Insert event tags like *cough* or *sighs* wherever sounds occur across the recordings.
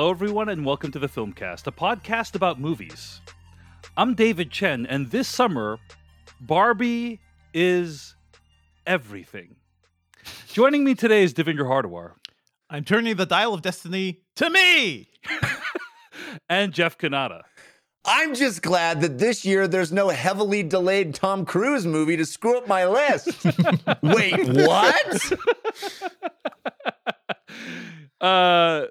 Hello, everyone, and welcome to the Filmcast, a podcast about movies. I'm David Chen, and this summer, Barbie is everything. Joining me today is Devindra Hardawar I'm turning the dial of destiny to me. *laughs* and Jeff Cannata. I'm just glad that this year there's no heavily delayed Tom Cruise movie to screw up my list. *laughs* Wait, what? *laughs* uh,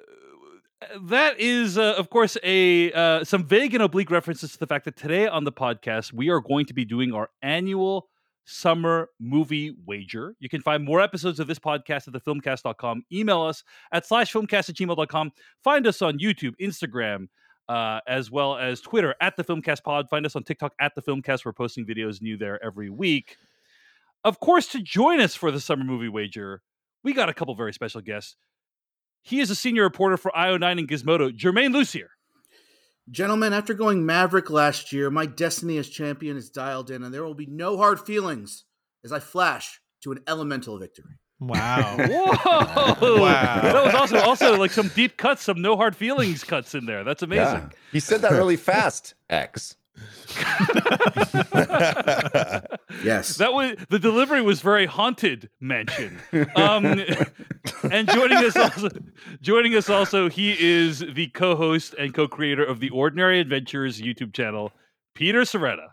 that is, uh, of course, a uh, some vague and oblique references to the fact that today on the podcast we are going to be doing our annual summer movie wager. You can find more episodes of this podcast at thefilmcast.com. Email us at slash filmcast at gmail.com. Find us on YouTube, Instagram, uh, as well as Twitter at the Filmcast Pod. Find us on TikTok at the Filmcast. We're posting videos new there every week. Of course, to join us for the summer movie wager, we got a couple very special guests. He is a senior reporter for IO9 and Gizmodo, Germain Lussier. Gentlemen, after going Maverick last year, my destiny as champion is dialed in, and there will be no hard feelings as I flash to an elemental victory. Wow. *laughs* Whoa! Wow. That was also also like some deep cuts, some no hard feelings cuts in there. That's amazing. Yeah. He said that really fast, X. *laughs* Yes. That was the delivery was very haunted mansion. Um, *laughs* and joining us also joining us also, he is the co-host and co-creator of the Ordinary Adventures YouTube channel, Peter Sciretta.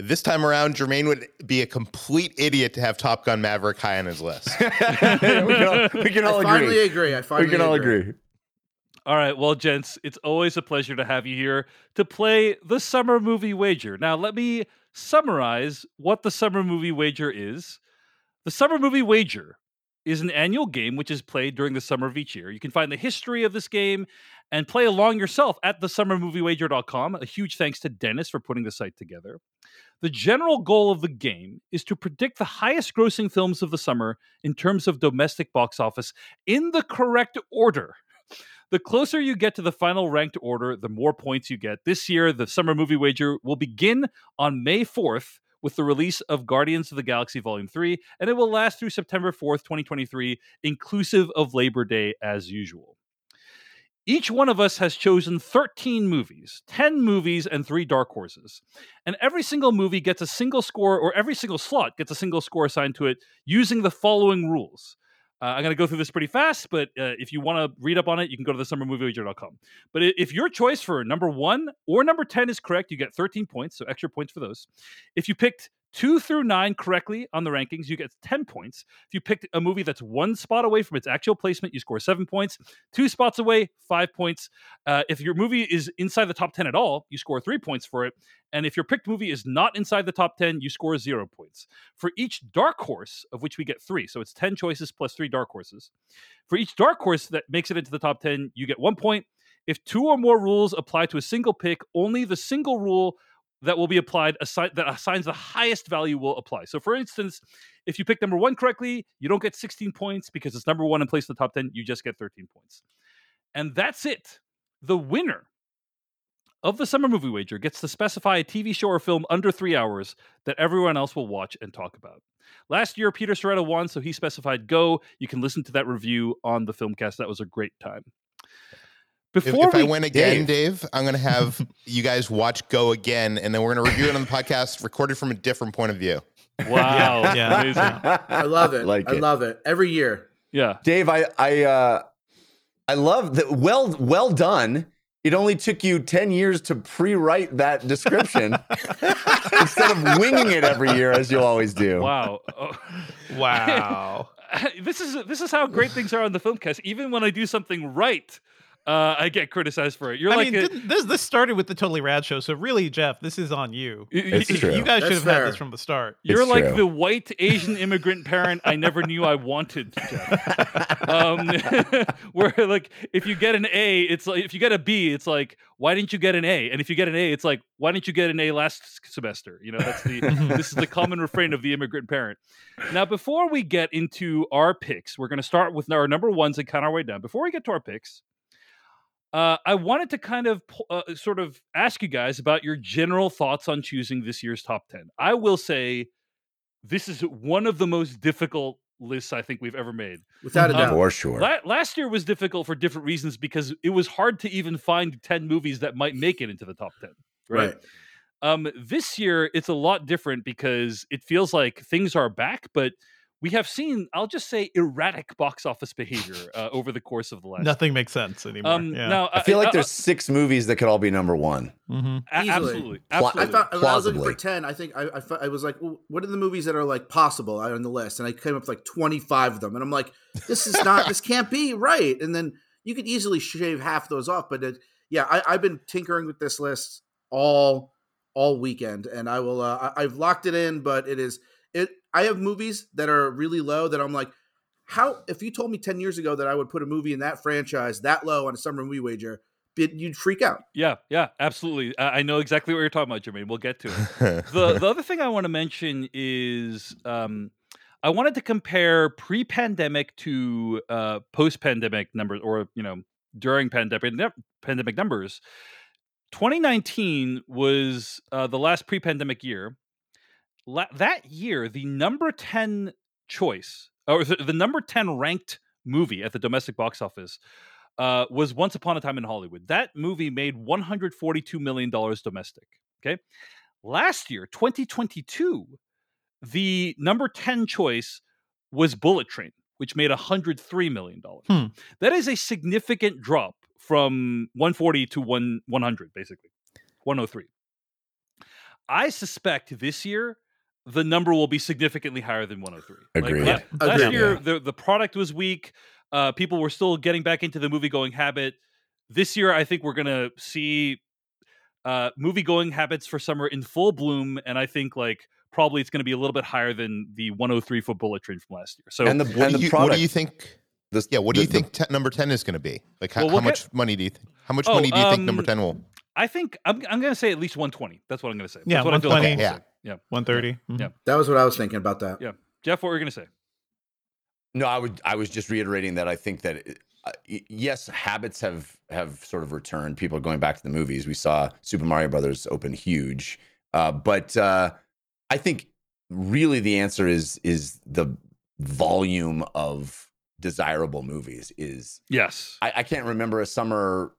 This time around, Germain would be a complete idiot to have Top Gun Maverick high on his list. *laughs* we can all, we can all I finally agree. agree. I finally We can all agree. All right, well, gents, it's always a pleasure to have you here to play the summer movie wager. Now, let me summarize what the summer movie wager is. The summer movie wager is an annual game which is played during the summer of each year. You can find the history of this game and play along yourself at thesummermoviewager.com. A huge thanks to Dennis for putting the site together. The general goal of the game is to predict the highest grossing films of the summer in terms of domestic box office in the correct order. The closer you get to the final ranked order, the more points you get. This year, the Summer Movie Wager will begin on May 4th with the release of Guardians of the Galaxy Volume 3, and it will last through September 4th, 2023, inclusive of Labor Day as usual. Each one of us has chosen 13 movies, 10 movies, and three dark horses. And every single movie gets a single score, or every single slot gets a single score assigned to it using the following rules. Uh, I'm going to go through this pretty fast, but uh, if you want to read up on it, you can go to thesummermoviewager.com. But if your choice for number one or number 10 is correct, you get 13 points, so extra points for those. If you picked two through nine correctly on the rankings, you get 10 points. If you picked a movie that's one spot away from its actual placement, you score seven points. Two spots away, five points. Uh, if your movie is inside the top 10 at all, you score three points for it. And if your picked movie is not inside the top 10, you score zero points. For each dark horse, of which we get three, so it's 10 choices plus three dark horses. For each dark horse that makes it into the top 10, you get one point. If two or more rules apply to a single pick, only the single rule that will be applied assi- that assigns the highest value will apply. So, for instance, if you pick number one correctly, you don't get 16 points because it's number one and place in the top 10. You just get 13 points. And that's it. The winner of the summer movie wager gets to specify a TV show or film under three hours that everyone else will watch and talk about. Last year, Peter Sciretta won, so he specified Go. You can listen to that review on the Filmcast. That was a great time. If, Before if I we- win again, Dave. Dave, I'm going to have *laughs* you guys watch Go again, and then we're going to review it on the podcast, recorded from a different point of view. *laughs* wow, Yeah, yeah. amazing. I love it. Like I it. love it. Every year. Yeah, Dave, I I uh I love that well well done. It only took you 10 years to pre-write that description *laughs* instead of winging it every year as you always do. wow. Oh. Wow. this is this is how great things are on the filmcast. Even when I do something right, uh, I get criticized for it. You're I like, mean, a- didn't, this this started with the Totally Rad show, so really, Jeff, this is on you. y- y- It's You- true. You guys should That's have had this from the start. you're It's like true. the white Asian immigrant parent I never knew I wanted. Jeff. *laughs* um, *laughs* where like if you get an A, it's like if you get a B, it's like why didn't you get an A? And if you get an A, it's like why didn't you get an A last semester? You know, that's the *laughs* this is the common refrain of the immigrant parent. Now, before we get into our picks, we're going to start with our number ones and count our way down. Before we get to our picks, uh, I wanted to kind of uh, sort of ask you guys about your general thoughts on choosing this year's top 10. I will say this is one of the most difficult lists I think we've ever made. Without a Um, doubt. For sure. La- last year was difficult for different reasons because it was hard to even find 10 movies that might make it into the top 10. Right. right. Um, this year it's a lot different because it feels like things are back, but we have seen, I'll just say, erratic box office behavior uh, over the course of the last. Nothing makes sense anymore. Um, yeah. Now I feel like uh, there's six movies that could all be number one. hmm a- absolutely, absolutely. I thought I was looking for ten, I think I, I, I was like, well, what are the movies that are like possible on the list? And I came up with like twenty five of them, and I'm like, this is not, this can't be right. And then you could easily shave half those off, but it, yeah, I, I've been tinkering with this list all all weekend, and I will. Uh, I, I've locked it in, but it is it. I have movies that are really low that I'm like. How if you told me 10 years ago that I would put a movie in that franchise that low on a summer movie wager, you'd freak out. yeah, yeah, absolutely. I, I know exactly what you're talking about, Germain. We'll get to it. *laughs* the the other thing I want to mention is um, I wanted to compare pre-pandemic to uh, post-pandemic numbers, or you know, during pandemic pandemic numbers. 2019 was uh, the last pre-pandemic year. La- that year, the number 10 choice, or the, the number 10 ranked movie at the domestic box office uh, was Once Upon a Time in Hollywood. That movie made $142 million domestic. Okay. Last year, 2022, the number 10 choice was Bullet Train, which made $103 million. Hmm. That is a significant drop from 140 to 1, 100, basically. 103. I suspect this year the number will be significantly higher than 103. Agreed. Like, la- last Agreed. year, Yeah. the, the product was weak. Uh, people were still getting back into the movie going habit. This year, I think we're going to see uh, movie going habits for summer in full bloom. And I think like probably it's going to be a little bit higher than the 103 for Bullet Train from last year. So and the what, and do the you, product. what do you think? this- Yeah, what do the- you think te- number 10 is going to be? Like, how, Well, we'll how much money do you think? How much Oh, money do you think number um, 10 will? I think I'm, I'm going to say at least 120. That's what I'm going to say. Yeah, That's what I feel like 120. I'm gonna Yeah. say. Yeah. 130. Mhm. Yeah. That was what I was thinking about that. Yeah. Jeff, what were you going to say? No, I would. I was just reiterating that I think that uh, yes, habits have have sort of returned. People are going back to the movies. We saw Super Mario Brothers open huge, uh, but uh, I think really the answer is is the volume of desirable movies. Is Yes. I, I can't remember a summer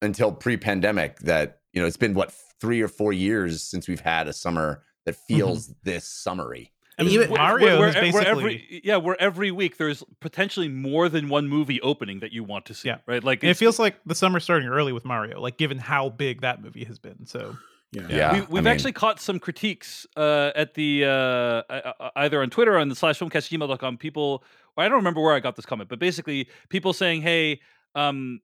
until pre-pandemic that you know it's been what three or four years since we've had a summer that feels this summery. I mean, Even- Mario where, is where basically every yeah, where every week there's potentially more than one movie opening that you want to see. Yeah. Right. Like it feels like the summer starting early with Mario, like given how big that movie has been. So Yeah. Yeah, we, I we've mean- actually caught some critiques uh, at the uh, uh, uh, either on Twitter or on the slash filmcast.gmail.com. People, I don't remember where I got this comment, but basically people saying, "Hey, um,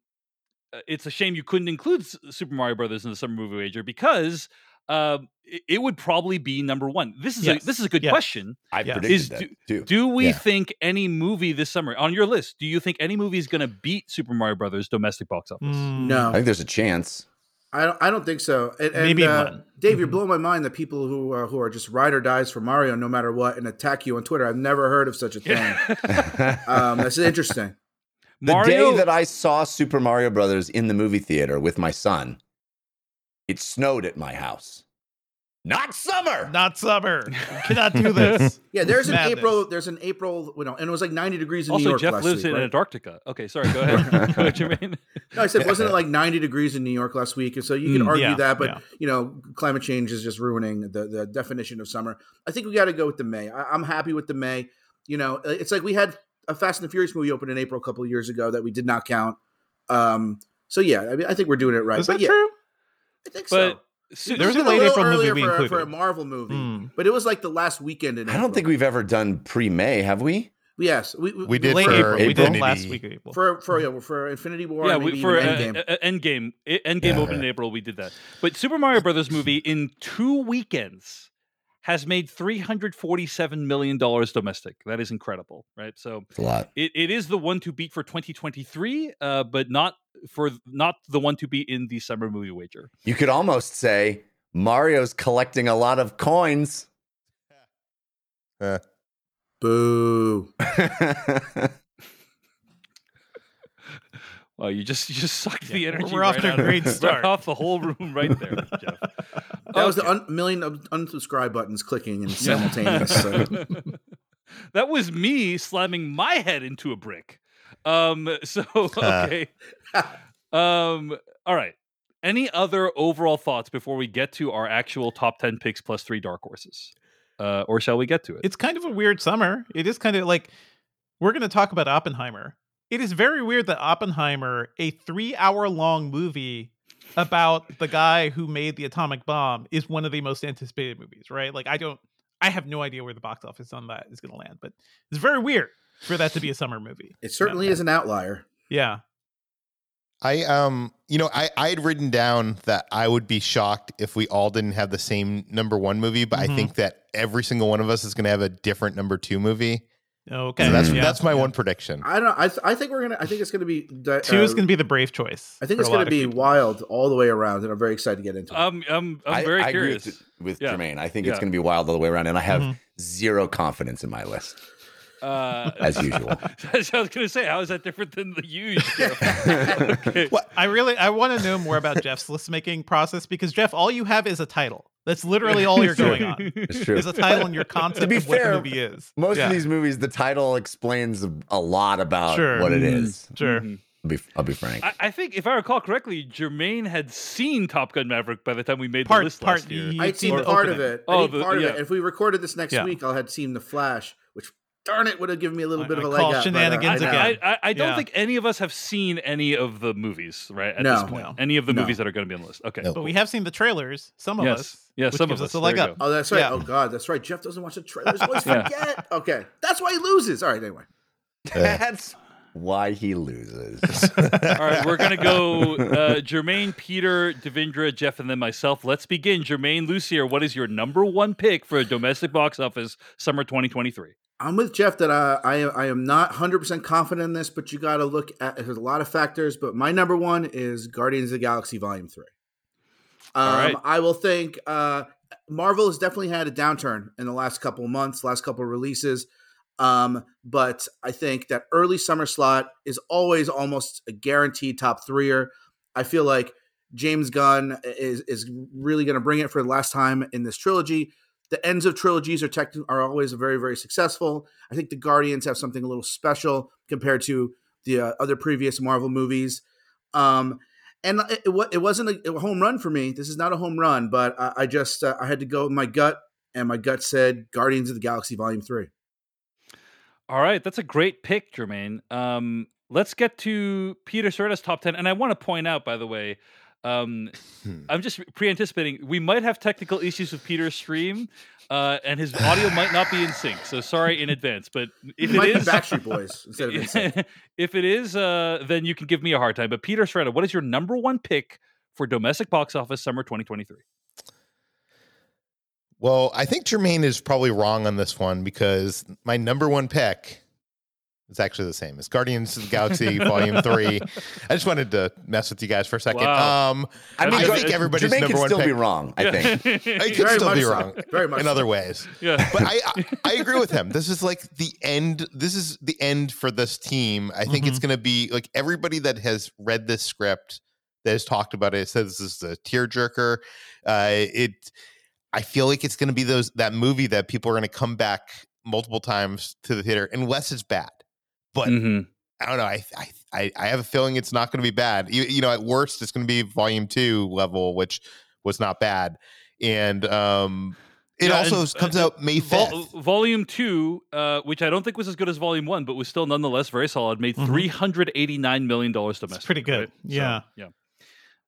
uh, it's a shame you couldn't include Super Mario Brothers in the summer movie wager because um, it, it would probably be number one." This is Yes. a this is a good Yes. question. I Yeah. predicted Is that do- too. Do we Yeah. think any movie this summer on your list? Do you think any movie is going to beat Super Mario Brothers domestic box office? mm, No, I think there's a chance. I don't, I don't think so. And, and, Maybe uh, one. Dave, you're Mhm. blowing my mind that people who uh, who are just ride or dies for Mario no matter what and attack you on Twitter. I've never heard of such a thing. *laughs* um, that's interesting. The Mario, day that I saw Super Mario Brothers in the movie theater with my son, it snowed at my house. Not summer. not summer. You cannot do *laughs* this. Yeah, there's an Madness. April. There's an April. You know, and it was like 90 degrees in New also York Jeff last lives week. in right? Antarctica. Okay, sorry. Go ahead. go ahead, Germain. No, I said wasn't it like 90 degrees in New York last week? And so you can Mm, argue yeah, that, but yeah. you know, climate change is just ruining the the definition of summer. I think we got to go with the May. I, I'm happy with the May. You know, it's like we had a Fast and the Furious movie open in April a couple of years ago that we did not count. Um, so yeah, I mean, I think we're doing it right. Is but that yeah, true? I think But so. Su- There was a late little April movie earlier we for, for a. Marvel movie, Hmm. but it was like the last weekend in. I don't April. think we've ever done pre-May, have we? Yes, we we, We did Late for April. We did Infinity. last week April. for for yeah, for Infinity War. yeah, and we, for uh, even Endgame. uh, uh, Endgame, Endgame Yeah. opened in April. We did that, but Super Mario Brothers movie in two weekends has made three hundred forty-seven million dollars domestic. That is incredible, right? So It's a lot. it, it is the one to beat for 2023, uh, but not for not the one to beat in the summer movie wager. You could almost say Mario's collecting a lot of coins. *laughs* Boo. *laughs* Well, you just you just *laughs* sucked the energy. we're off right to a out of- great *laughs* right start. off the whole room right there, *laughs* Jeff. That was the un- million of unsubscribe buttons clicking and Yeah. simultaneous. so. that was me slamming my head into a brick. Um, so okay. um, all right. Any other overall thoughts before we get to our actual top ten picks plus three dark horses? Uh, or shall we get to it? It's kind of a weird summer. It is kind of like we're going to talk about Oppenheimer. It is very weird that Oppenheimer, a three hour long movie about the guy who made the atomic bomb, is one of the most anticipated movies, right? Like, I don't, I have no idea where the box office on that is going to land, but it's very weird for that to be a summer movie. It certainly is an outlier. Yeah. I um you know I I had written down that I would be shocked if we all didn't have the same number one movie, but Mhm. I think that every single one of us is going to have a different number two movie. Okay. So that's yeah, that's my yeah. one prediction. I don't. I, th- I think we're gonna. I think it's gonna be. di- Two is uh, going to be the brave choice. I think it's gonna be people. wild all the way around, and I'm very excited to get into it. I'm I'm I'm I- very I agree curious. with, with Yeah. Germain. I think it's going to be wild all the way around, and I have Mhm. zero confidence in my list Uh, as usual. *laughs* I was going to say, how is that different than the huge? *laughs* okay. I really I want to know more about Jeff's list making process because Jeff, all you have is a title. That's literally all you're going on. *laughs* It's true. Is a title and your concept be of what fair, the movie is. Most Yeah. of these movies, the title explains a- a lot about Sure. what it Mm. is. Sure. Mhm. I'll be, I'll be frank. I, I think, if I recall correctly, Germain had seen Top Gun Maverick by the time we made Part- the list part last year. you- I'd seen the part of it. Oh, Oh, the- part of it. And if we recorded this next Yeah. week, I'll had seen the Flash, which darn it would have given me a little I- bit of a call leg up. but, uh, shenanigans I again. I, I, I don't Yeah. think any of us have seen any of the movies, right? At No. this point, No. any of the No. movies that are going to be on the list. Okay, No. But we have seen the trailers, some of Yes. us. Yeah, which some gives of us us. a leg up. Oh, that's right. Yeah. Oh God, that's right. Jeff doesn't watch the trailers. Always *laughs* Yeah. forget. Okay, that's why he loses. All right. Anyway, *laughs* That's why he loses. *laughs* All right, we're gonna go uh, Germain, Peter, Devindra, Jeff, and then myself. Let's begin. Germain Lussier, what is your number one pick for a domestic box office summer 2023? I'm with Jeff that uh, I I am not 100 percent confident in this, but you got to look at. There's a lot of factors, but my number one is Guardians of the Galaxy Volume Three. Um, right. I will think uh, Marvel has definitely had a downturn in the last couple months, last couple releases. Um, but I think that early summer slot is always almost a guaranteed top threeer. I feel like James Gunn is is really going to bring it for the last time in this trilogy. The ends of trilogies are tech are always very very successful. I think the Guardians have something a little special compared to the uh, other previous Marvel movies. Um, and it, it, wasn't a, home run for me. This is not a home run, but I, I just uh, I had to go with my gut, and my gut said Guardians of the Galaxy Volume Three. All right, that's a great pick, Germain. Um, let's get to Peter Sciretta's top 10. And I want to point out, by the way, um, Hmm. I'm just pre anticipating we might have technical issues with Peter's stream, uh, and his audio might not be in sync. So sorry in advance. But if It it might be Backstreet Boys instead of NSYNC. *laughs* if it is, uh, then you can give me a hard time. But Peter Sciretta, what is your number one pick for domestic box office summer 2023? Well, I think Germain is probably wrong on this one because my number one pick is actually the same. It's Guardians of the Galaxy Volume *laughs* Three. I just wanted to mess with you guys for a second. Wow. Um, I mean, I Gar- think everybody's Germain number can one still pick. be wrong. I think. *laughs* I could still much be so. wrong Very much in so. other ways. yeah. But I, I I agree with him. This is like the end. This is the end for this team. I think it's going to be like everybody that has read this script that has talked about it says this is a tearjerker. Uh, it. I feel like it's going to be those that movie that people are going to come back multiple times to the theater unless it's bad. But Mhm. I don't know. I I I, I have a feeling it's not going to be bad. You, you know, at worst, it's going to be volume two level, which was not bad. And um, it Yeah, also and, uh, comes out May fifth. Vol- volume two, uh, which I don't think was as good as volume one, but was still nonetheless very solid, made Mhm. three hundred eighty nine million dollars domestic. pretty good. right? So, Yeah. yeah.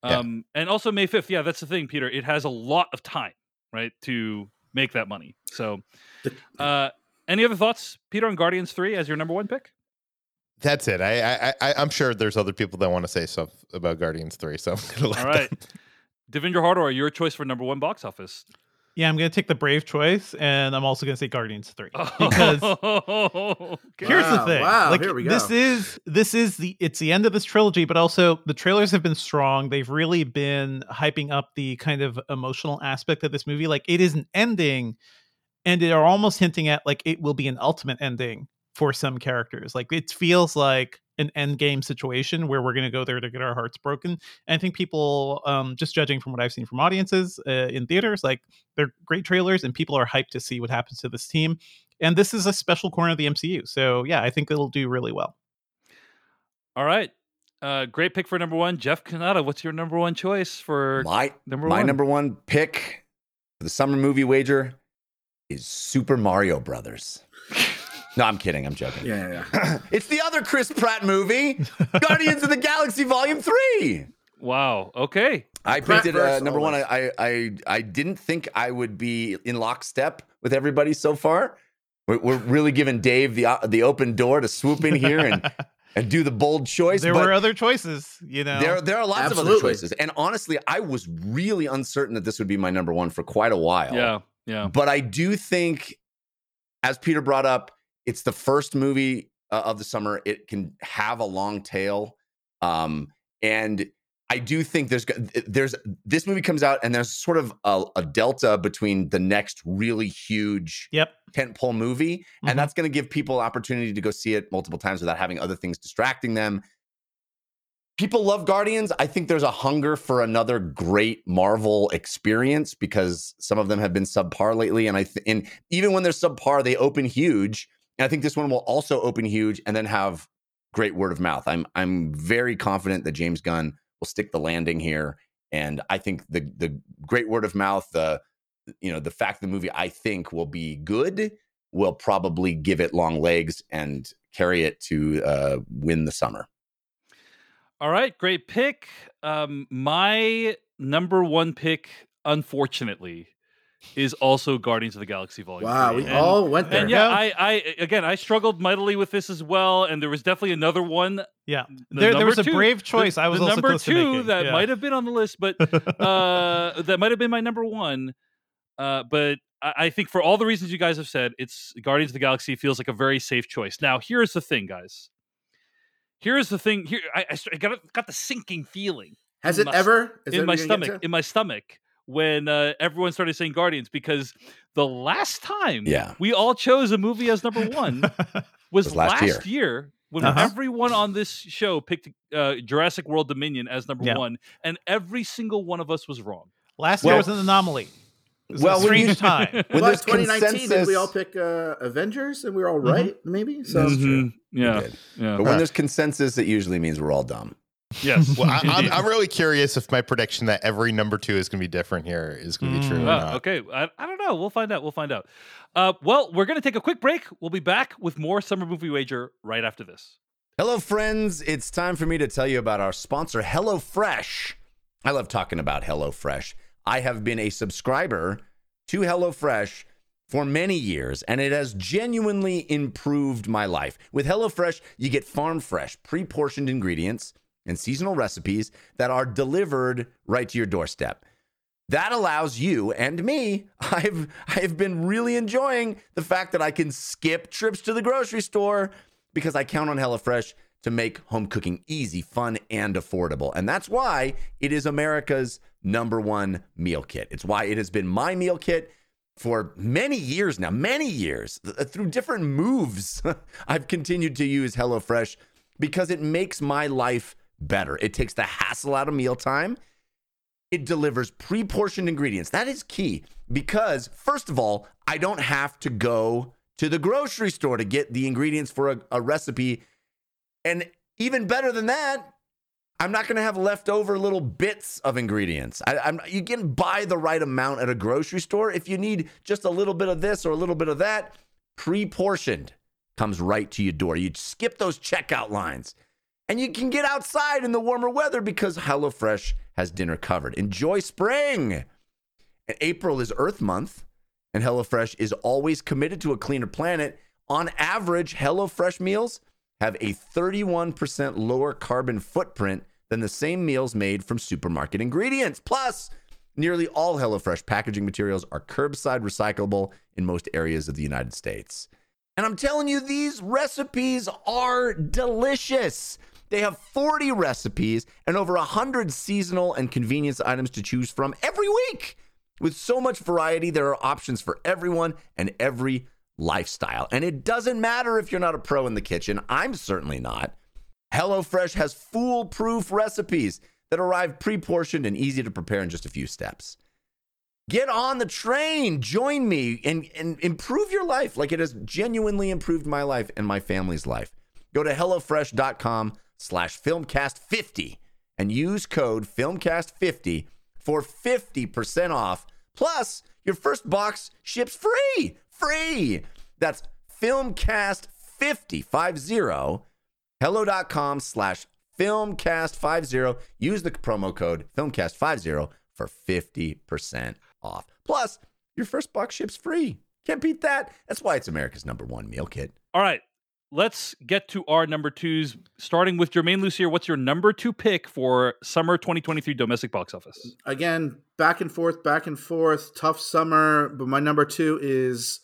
Yeah. Um, and also May fifth. Yeah, that's the thing, Peter. It has a lot of time, right, to make that money. So, uh, any other thoughts, Peter, on Guardians three as your number one pick? That's it. I, I, I I'm sure there's other people that want to say stuff about Guardians Three. So I'm gonna let All right, them- *laughs* Devindra Hardawar, your choice for number one box office. Yeah, I'm going to take the brave choice, and I'm also going to say Guardians Three *laughs* because Okay. here's the thing. wow, like, here we go. This is this is the it's the end of this trilogy, but also the trailers have been strong. They've really been hyping up the kind of emotional aspect of this movie. Like it is an ending, and they are almost hinting at like it will be an ultimate ending for some characters. Like it feels like an end game situation where we're going to go there to get our hearts broken. And I think people, um, just judging from what I've seen from audiences uh, in theaters, like they're great trailers, and people are hyped to see what happens to this team. and this is a special corner of the MCU. So yeah, I think it'll do really well. All right. Uh, great pick for number one, Jeff Cannata. What's your number one choice for My number my one? number one pick for the summer movie wager is Super Mario Brothers. No, I'm kidding. I'm joking. Yeah, yeah, yeah. *clears throat* it's the other Chris Pratt movie, *laughs* Guardians of the Galaxy Volume Three. Wow. Okay. I Pratt picked it uh, number one. I. I I I didn't think I would be in lockstep with everybody so far. We're, we're really giving Dave the uh, the open door to swoop in here and *laughs* and do the bold choice. there but were other choices, you know. there there are lots of other choices, and honestly, I was really uncertain that this would be my number one for quite a while. Yeah. Yeah. But I do think, as Peter brought up, it's the first movie uh, of the summer. It can have a long tail, um, and I do think there's there's this movie comes out and there's sort of a, a delta between the next really huge Yep. tentpole movie, Mhm. and that's going to give people opportunity to go see it multiple times without having other things distracting them. People love Guardians. I think there's a hunger for another great Marvel experience because some of them have been subpar lately, and I th- and even when they're subpar, they open huge. And I think this one will also open huge and then have great word of mouth. I'm I'm very confident that James Gunn will stick the landing here, and I think the the great word of mouth, the you know the fact the movie I think will be good will probably give it long legs and carry it to uh, win the summer. All right, great pick. Um, my number one pick, unfortunately, is also Guardians of the Galaxy Volume. Wow, 3. we And- all went there. And yeah, Yeah. I, I again, I struggled mightily with this as well, and there was definitely another one. Yeah. the There, there number was a brave choice. the, I was the also number close two making. that Yeah. might have been on the list, but *laughs* uh, that might have been my number one. Uh, but I, I think for all the reasons you guys have said, it's Guardians of the Galaxy feels like a very safe choice. Now, here's the thing, guys. Here's the thing. Here, I, I got got the sinking feeling Has it my- ever? Is in my what you're gonna get stomach. In my stomach when uh, everyone started saying Guardians because the last time Yeah. we all chose a movie as number one *laughs* was, Was last last, year. year. when Uh-huh. everyone on this show picked uh, Jurassic World Dominion as number Yeah. one, and every single one of us was wrong. Last Well- year was an anomaly. Was well, a when strange *laughs* time. *laughs* When But there's 2019, did we all pick uh, Avengers and we were all Mhm. Maybe so. That's true. Mhm. Yeah, yeah. But when there's consensus, it usually means we're all dumb. Yes. Well, I, I'm, I'm really curious if my prediction that every number two is going to be different here is going to be true. Mm. Or Ah, not. okay, I, I don't know. We'll find out. We'll find out. Uh, well, we're going to take a quick break. We'll be back with more Summer Movie Wager right after this. Hello, friends. It's time for me to tell you about our sponsor, HelloFresh. I love talking about HelloFresh. I have been a subscriber to HelloFresh for many years, and it has genuinely improved my life. With HelloFresh, you get farm fresh, pre portioned ingredients and seasonal recipes that are delivered right to your doorstep. That allows you and me. *laughs* I've I've been really enjoying the fact that I can skip trips to the grocery store because I count on HelloFresh to make home cooking easy, fun, and affordable. And that's why it is America's number one meal kit. It's why it has been my meal kit for many years now, many years. Th- uh, Through different moves, *laughs* I've continued to use HelloFresh because it makes my life better. It takes the hassle out of mealtime. It delivers pre portioned ingredients. That is key because, first of all, I don't have to go to the grocery store to get the ingredients for a, a recipe. And even better than that, I'm not going to have leftover little bits of ingredients. I, you can buy the right amount at a grocery store. If you need just a little bit of this or a little bit of that, pre portioned comes right to your door. You skip those checkout lines and you can get outside in the warmer weather because HelloFresh has dinner covered. Enjoy spring. And April is Earth Month, and HelloFresh is always committed to a cleaner planet. On average, HelloFresh meals have a 31% lower carbon footprint than the same meals made from supermarket ingredients. Plus, nearly all HelloFresh packaging materials are curbside recyclable in most areas of the United States. And I'm telling you, these recipes are delicious. They have 40 recipes and over 100 seasonal and convenience items to choose from every week. With so much variety, there are options for everyone and every lifestyle. And it doesn't matter if you're not a pro in the kitchen. I'm certainly not. HelloFresh has foolproof recipes that arrive pre portioned and easy to prepare in just a few steps. Get on the train. Join me and, and improve your life like it has genuinely improved my life and my family's life. Go to HelloFresh.com slash filmcast50 and use code filmcast50 for 50% off. Plus, your first box ships free. Free. That's filmcast50, 50, hello.com slash filmcast50. Use the promo code filmcast50 for 50% off. Plus, your first box ships free. Can't beat that. That's why it's America's number one meal kit. All right. Let's get to our number twos, starting with Germain Lussier. What's your number two pick for summer 2023 domestic box office? Again, back and forth, back and forth. Tough summer, but my number two is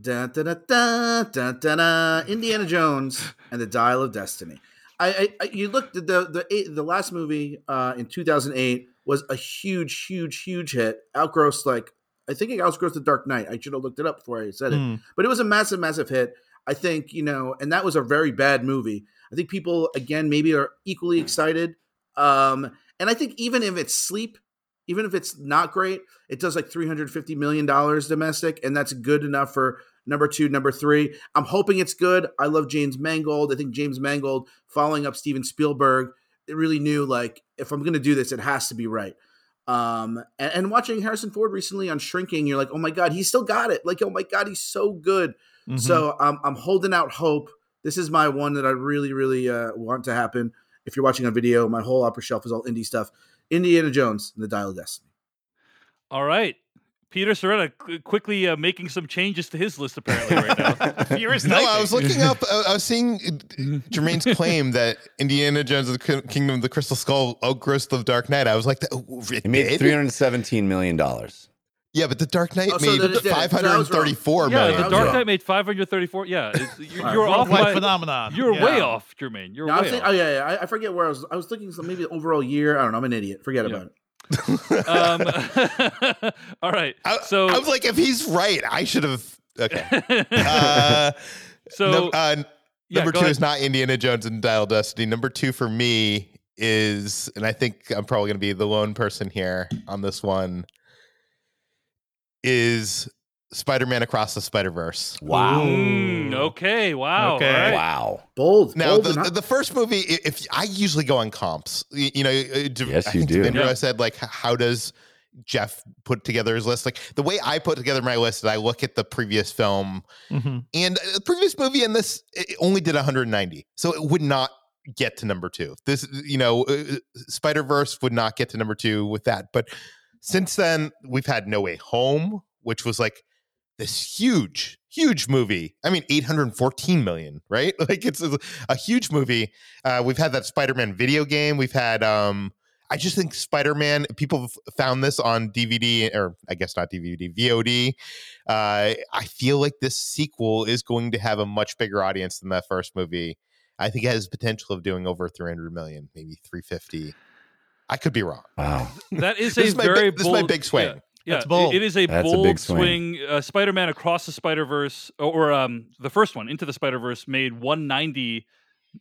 da, da, da, da, da, da, da, Indiana Jones *laughs* and the Dial of Destiny. I, I, I you look the the the, the last movie uh, in 2008 was a huge, huge, huge hit. Outgrossed like I think it outgrossed the Dark Knight. I should have looked it up before I said it, Mm. but it was a massive, massive hit. I think you know, and that was a very bad movie. I think people again maybe are equally excited. Um, and I think even if it's sleep, even if it's not great, it does like three hundred fifty million dollars domestic, and that's good enough for number two, number three. I'm hoping it's good. I love James Mangold. I think James Mangold, following up Steven Spielberg, it really knew like if I'm going to do this, it has to be right. Um, and, and watching Harrison Ford recently on Shrinking, you're like, oh my god, he's still got it. Like, oh my god, he's so good. Mhm. So um, I'm holding out hope. This is my one that I really, really uh, want to happen. If you're watching a video, my whole upper shelf is all indie stuff. Indiana Jones and the Dial of Destiny. All right. Peter Sciretta quickly uh, making some changes to his list apparently right now. *laughs* *laughs* No, I was looking up. I I was seeing uh, Germain's claim that Indiana Jones and the Kingdom of the Crystal Skull outgrossed the Dark Knight. I was like, oh, it It made three hundred seventeen million dollars. Yeah, but the Dark Knight Oh, so made then it. So I five was wrong. hundred thirty-four yeah, the Dark. Knight made 534. Yeah, you're, you're off Worldwide by, phenomenon. You're Yeah. way off, Germain. You're No, I way think, off. oh yeah, yeah. I, I forget where I was. I was thinking some maybe the overall year. I don't know. I'm an idiot. Forget Yeah. about it. Um, *laughs* all right. I, So I was like, if he's right, I should have. Okay. *laughs* Uh, so num- uh, number two ahead. is not Indiana Jones and Dial of Destiny. Number two for me is, and I think I'm probably going to be the lone person here on this one, is Spider-Man Across the Spider-Verse. Wow. Mm, okay. Wow. Okay. all right. Wow. Bold. Now, bold the, and the, the first movie, if I usually go on comps, y- you know, uh, Yes, I you do. Devindra Yeah. said like, how does Jeff put together his list? Like the way I put together my list, is I look at the previous film Mhm. and uh, the previous movie and this it only did 190, so it would not get to number two. This, you know, uh, Spider Verse would not get to number two with that. But since then, we've had No Way Home, which was like this huge, huge movie. I mean, 814 million, right? *laughs* Like it's a, a huge movie. Uh, we've had that Spider Man video game. We've had. um I just think Spider Man. People found this on DVD, or I guess not DVD, VOD. Uh, I feel like this sequel is going to have a much bigger audience than that first movie. I think it has potential of doing over 300 million, maybe 350. I could be wrong. Wow. That is This a is my very big- this is my big swing. Yeah, yeah, That's bold. it is a That's a bold big swing. swing. Uh, Spider-Man Across the Spider-Verse, or, or um, the first one, Into the Spider-Verse, made 190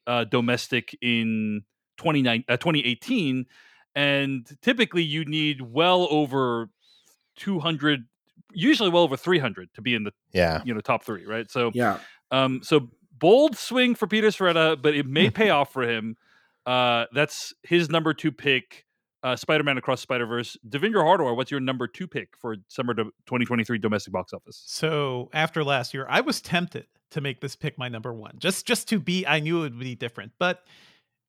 uh, domestic in 29, uh, 2018, and typically you need well over 200, usually well over 300 to be in the Yeah. you know top three, right? So yeah. um, so bold swing for Peter Sciretta, but it may *laughs* pay off for him. Uh, that's his number two pick. Uh, Spider-Man Across Spider-Verse. Devindra Hardawar, what's your number two pick for summer do- 2023 domestic box office? So after last year, I was tempted to make this pick my number one, just just to be. I knew it would be different, but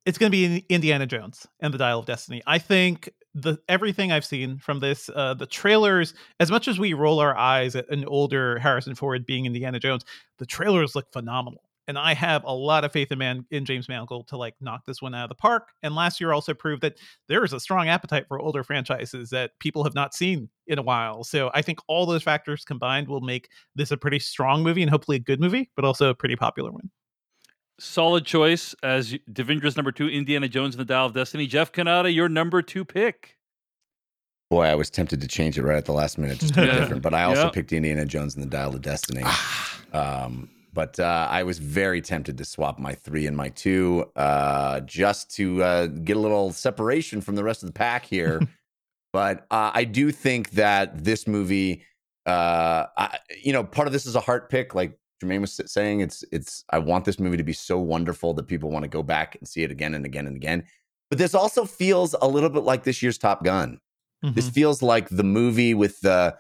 it's going to be Indiana Jones and the Dial of Destiny. I think the everything I've seen from this, uh, the trailers, as much as we roll our eyes at an older Harrison Ford being Indiana Jones, the trailers look phenomenal. And I have a lot of faith in man in James Mangold to like knock this one out of the park. And last year also proved that there is a strong appetite for older franchises that people have not seen in a while. So I think all those factors combined will make this a pretty strong movie and hopefully a good movie, but also a pretty popular one. Solid choice as y- Devindra's number two, Indiana Jones and the Dial of Destiny. Jeff Cannata, your number two pick. Boy, I was tempted to change it right at the last minute just to be *laughs* different, but I also Yeah. picked Indiana Jones and the Dial of Destiny. Ah. Um, but uh, I was very tempted to swap my three and my two uh, just to uh, get a little separation from the rest of the pack here. *laughs* But uh, I do think that this movie, uh, I, you know, part of this is a heart pick, like Germain was saying. It's it's. I want this movie to be so wonderful that people want to go back and see it again and again and again. But this also feels a little bit like this year's Top Gun. This Mhm. feels like the movie with the,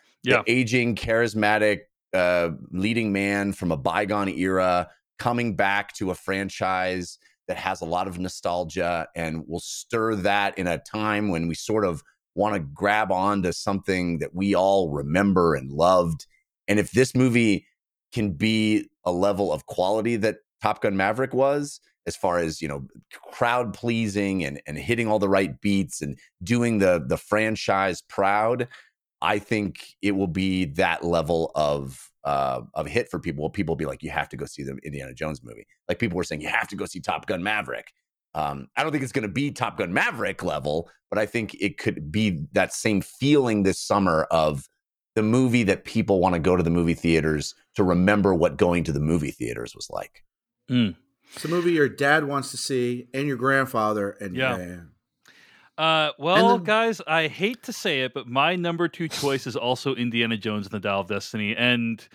the aging, charismatic uh, leading man from a bygone era coming back to a franchise that has a lot of nostalgia and will stir that in a time when we sort of want to grab onto something that we all remember and loved. And if this movie can be a level of quality that Top Gun Maverick was, as far as you know, crowd pleasing and and hitting all the right beats and doing the the franchise proud, I think it will be that level of uh, of hit for people. People will be like, you have to go see the Indiana Jones movie. Like people were saying, you have to go see Top Gun Maverick. Um, I don't think it's going to be Top Gun Maverick level, but I think it could be that same feeling this summer of the movie that people want to go to the movie theaters to remember what going to the movie theaters was like. It's a movie your dad wants to see and your grandfather. And Yeah. man. Uh, well, then- guys, I hate to say it, but my number two choice is also Indiana Jones and the Dial of Destiny, and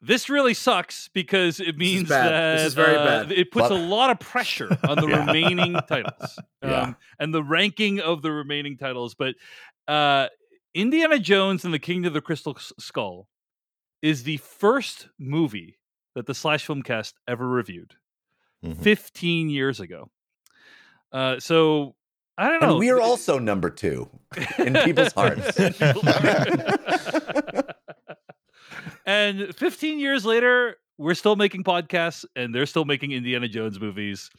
this really sucks because it means that This is very uh, bad. it puts Well- a lot of pressure *laughs* on the Yeah. remaining *laughs* titles um, Yeah. and the ranking of the remaining titles. But uh, Indiana Jones and the Kingdom of the Crystal Skull is the first movie that the Slash Film Cast ever reviewed Mhm. 15 years ago. Uh, so I don't know. And we are also number two in people's *laughs* hearts. *laughs* and 15 years later, we're still making podcasts and they're still making Indiana Jones movies.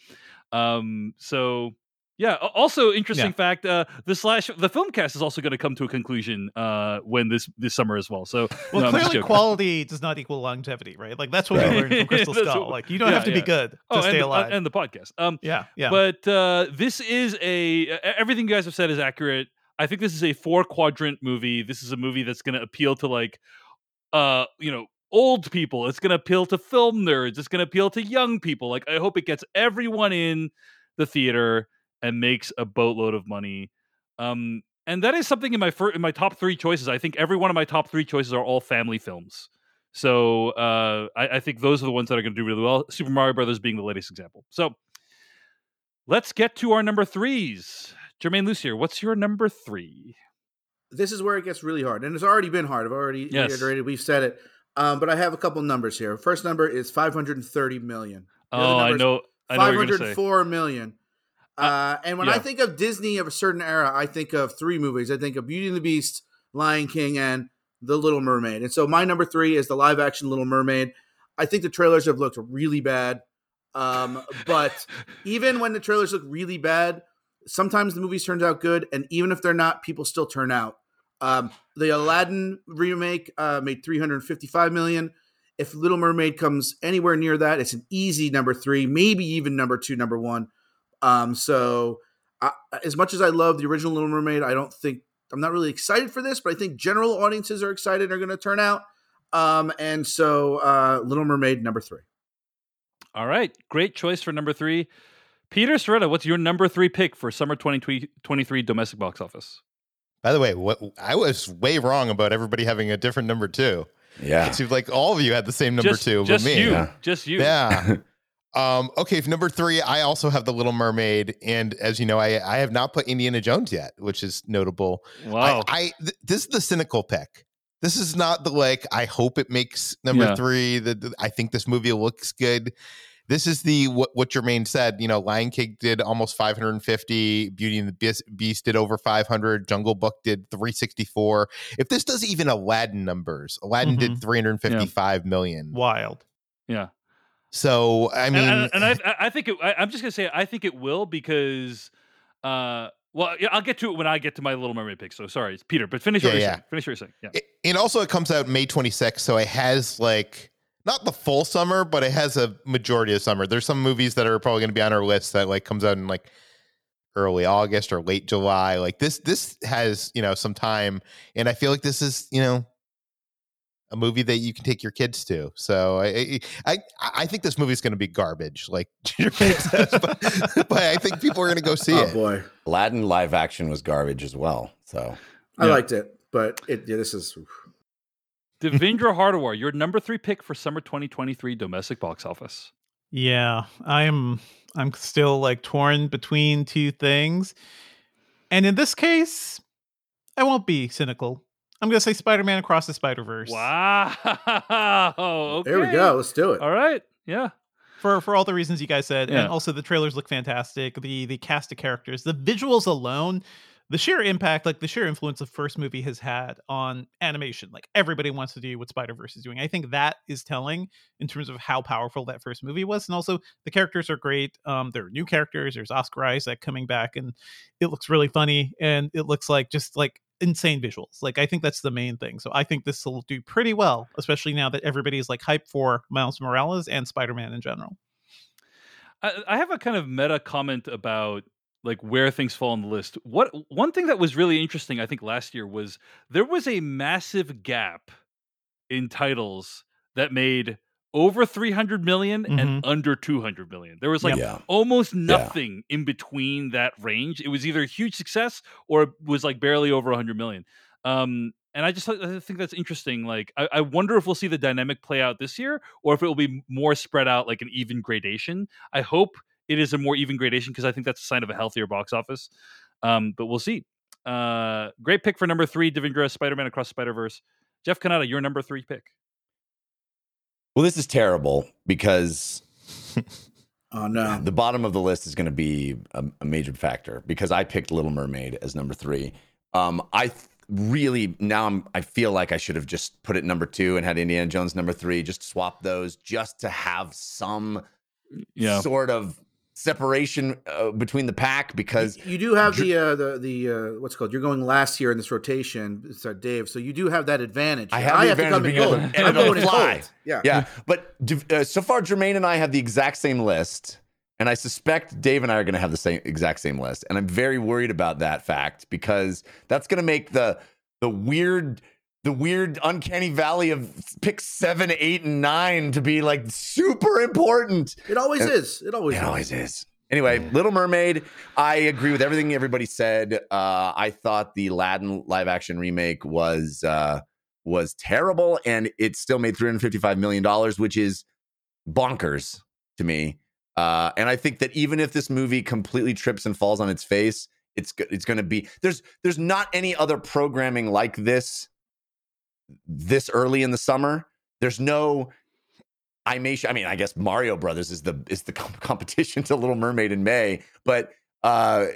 Um, so yeah. Also, interesting Yeah. fact: uh, the slash the film cast is also going to come to a conclusion uh, when this this summer as well. So *laughs* Well, no, clearly, quality does not equal longevity, right? Like that's what Right. we learned from *laughs* Crystal Skull. what- Like you don't yeah, have to yeah. be good to oh, stay and the, alive. and the podcast. Um, yeah, yeah. But uh, this is a everything you guys have said is accurate. I think this is a four quadrant movie. This is a movie that's going to appeal to like, uh, you know, old people. It's going to appeal to film nerds. It's going to appeal to young people. Like, I hope it gets everyone in the theater and makes a boatload of money. Um, and that is something in my fir- in my top three choices. I think every one of my top three choices are all family films. So uh, I, I think those are the ones that are going to do really well. Super Mario Brothers being the latest example. So let's get to our number threes. Germain Lussier, what's your number three? this is where it gets really hard, and it's already been hard. I've already Yes. reiterated. We've said it, um, but I have a couple numbers here. First number is 530 million. The Oh, I know, I know what you're say. 504 million. Uh, and when I think of Disney of a certain era, I think of three movies. I think of Beauty and the Beast, Lion King, and The Little Mermaid. And so my number three is the live action Little Mermaid. I think the trailers have looked really bad. Um, but *laughs* even when the trailers look really bad, sometimes the movies turns out good, and even if they're not, people still turn out. Um, the Aladdin remake uh, made 355 million. If Little Mermaid comes anywhere near that, it's an easy number three, maybe even number two, number one. Um, so I, as much as I love the original Little Mermaid, I don't think I'm not really excited for this, but I think general audiences are excited, and are going to turn out. Um, and so uh, Little Mermaid number three. All right, great choice for number three. Peter Sciretta, what's your number three pick for summer 2023 domestic box office? By the way, what I was way wrong about everybody having a different number two. Yeah. It seemed like all of you had the same number just, two, just but me. you, Yeah. just you. Yeah. *laughs* um, okay, for number three, I also have the Little Mermaid, and as you know, I I have not put Indiana Jones yet, which is notable. Wow. I, I th- this is the cynical pick. This is not the like. I hope it makes number Yeah. three. That I think this movie looks good. This is the what what Germain said. You know, Lion King did almost 550. Beauty and the Beast, Beast did over 500. Jungle Book did 364. If this does even Aladdin numbers, Aladdin did Mhm. 355 million. Wild. yeah. So I mean, and, and, and I, I think it, I, I'm just gonna say I think it will because, uh, well, yeah, I'll get to it when I get to my Little Mermaid pick. So sorry, it's Peter, but finish what Yeah, you're yeah. saying. Finish what you're saying. Yeah. It- and also it comes out May 26th, so it has like not the full summer, but it has a majority of summer. There's some movies that are probably going to be on our list that like comes out in like early August or late July. Like this, this has you know some time, and I feel like this is you know a movie that you can take your kids to. So I I I think this movie is going to be garbage, like *laughs* says, but, *laughs* but, I think people are going to go see it. oh, it. boy, Aladdin live action was garbage as well. So I Yeah. liked it, but it yeah, this is Devindra Hardawar, your number three pick for summer 2023 domestic box office. Yeah, I'm I'm still like torn between two things. And in this case, I won't be cynical. I'm going to say Spider-Man Across the Spider-Verse. Wow. Okay. *laughs* there we go. Let's do it. All right. Yeah. For for all the reasons you guys said Yeah. and also the trailers look fantastic. The the cast of characters, the visuals alone, the sheer impact, like the sheer influence the first movie has had on animation. Like everybody wants to do what Spider-Verse is doing. I think that is telling in terms of how powerful that first movie was. And also the characters are great. Um, there are new characters. There's Oscar Isaac coming back, and it looks really funny. And it looks like just like insane visuals. Like I think that's the main thing. So I think this will do pretty well, especially now that everybody's like hyped for Miles Morales and Spider-Man in general. I, I have a kind of meta comment about like where things fall on the list. What one thing that was really interesting, I think, last year was there was a massive gap in titles that made over 300 million and under 200 million. There was like yeah. almost nothing in between that range. It was either a huge success or it was like barely over 100 million. Um, and I just I think that's interesting. Like, I, I wonder if we'll see the dynamic play out this year, or if it will be more spread out, like an even gradation. I hope it is a more even gradation because I think that's a sign of a healthier box office. Um, but we'll see. Uh, great pick for number three, Devindra, Spider-Man Across Spider Verse. Jeff Cannata, your number three pick. Well, this is terrible because *laughs* Oh no. the bottom of the list is going to be a, a major factor because I picked Little Mermaid as number three. Um, I th- really now I'm I feel like I should have just put it number two and had Indiana Jones number three, just swap those just to have some Yeah. sort of separation uh, between the pack because You do have the uh, the the uh, what's it called. You're going last here in this rotation, it's, uh, Dave. So you do have that advantage. I have the advantage of in being able cold. to- and I'm going fly. cold. Yeah. Yeah, but uh, so far, Germain and I have the exact same list, and I suspect Dave and I are going to have the same exact same list, and I'm very worried about that fact because that's going to make the the weird. The weird uncanny valley of pick seven, eight, and nine to be like super important. It always And- is. It always It is. always is. Anyway, Little Mermaid. I agree with everything everybody said. Uh, I thought the Aladdin live action remake was uh, was terrible, and it still made three hundred fifty five million dollars, which is bonkers to me. Uh, and I think that even if this movie completely trips and falls on its face, it's it's going to be there's there's not any other programming like this this early in the summer. There's no I may. I mean, I guess Mario Brothers is the is the *laughs* com- competition to Little Mermaid in May, but uh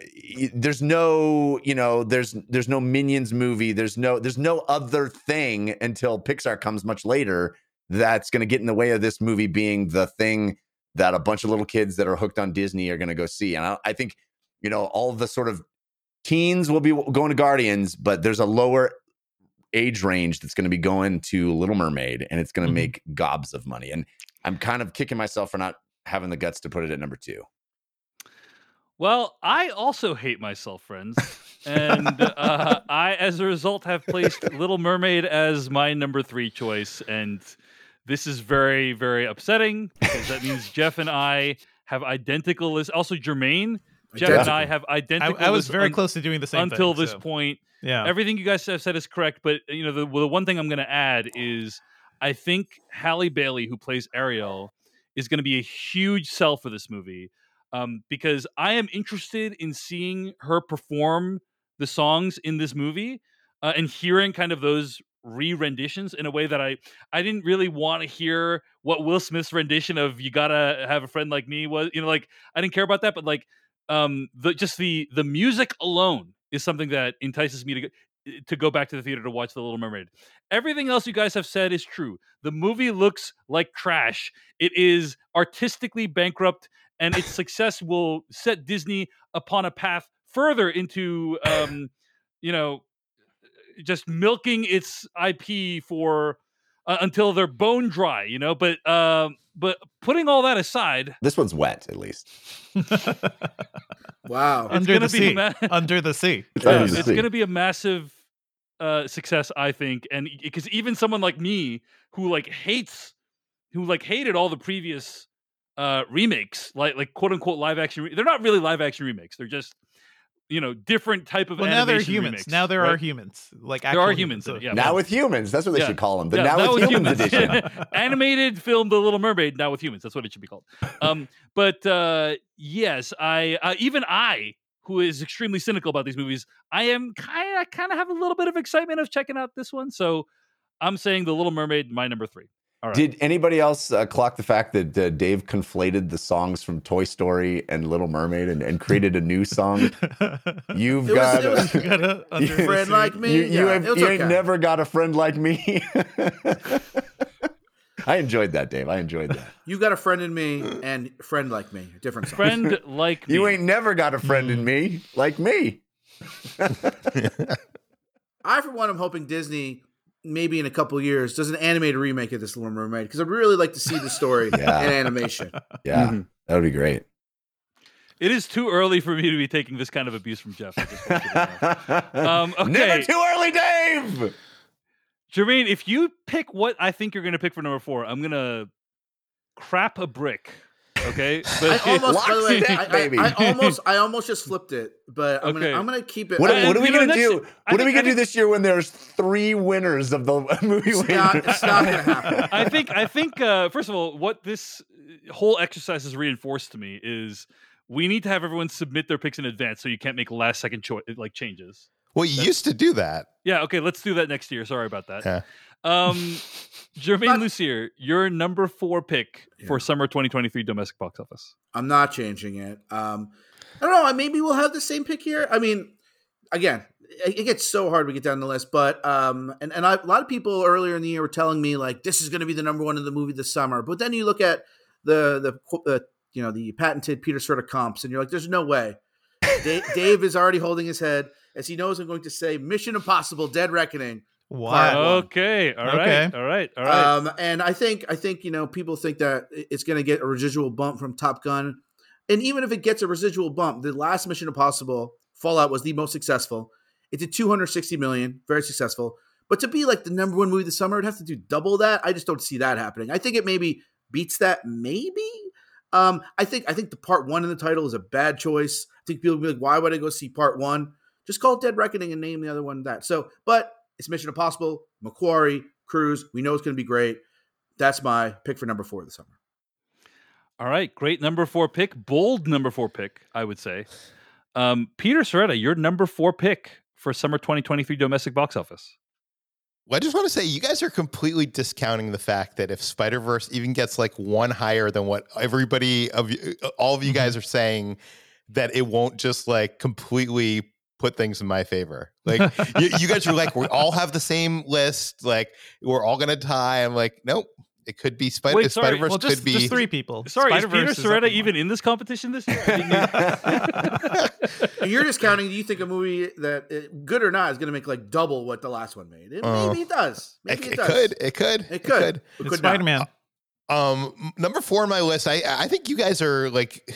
there's no you know there's there's no minions movie there's no there's no other thing until pixar comes much later that's going to get in the way of this movie being the thing that a bunch of little kids that are hooked on disney are going to go see and I, I think you know all the sort of teens will be going to guardians but there's a lower age range that's going to be going to little mermaid and it's going to Mhm. make gobs of money and i'm kind of kicking myself for not having the guts to put it at number two Well, I also hate myself, friends. and uh, *laughs* I, as a result, have placed Little Mermaid as my number three choice. And this is very, very upsetting because that means Jeff and I have identical lists. Also, Germain, Jeff and I have identical I was very un- close to doing the same until thing, this so, point. Yeah. Everything you guys have said is correct, but you know the, the one thing I'm going to add is I think Halle Bailey, who plays Ariel, is going to be a huge sell for this movie um, because I am interested in seeing her perform the songs in this movie uh, and hearing kind of those re-renditions in a way that I I didn't really want to hear what Will Smith's rendition of "You Gotta Have a Friend Like Me" was. You know, like I didn't care about that, but like um the just the the music alone is something that entices me to go, to go back to the theater to watch the little mermaid. Everything else you guys have said is true. The movie looks like trash. It is artistically bankrupt and its *laughs* success will set disney upon a path further into um you know just milking its ip for uh, until they're bone dry you know? But um but putting all that aside this one's wet at least *laughs* Wow. It's Under gonna the be sea. ma- *laughs* Under the sea. It's Yeah, it's going to be a massive uh, success, I think, and because even someone like me who like hates, who like hated all the previous uh remakes, like like quote unquote live action, re- they're not really live action remakes. They're just you know different type of Well, now they're humans. remakes, now there right? are humans. Like There are actual humans so- yeah. now with humans. That's what they Yeah. should call them. The Yeah, now, with humans, edition. *laughs* animated film the little mermaid now with humans that's what it should be called um but uh yes i uh, even i who is extremely cynical about these movies i am kind of kind of have a little bit of excitement of checking out this one so i'm saying the little mermaid my number three all right Did anybody else uh, clock the fact that uh, Dave conflated the songs from Toy Story and Little Mermaid and, and created a new song? *laughs* You've It got. it was- You gotta You- *laughs* under- friend like me. you, you, yeah, have, you okay. ain't never got a friend like me. *laughs* I enjoyed that, Dave. I enjoyed that. You got a friend in me and friend like me. Different song. friend like You ain't never got a friend in me like me. I, for one, am hoping Disney, maybe in a couple years, does an animated remake of this Little Mermaid because I'd really like to see the story *laughs* Yeah. in animation. *laughs* Yeah, Mhm. that would be great. it is too early for me to be taking this kind of abuse from jeff I just want you to know. *laughs* Um, okay. Never too early, Dave. Germain, if you pick what I think you're going to pick for number four, I'm going to crap a brick. Okay, *laughs* I almost, by the way, I, I- baby. I, almost, I almost just flipped it, but I'm Okay. gonna, I'm gonna keep it. What, And, what are we gonna next- do? I What are we gonna do think- this year when there's three winners of the *laughs* movie? It's not, it's not gonna happen. *laughs* I think I think uh, first of all, what this whole exercise has reinforced to me is we need to have everyone submit their picks in advance, so you can't make last second choice like changes. Well, you used to do that. Yeah, okay, let's do that next year. Sorry about that. Yeah. Um, Germain But- Lussier, your number four pick for summer 2023 domestic box office. I'm not changing it. Um, I don't know. Maybe we'll have the same pick here. I mean, again, it, it gets so hard to get down the list, but um, and and I, a lot of people earlier in the year were telling me like this is going to be the number one in the movie this summer. But then you look at the the qu- the you know the patented Peter Sciretta comps, and you're like, there's no way. Dave, *laughs* Dave is already holding his head as he knows I'm going to say Mission Impossible: Dead Reckoning. Wow. Okay, all right, Okay. all right, all right. Um, and I think I think you know people think that it's going to get a residual bump from Top Gun, and even if it gets a residual bump, the last Mission Impossible Fallout was the most successful. It did 260 million, very successful. But to be like the number one movie this summer, it'd have to do double that. I just don't see that happening. I think it maybe beats that, maybe. Um, I think I think the part one in the title is a bad choice. I think people will be like, why would I go see part one? Just call it Dead Reckoning and name the other one that. So, but it's Mission Impossible, McQuarrie, Cruise. We know it's going to be great. That's my pick for number four this summer. All right, great number four pick, bold number four pick, I would say. Um, Peter Sciretta, your number four pick for summer 2023 domestic box office. Well, I just want to say you guys are completely discounting the fact that if Spider Verse even gets like one higher than what everybody of you, all of you guys are saying, that it won't just like completely put things in my favor. Like you, you guys are like, we all have the same list. Like we're all gonna tie. I'm like, nope. It could be Spider. Wait, sorry. Spider Verse Well, just, could be. just three people. Sorry, is Peter up Sciretta even in this competition this year? *laughs* I didn't And *laughs* you're discounting. Do you think a movie that uh, good or not is going to make like double what the last one made? It, Uh, maybe it does. Maybe it, it does. could. It could. It could. It It's could. Spider Man. Um, number four on my list. I I think you guys are like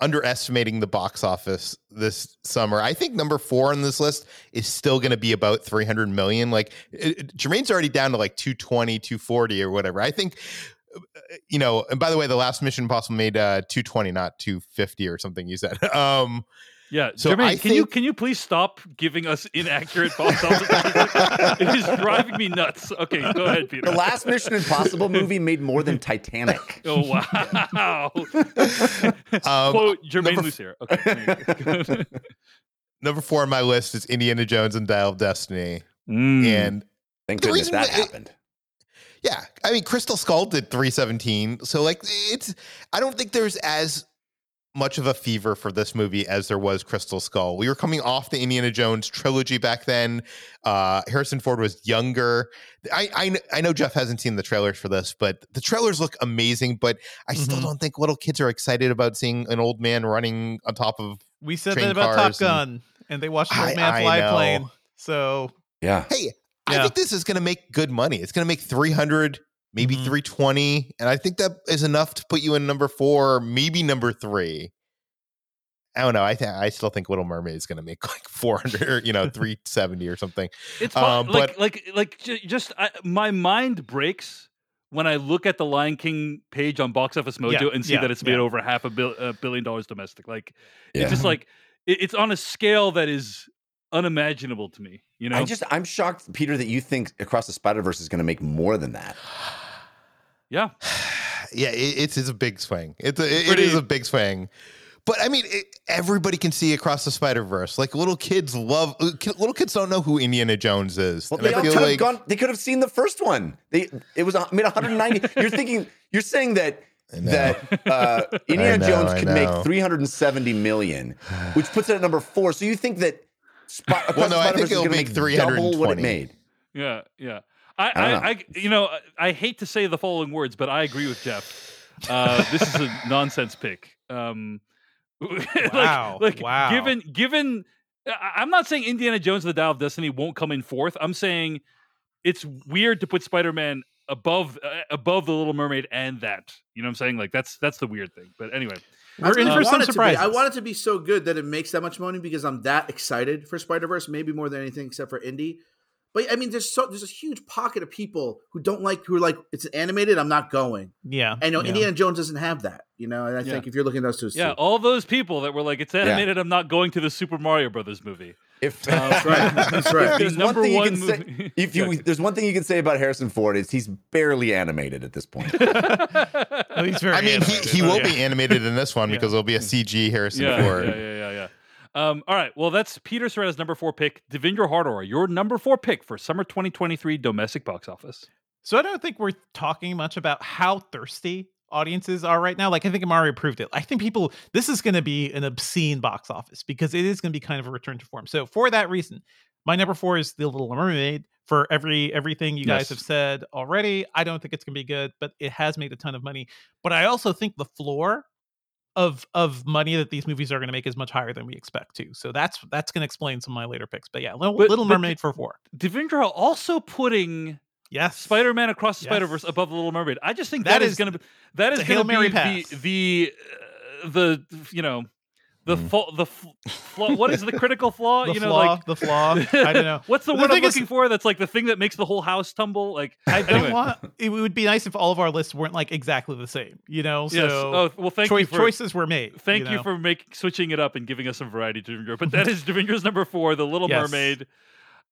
underestimating the box office this summer. I think number four on this list is still going to be about 300 million. Like it, it- Germain's already down to like 220, 240 or whatever. I think, uh, you know, and by the way, the last Mission Impossible made uh 220, not 250 or something you said. *laughs* Um, Yeah, So Germain, I can you can you please stop giving us inaccurate box office figures? it is driving me nuts. Okay, go ahead, Peter. The last Mission Impossible movie made more than Titanic. *laughs* Oh wow! *laughs* um, Quote Germain number- Lussier. Okay. *laughs* number four on my list is Indiana Jones and Dial of Destiny. Mm. And Thank goodness reason that why it- happened. Yeah, I mean, Crystal Skull did 317. So, like, it's, I don't think there's as much of a fever for this movie as there was Crystal Skull. We were coming off the Indiana Jones trilogy back then. Uh, Harrison Ford was younger. I, I, I know Jeff hasn't seen the trailers for this, but the trailers look amazing. But I still Mhm. don't think little kids are excited about seeing an old man running on top of. We said train that about Top cars and- Gun, and, they watched an old man I fly a plane. So Yeah. Hey, I think this is going to make good money. It's going to make 300, maybe Mhm. 320. And I think that is enough to put you in number four, maybe number three. I don't know. I th- I still think Little Mermaid is going to make *laughs* like 400 you know *laughs* 370 or something. It's Um, like but- like like ju- just I, my mind breaks when I look at the Lion King page on Box Office Mojo Yeah, and see yeah, that it's made yeah. over half a, bil- a billion dollars domestic. Like it's just like it, it's on a scale that is unimaginable to me. You know, I just I'm shocked, Peter, that you think Across the Spider Verse is going to make more than that. *sighs* yeah. *sighs* yeah, it, it's it's a big swing. It's a, it- it Pretty- is a big swing. But I mean, it, everybody can see across the Spider Verse. Like little kids love. uh, Little kids don't know who Indiana Jones is. Well, they could feel have like gone. They could have seen the first one. They it was a- made 190. *laughs* you're thinking. You're saying that I that *laughs* uh, Indiana know, Jones could make 370 million, which puts it at number four. So you think that? Sp- Across no, I think it'll make double what it 320. made. Yeah, yeah. I, I I. I, you know, I hate to say the following words, but I agree with Jeff. Uh, *laughs* this is a nonsense pick. Um, *laughs* like- Wow, like, wow. Given, given, I- I'm not saying Indiana Jones and the Dial of Destiny won't come in fourth. I'm saying it's weird to put Spider-Man above uh, above the Little Mermaid and that. You know what I'm saying? Like that's that's the weird thing. But anyway, We're I in for some want it to be- I want it to be so good that it makes that much money because I'm that excited for Spider Verse, maybe more than anything except for Indy. But I mean, there's so there's a huge pocket of people who don't like who are like it's animated. I'm not going. Yeah. And you know, yeah. Indiana Jones doesn't have that. You know, and I Yeah. think if you're looking at those two, yeah, all those people that were like, "It's animated. I'm not going to the Super Mario Brothers movie." If Uh, *laughs* that's right. That's right. there's The one number thing you one can say, *laughs* if you there's one thing you can say about Harrison Ford is he's barely animated at this point. *laughs* Oh, he's very I mean, he, animated. he Oh, will yeah. be animated in this one Yeah. because it'll be a CG Harrison yeah, Ford. Yeah, yeah, yeah, yeah. Um, all right. Well, that's Peter Sciretta's number four pick. Devindra Hardawar, your number four pick for summer 2023 domestic box office. So I don't think we're talking much about how thirsty audiences are right now. Like I think Amari proved it. I think people this is going to be an obscene box office because it is going to be kind of a return to form. So for that reason, my number four is The Little Mermaid. For every everything you guys have said already, I don't think it's going to be good, but it has made a ton of money. But I also think the floor of of money that these movies are going to make is much higher than we expect to. So that's that's going to explain some of my later picks. But yeah, Little, But- Little but Mermaid for four. Devindra also putting Yes, Spider-Man Across the Yes. Spider-Verse above the Little Mermaid. I just think That that is, is- going to be that is it's a Hail going to Mary be pass. the the uh, the you know the Mm. fa- the f- flaw. What is the critical flaw? *laughs* the you know, flaw, like the flaw. I *laughs* don't know. What's the The word I'm thing is- looking for? That's like the thing that makes the whole house tumble. Like I don't anyway. want. It would be nice if all of our lists weren't like exactly the same. You know, so Yes. Oh well, thank choi- you for choices were made. Thank you, know? for making switching it up and giving us some variety to Devindra. But that is *laughs* Devindra's number four, The Little Yes. Mermaid.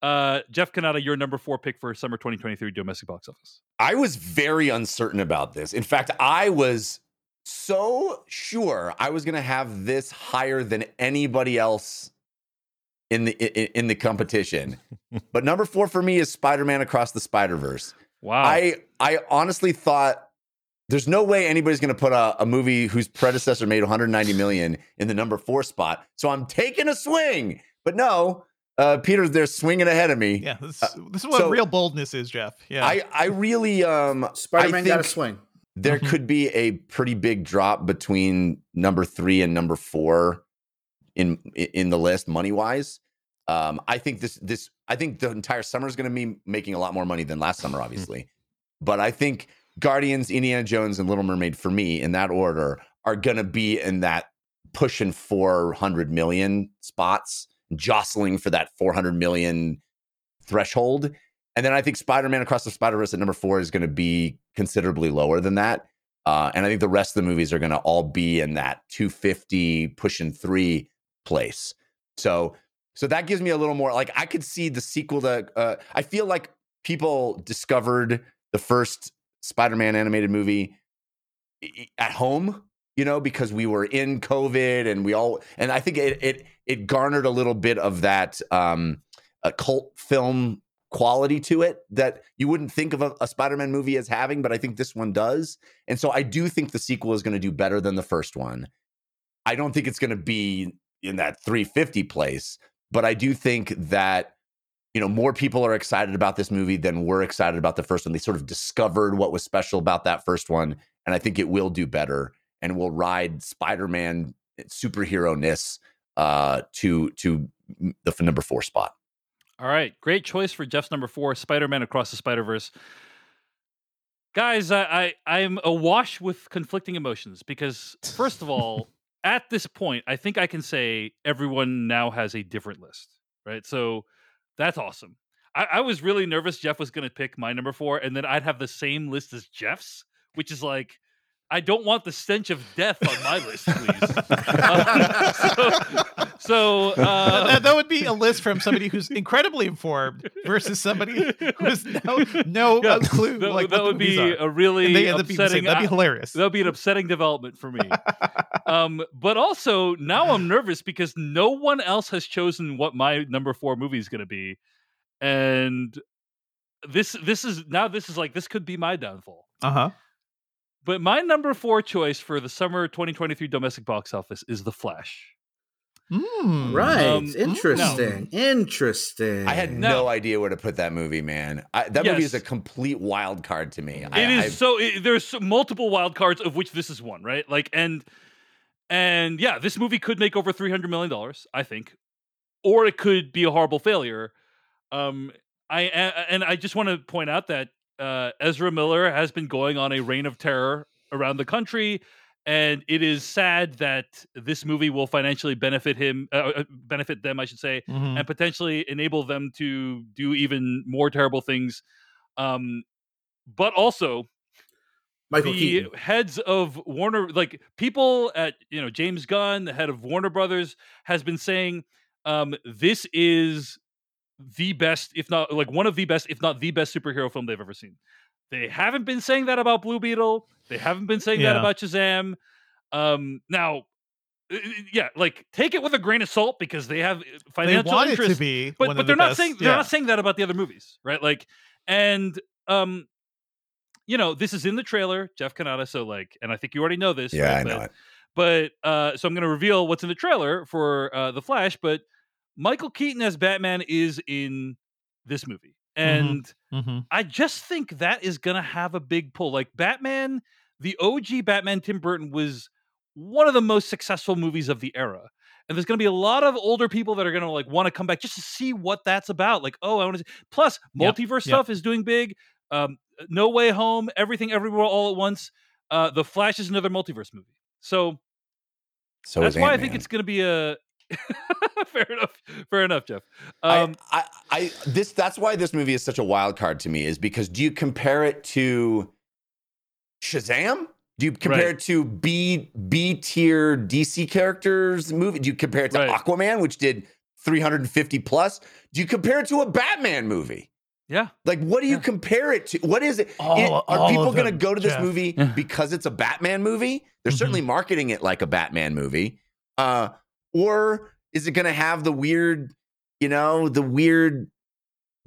Uh, Jeff Cannata, your number four pick for summer 2023 domestic box office. I was very uncertain about this. In fact, I was so sure I was going to have this higher than anybody else in the in, in the competition. *laughs* but number 4 for me is Spider-Man Across the Spider-Verse. Wow. I I honestly thought there's no way anybody's going to put a, a movie whose predecessor made 190 million in the number 4 spot. So I'm taking a swing. But no, uh, Peter's there swinging ahead of me. Yeah, this, this is what so- real boldness is, Jeff. Yeah, I I really um Spider Man I got a swing. there Mhm. could be a pretty big drop between number three and number four in in the list money wise. Um, I think this this I think the entire summer is going to be making a lot more money than last summer, obviously. but I think Guardians, Indiana Jones, and Little Mermaid for me in that order are going to be in that pushing four hundred million spots, jostling for that four hundred million threshold. And then I think Spider Man Across the Spider Verse at number four is going to be considerably lower than that. Uh, and I think the rest of the movies are going to all be in that 250 pushing three place. So, so that gives me a little more like I could see the sequel to. Uh, I feel like people discovered the first Spider Man animated movie at home, you know, because we were in COVID and we all, and I think it it it garnered a little bit of that um, a cult film quality to it that you wouldn't think of a, a Spider-Man movie as having, but I think this one does. And so I do think the sequel is going to do better than the first one. I don't think it's going to be in that 350 place, but I do think that you know more people are excited about this movie than we're excited about the first one. They sort of discovered what was special about that first one, and I think it will do better and will ride Spider-Man superhero ness uh, to to the number four spot. All right, great choice for Jeff's number four, Spider-Man Across the Spider-Verse. Guys, I, I I'm awash with conflicting emotions because first of all, at this point, I think I can say everyone now has a different list, right? So that's awesome. I, I was really nervous Jeff was going to pick my number four, and then I'd have the same list as Jeff's, which is like, I don't want the stench of death on my list, please. Um, *laughs* so, so uh, that, that would be a list from somebody who's incredibly informed versus somebody who has no no yeah, uh, clue. that, like that would be are. a really they end up being the upsetting. That'd be hilarious. That would be an upsetting development for me. *laughs* um, but also now I'm nervous because no one else has chosen what my number four movie is going to be, and this this is now this is like this could be my downfall. Uh huh. But my number four choice for the summer 2023 domestic box office is The Flash. Mm. Right. Um, Interesting. Interesting. I had No. no idea where to put that movie, man. I, that movie is a complete wild card to me. I, It is I- so it, there's multiple wild cards of which this is one, right? Like and and yeah, this movie could make over 300 million dollars, I think. Or it could be a horrible failure. Um I a- and I just want to point out that uh Ezra Miller has been going on a reign of terror around the country and it is sad that this movie will financially benefit him uh, uh, benefit them I should say Mhm. and potentially enable them to do even more terrible things um but also Michael the Keaton. heads of Warner, like people at you know James Gunn, the head of Warner Brothers, has been saying um, this is the best, if not like one of the best, if not the best superhero film they've ever seen. They haven't been saying that about Blue Beetle. They haven't been saying that about Shazam. Um, now, yeah, like take it with a grain of salt because they have uh, They financial it interest to be, but but they're the not best- saying they're yeah. not saying that about the other movies, right? Like, and um, you know, this is in the trailer, Jeff Cannata. So like, and I think you already know this. yeah, right? I know but, it. But uh, so I'm going to reveal what's in the trailer for uh, the Flash. But Michael Keaton as Batman is in this movie, and Mhm. I just think that is going to have a big pull. Like Batman, the OG Batman, Tim Burton was one of the most successful movies of the era. And there's going to be a lot of older people that are going to like want to come back just to see what that's about. Like, oh, I want to. See. Plus, multiverse yep. stuff is doing big. Um, no Way Home, Everything Everywhere All at Once. Uh, the Flash is another multiverse movie. So So that's why I think it's going to be a. *laughs* fair enough. Fair enough, Jeff. Um, I, I, I, this that's why this movie is such a wild card to me is because do you compare it to Shazam? Do you compare Right. it to B B tier DC characters movie? Do you compare it to Right. Aquaman, which did 350 plus? Do you compare it to a Batman movie? yeah. Like, what do you Yeah. compare it to? What is it? All- It- are people going to go to this Jeff. movie because it's a Batman movie? They're Mhm. certainly marketing it like a Batman movie. Uh, or is it going to have the weird, you know, the weird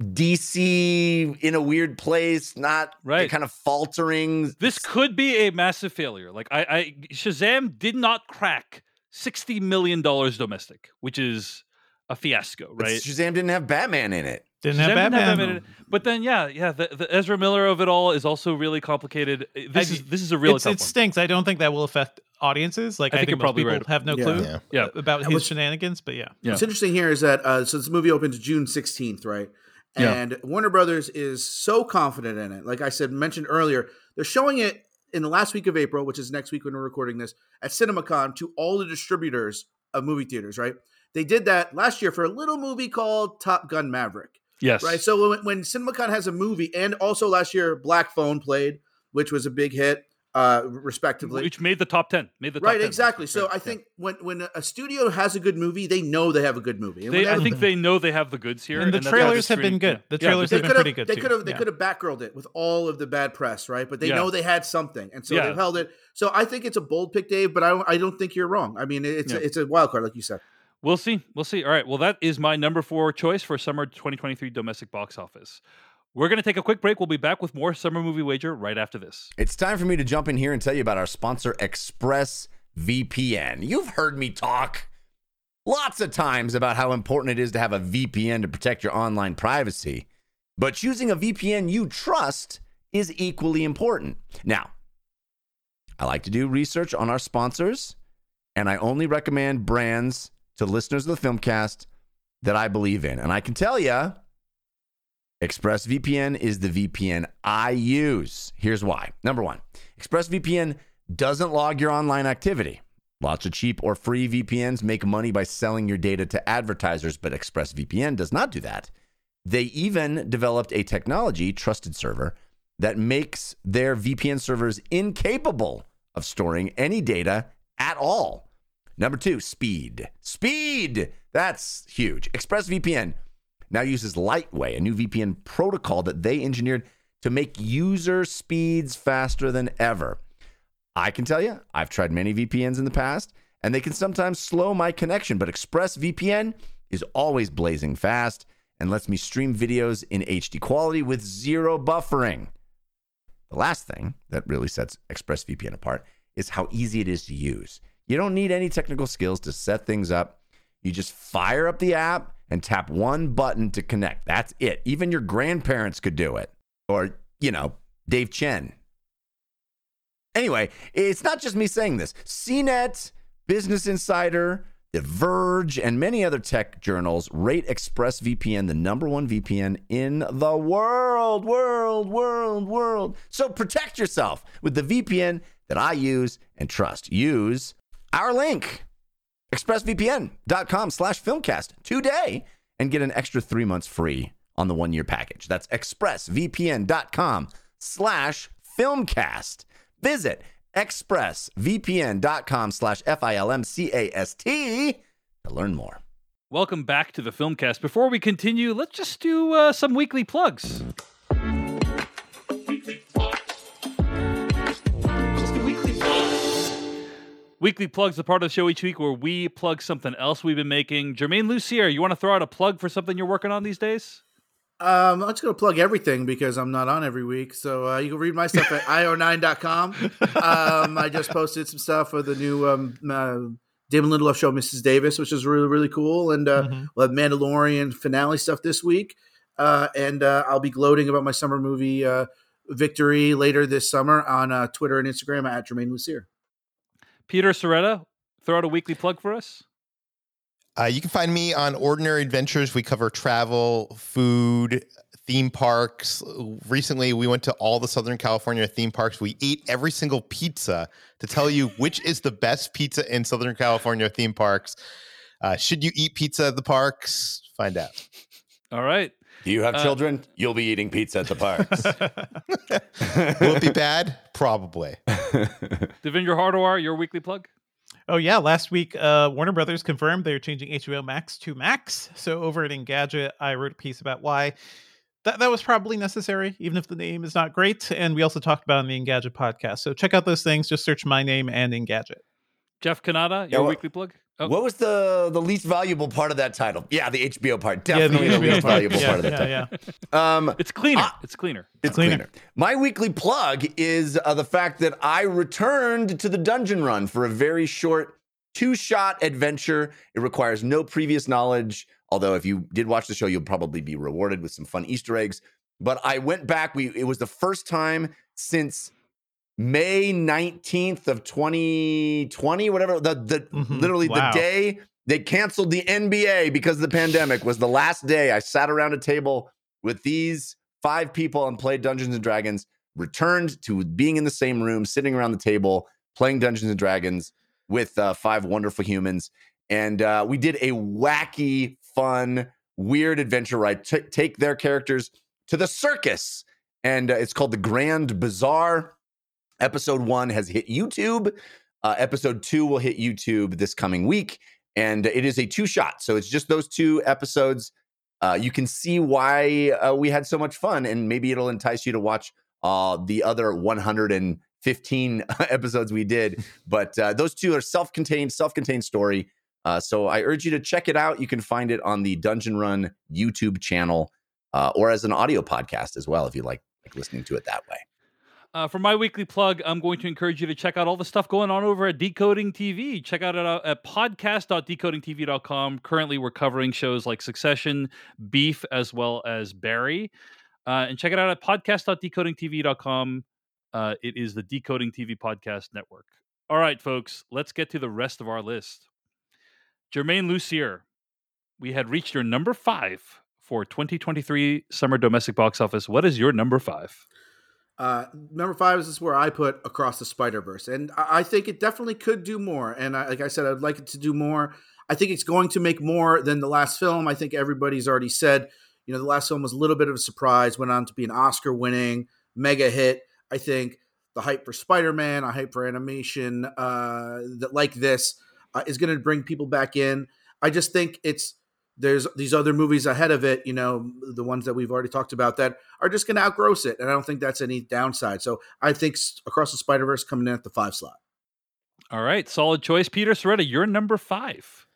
DC in a weird place, not Right. kind of faltering? This could be a massive failure. Like I, I Shazam did not crack sixty million dollars domestic, which is a fiasco, But right? Shazam didn't have Batman in it. Didn't Shazam have didn't Batman. in it. But then, yeah, yeah, the, the Ezra Miller of it all is also really complicated. This I- is this is a real It's, tough it one. stinks. I don't think that will affect audiences. Like I I, think think, you're most probably people right. have no Yeah. clue Yeah. Yeah. about his what's- shenanigans. But yeah, Yeah. What's interesting here is that uh, so this movie opens June 16th, right? Yeah. And Warner Brothers is so confident in it. Like I said, mentioned earlier, they're showing it in the last week of April, which is next week when we're recording this, at CinemaCon to all the distributors of movie theaters, right? They did that last year for a little movie called Top Gun Maverick. Yes, right? So when, when CinemaCon has a movie, and also last year Black Phone played, which was a big hit, uh, respectively. which made the top ten. Made the top right, 10. exactly. So Right, I yeah. think when when a studio has a good movie, they know they have a good movie. And they, I think they know they have the goods here, And the that's why trailers have been good. The trailers Yeah, have been pretty good they could have they could have backgirled it with all of the bad press, right? But they Yeah. know they had something, and so Yeah. they've held it. So I think it's a bold pick, Dave. But I don't, I don't think you're wrong. I mean, it's Yeah. a, it's a wild card, like you said. We'll see. We'll see. All right. Well, that is my number four choice for summer 2023 domestic box office. We're going to take a quick break. We'll be back with more Summer Movie Wager right after this. It's time for me to jump in here and tell you about our sponsor, ExpressVPN. You've heard me talk lots of times about how important it is to have a VPN to protect your online privacy, but choosing a VPN you trust is equally important. Now, I like to do research on our sponsors, and I only recommend brands to listeners of the Filmcast that I believe in. And I can tell you, ExpressVPN is the VPN I use. Here's why. Number one, ExpressVPN doesn't log your online activity. Lots of cheap or free VPNs make money by selling your data to advertisers, but ExpressVPN does not do that. They even developed a technology, Trusted Server, that makes their VPN servers incapable of storing any data at all. Number two, speed. Speed! That's huge. ExpressVPN now uses Lightway, a new VPN protocol that they engineered to make user speeds faster than ever. I can tell you, I've tried many VPNs in the past, and they can sometimes slow my connection, but ExpressVPN is always blazing fast and lets me stream videos in HD quality with zero buffering. The last thing that really sets ExpressVPN apart is how easy it is to use. You don't need any technical skills to set things up. You just fire up the app and tap one button to connect. That's it. Even your grandparents could do it. Or, you know, Dave Chen. Anyway, it's not just me saying this. CNET, Business Insider, The Verge, and many other tech journals rate ExpressVPN the number one VPN in the world, world, world, world. So protect yourself with the VPN that I use and trust. Use our link, expressvpn.com slash filmcast today and get an extra three months free on the one-year package. That's expressvpn.com slash filmcast. Visit expressvpn.com slash F-I-L-M-C-A-S-T to learn more. Welcome back to the Filmcast. Before we continue, let's just do uh, some weekly plugs. Weekly plugs, the part of the show each week where we plug something else we've been making. Germain Lussier, you want to throw out a plug for something you're working on these days? Um, I'm just going to plug everything because I'm not on every week. So uh, you can read my stuff at *laughs* io9.com. Um, I just posted some stuff for the new um, uh, Damon Lindelof show, Mrs. Davis, which is really, really cool. And uh, Mhm. we'll have Mandalorian finale stuff this week. Uh, and uh, I'll be gloating about my summer movie uh, Victory later this summer on uh, Twitter and Instagram at Germain Lussier. Peter Sciretta, throw out a weekly plug for us. Uh, you can find me on Ordinary Adventures. We cover travel, food, theme parks. Recently, we went to all the Southern California theme parks. We ate every single pizza to tell you which is the best pizza in Southern California theme parks. Uh, should you eat pizza at the parks? Find out. All right. Do you have Uh, children? You'll be eating pizza at the parks. *laughs* *laughs* Will it be bad? Probably. *laughs* Devindra Hardawar, your weekly plug. Oh yeah, last week uh, Warner Brothers confirmed they're changing HBO Max to Max. So over at Engadget, I wrote a piece about why that that was probably necessary, even if the name is not great. And we also talked about it in the Engadget podcast. So check out those things. Just search my name and Engadget. Jeff Cannata, Yeah, your weekly plug. Oh, What was the the least valuable part of that title? Yeah, the HBO part. Yeah, the Definitely the, HBO least part. valuable Yeah, part of that yeah, title. yeah. Um, it's cleaner. It's cleaner. It's Cleaner. cleaner. My weekly plug is uh, the fact that I returned to the dungeon run for a very short two shot adventure. It requires no previous knowledge. Although, if you did watch the show, you'll probably be rewarded with some fun Easter eggs. But I went back. We it was the first time since May 19th of 2020, whatever. The the Mhm. literally Wow. the day they canceled the NBA because of the pandemic was the last day I sat around a table with these five people and played Dungeons and Dragons, returned to being in the same room, sitting around the table, playing Dungeons and Dragons with uh, five wonderful humans. And uh, we did a wacky, fun, weird adventure ride. T- take their characters to the circus. And uh, it's called the Grand Bazaar. Episode one has hit YouTube. Uh, episode two will hit YouTube this coming week. And it is a two shot. So it's just those two episodes uh, you can see why uh, we had so much fun, and maybe it'll entice you to watch uh, the other 115 *laughs* episodes we did. *laughs* But uh, those two are self-contained, self-contained story. Uh, so I urge you to check it out. You can find it on the Dungeon Run YouTube channel, uh, or as an audio podcast as well, if you like, like listening to it that way. Uh, for my weekly plug, I'm going to encourage you to check out all the stuff going on over at Decoding TV. Check out it out at podcast.decodingtv.com. Currently, we're covering shows like Succession, Beef, as well as Barry. Uh, and check it out at podcast.decodingtv.com. Uh, it is the Decoding TV Podcast Network. All right, folks, let's get to the rest of our list. Germain Lussier, we had reached your number five for 2023 summer domestic box office. What is your number five? Uh, number five is where I put Across the Spider Verse, and I, think it definitely could do more. And I, like I said, I'd like it to do more. I think it's going to make more than the last film. I think everybody's already said, you know, the last film was a little bit of a surprise, went on to be an Oscar winning mega hit. I think the hype for Spider Man, a hype for animation uh, that like this uh, is going to bring people back in. I just think it's there's these other movies ahead of it, you know, the ones that we've already talked about that are just going to outgross it, and I don't think that's any downside. So I think Across the Spider Verse coming in at the five slot. All right, solid choice, Peter Sciretta. You're number five.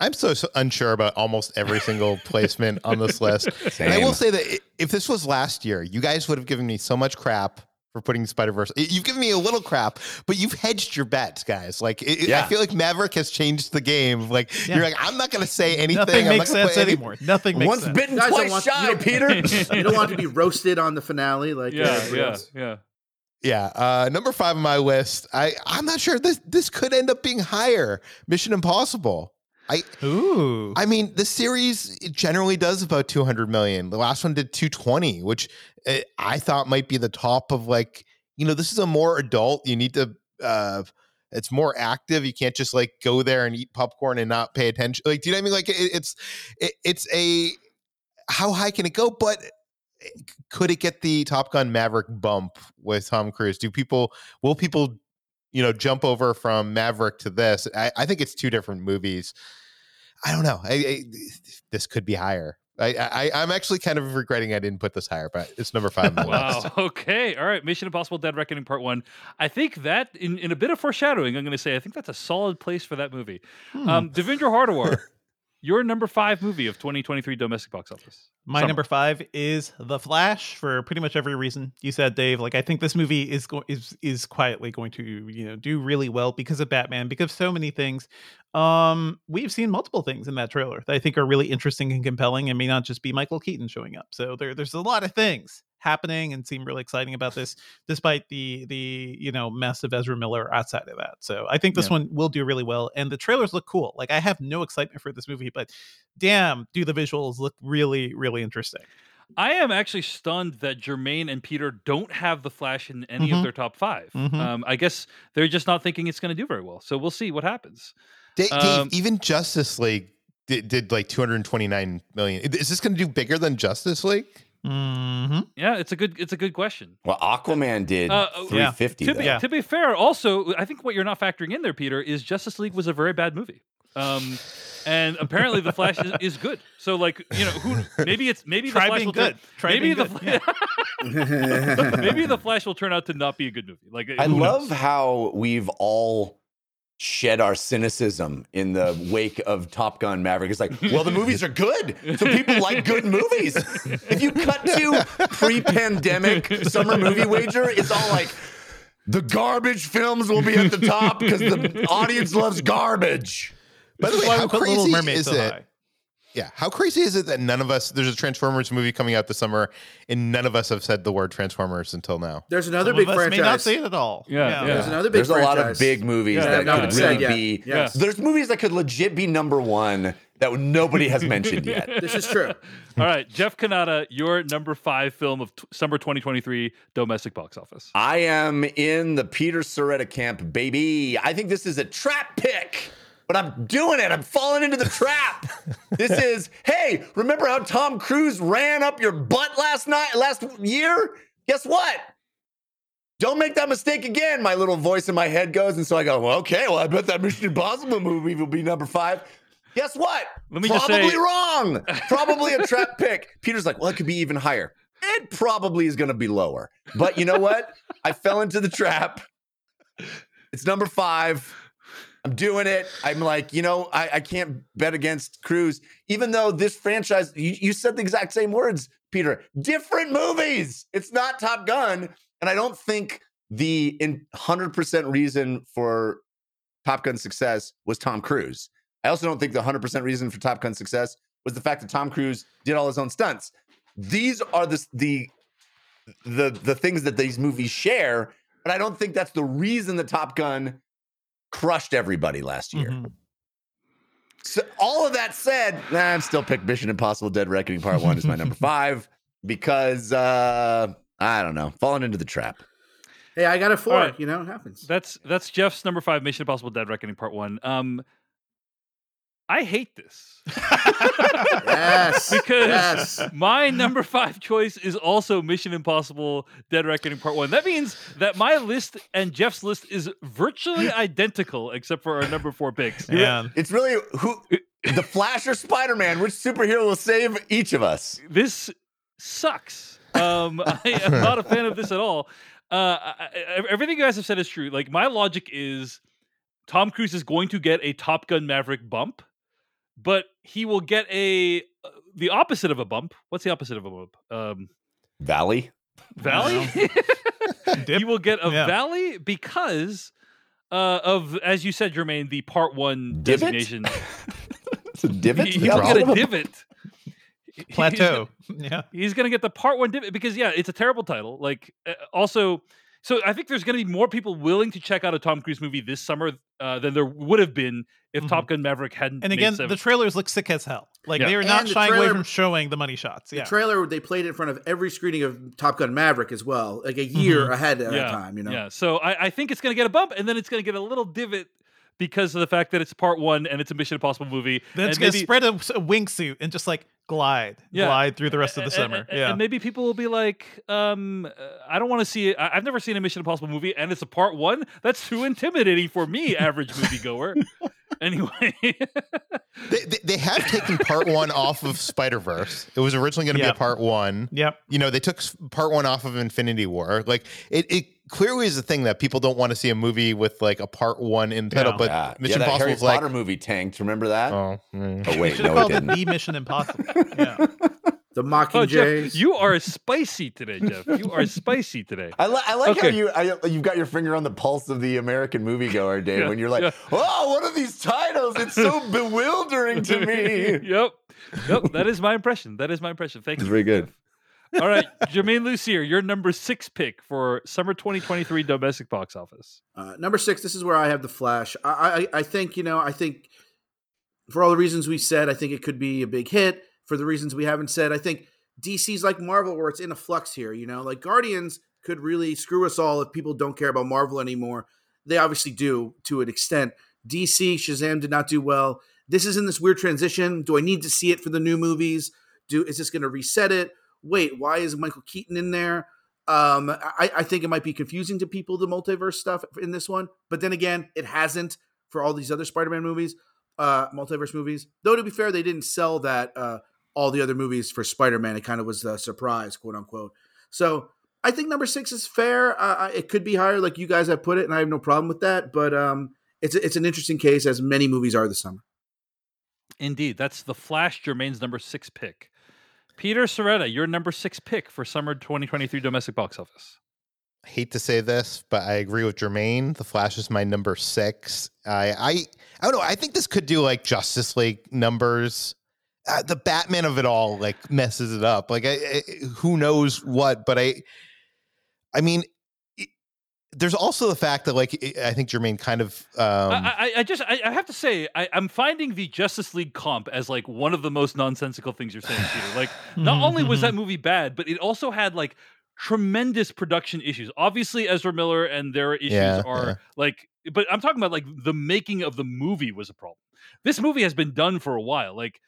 I'm so, so, unsure about almost every single *laughs* placement on this list. Same. And I will say that if this was last year, you guys would have given me so much crap for putting Spider Verse. You've given me a little crap, but you've hedged your bets, guys. Like it, Yeah. I feel like Maverick has changed the game. Like Yeah. you're like, I'm not going to say anything. Nothing I'm makes not sense put any- anymore. Nothing makes Once sense. Once bitten, Guys twice want- shy, you don't- Peter. *laughs* you don't want to be roasted on the finale, like Yeah, everybody yeah, yeah. Yeah, uh, number five on my list. I I'm not sure this this could end up being higher. Mission Impossible. I Ooh. I mean, the series generally does about 200 million. The last one did 220, which uh, I thought might be the top of like, you know, this is a more adult. You need to, uh, it's more active. You can't just like go there and eat popcorn and not pay attention. Like, do you know what I mean? Like, it, it's, it, it's a, how high can it go? But eh, could it get the Top Gun Maverick bump with Tom Cruise? Do people, will people, you know, jump over from Maverick to this? I, I think it's two different movies. I don't know. I, I, this could be higher. I, I I'm actually kind of regretting I didn't put this higher, but it's number five. On my list. Wow. *laughs* Okay. All right. Mission Impossible: Dead Reckoning Part One. I think that, in, in a bit of foreshadowing, I'm going to say I think that's a solid place for that movie. Hmm. Um, Devindra Hardawar, *laughs* your number five movie of 2023 domestic box office. My Summer. number five is The Flash for pretty much every reason you said, Dave. Like I think this movie is going is is quietly going to you know do really well because of Batman, because of so many things. Um, we've seen multiple things in that trailer that I think are really interesting and compelling, and may not just be Michael Keaton showing up. So there, there's a lot of things happening and seem really exciting about this, despite the the you know mess of Ezra Miller outside of that. So I think this Yeah. one will do really well, and the trailers look cool. Like I have no excitement for this movie, but damn, do the visuals look really really interesting. I am actually stunned that Germain and Peter don't have the Flash in any of Mhm. their top 5 Mhm. Um, I guess they're just not thinking it's going to do very well. So we'll see what happens. Dave, Um, even Justice League did, did like 229 million. Is this going to do bigger than Justice League? Mm-hmm. Yeah, it's a good it's a good question. Well, Aquaman did Uh, oh, yeah. 350. To be, Yeah. to be fair, also, I think what you're not factoring in there, Peter, is Justice League was a very bad movie. Um, and apparently the Flash is, is good. So, like, you know, who maybe it's maybe the Flash being will turn- good. Try maybe being the good. Fla- *laughs* maybe the Flash will turn out to not be a good movie. Like, I love knows? how we've all shed our cynicism in the wake of Top Gun Maverick. It's like, well, the movies are good. So people like good movies. If you cut to pre-pandemic summer movie wager, it's all like the garbage films will be at the top because the audience loves garbage. By the way, why how we put Little crazy is so it? high. Yeah, how crazy is it that none of us? There's a Transformers movie coming out this summer, and none of us have said the word Transformers until now. There's another Some big of us may not franchise. say it at all. Yeah, yeah. There's another big There's a lot of big movies Yeah, that have could been really said yet. be. Yes. There's movies that could legit be number one that nobody has mentioned yet. *laughs* This is true. All right, Jeff Cannata, your number five film of t- summer 2023 domestic box office. I am in the Peter Sciretta camp, baby. I think this is a trap pick, but I'm doing it. I'm falling into the trap. *laughs* this is, hey, remember how Tom Cruise ran up your butt last night, last year? Guess what? Don't make that mistake again, my little voice in my head goes. And so I go, well, okay, well, I bet that Mission Impossible movie will be number five. Guess what? Let me Probably say- wrong. *laughs* Probably a trap pick. Peter's like, well, it could be even higher. It probably is going to be lower. But you know what? I fell into the trap. It's number five. I'm doing it. I'm like, you know, I, I can't bet against Cruise, even though this franchise, you, you said the exact same words, Peter. Different movies. It's not Top Gun. And I don't think the in 100% reason for Top Gun's success was Tom Cruise. I also don't think the 100% reason for Top Gun's success was the fact that Tom Cruise did all his own stunts. These are the the the the things that these movies share, but I don't think that's the reason that Top Gun crushed everybody last year. Mhm. So all of that said, nah, I'm still pick Mission Impossible: Dead Reckoning Part One as my number *laughs* five because uh, I don't know. Falling into the trap. Hey, I got a four. All right. You know, it happens. That's that's Jeff's number five, Mission Impossible: Dead Reckoning Part One. Um, I hate this. yes. *laughs* because yes. my number five choice is also Mission Impossible: Dead Reckoning Part One. That means that my list and Jeff's list is virtually identical, except for our number four picks. Man. It's really who the Flash or Spider Man. Which superhero will save each of us? This sucks. Um, *laughs* I am not a fan of this at all. Uh, I, I- everything you guys have said is true. Like my logic is, Tom Cruise is going to get a Top Gun Maverick bump, but he will get a uh, the opposite of a bump. What's the opposite of a bump? Um, Valley. valley. *laughs* Dip? he will get a Yeah. valley because uh, of, as you said, Germain, the Part One Divot? designation. *laughs* It's a divot. he, The he will get a a- divot. He's Plateau. Yeah. he's gonna get the part one divot because yeah it's a terrible title like uh, also so i think there's gonna be more people willing to check out a tom cruise movie this summer uh, than there would have been if top gun maverick hadn't Mm-hmm. And made again, seven. the trailers look sick as hell. Like Yeah. they are not the shying away from showing the money shots. The trailer they played in front of every screening of Top Gun Maverick as well, like a year Mhm. ahead of yeah, time. You know, yeah so I, I think it's gonna get a bump and then it's gonna get a little divot because of the fact that it's part one and it's a mission impossible movie then it's gonna spread a, a wingsuit and just like glide, Yeah. glide through the rest of the summer. a- Yeah. And maybe people will be like, um, uh, I don't want to see it. I've never seen a Mission Impossible movie, and it's a part one. That's too intimidating for me, average moviegoer. *laughs* *laughs* anyway, They, they, they have taken part one *laughs* off of Spider Verse. It was originally going to Yeah. be a part one. Yep. You know, they took part one off of Infinity War. Like it, it clearly is a thing that people don't want to see a movie with like a part one in the title. Yeah. But yeah, Mission yeah, that Impossible Harry is like, Potter movie tanked. Remember that? Oh, oh, mm. wait, no, it it didn't. the Mission Impossible. *laughs* Yeah. The oh, Mockingjays. Jeff, you are spicy today, Jeff. You are spicy today. I, li- I like how you I, you've got your finger on the pulse of the American moviegoer, Dave. Yeah, when you're like, yeah. "Oh, what are these titles? It's so *laughs* bewildering to me." *laughs* yep, yep. That is my impression. That is my impression. Thank you. It's you. very good. All right, Germain Lussier, your number six pick for summer 2023 domestic box office. Uh, number six. This is where I have the Flash. I, I I think you know. I think for all the reasons we said, I think it could be a big hit. For the reasons we haven't said, I think DC's like Marvel, where it's in a flux here. You know, like Guardians could really screw us all if people don't care about Marvel anymore. They obviously do to an extent. DC Shazam did not do well. This is in this weird transition. Do I need to see it for the new movies? Do is this going to reset it? Wait, why is Michael Keaton in there? Um, I, I think it might be confusing to people the multiverse stuff in this one, but then again, it hasn't for all these other Spider-Man movies, uh, multiverse movies. Though to be fair, they didn't sell that uh, all the other movies for Spider-Man. It kind of was a surprise, quote unquote. So I think number six is fair. Uh, it could be higher, like you guys have put it, and I have no problem with that. But um, it's it's an interesting case, as many movies are this summer. Indeed, that's the Flash, Germain's number six pick. Peter Sciretta, your number six pick for summer 2023 domestic box office. I hate to say this, but I agree with Germain. The Flash is my number six. I I I don't know. I think this could do like Justice League numbers. Uh, the Batman of it all like messes it up. Like I, I, who knows what? But I, I mean, it- there's also the fact that like I I think Germain kind of um, I, I, I just, I, I have to say, I, I'm finding the Justice League comp as like one of the most nonsensical things you're saying, Peter. Like, *sighs* not only was that movie bad, but it also had like tremendous production issues. Obviously, Ezra Miller and their issues Yeah, are yeah. like, but I'm talking about like the making of the movie was a problem. This movie has been done for a while. Like,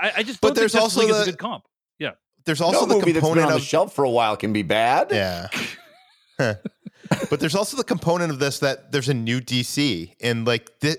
I, I just But don't think there's Justice also League is a the- good comp. Yeah, there's also no the movie that's been component on of the shelf for a while can be bad. Yeah. but there's also the component of this that there's a new DC and like thi-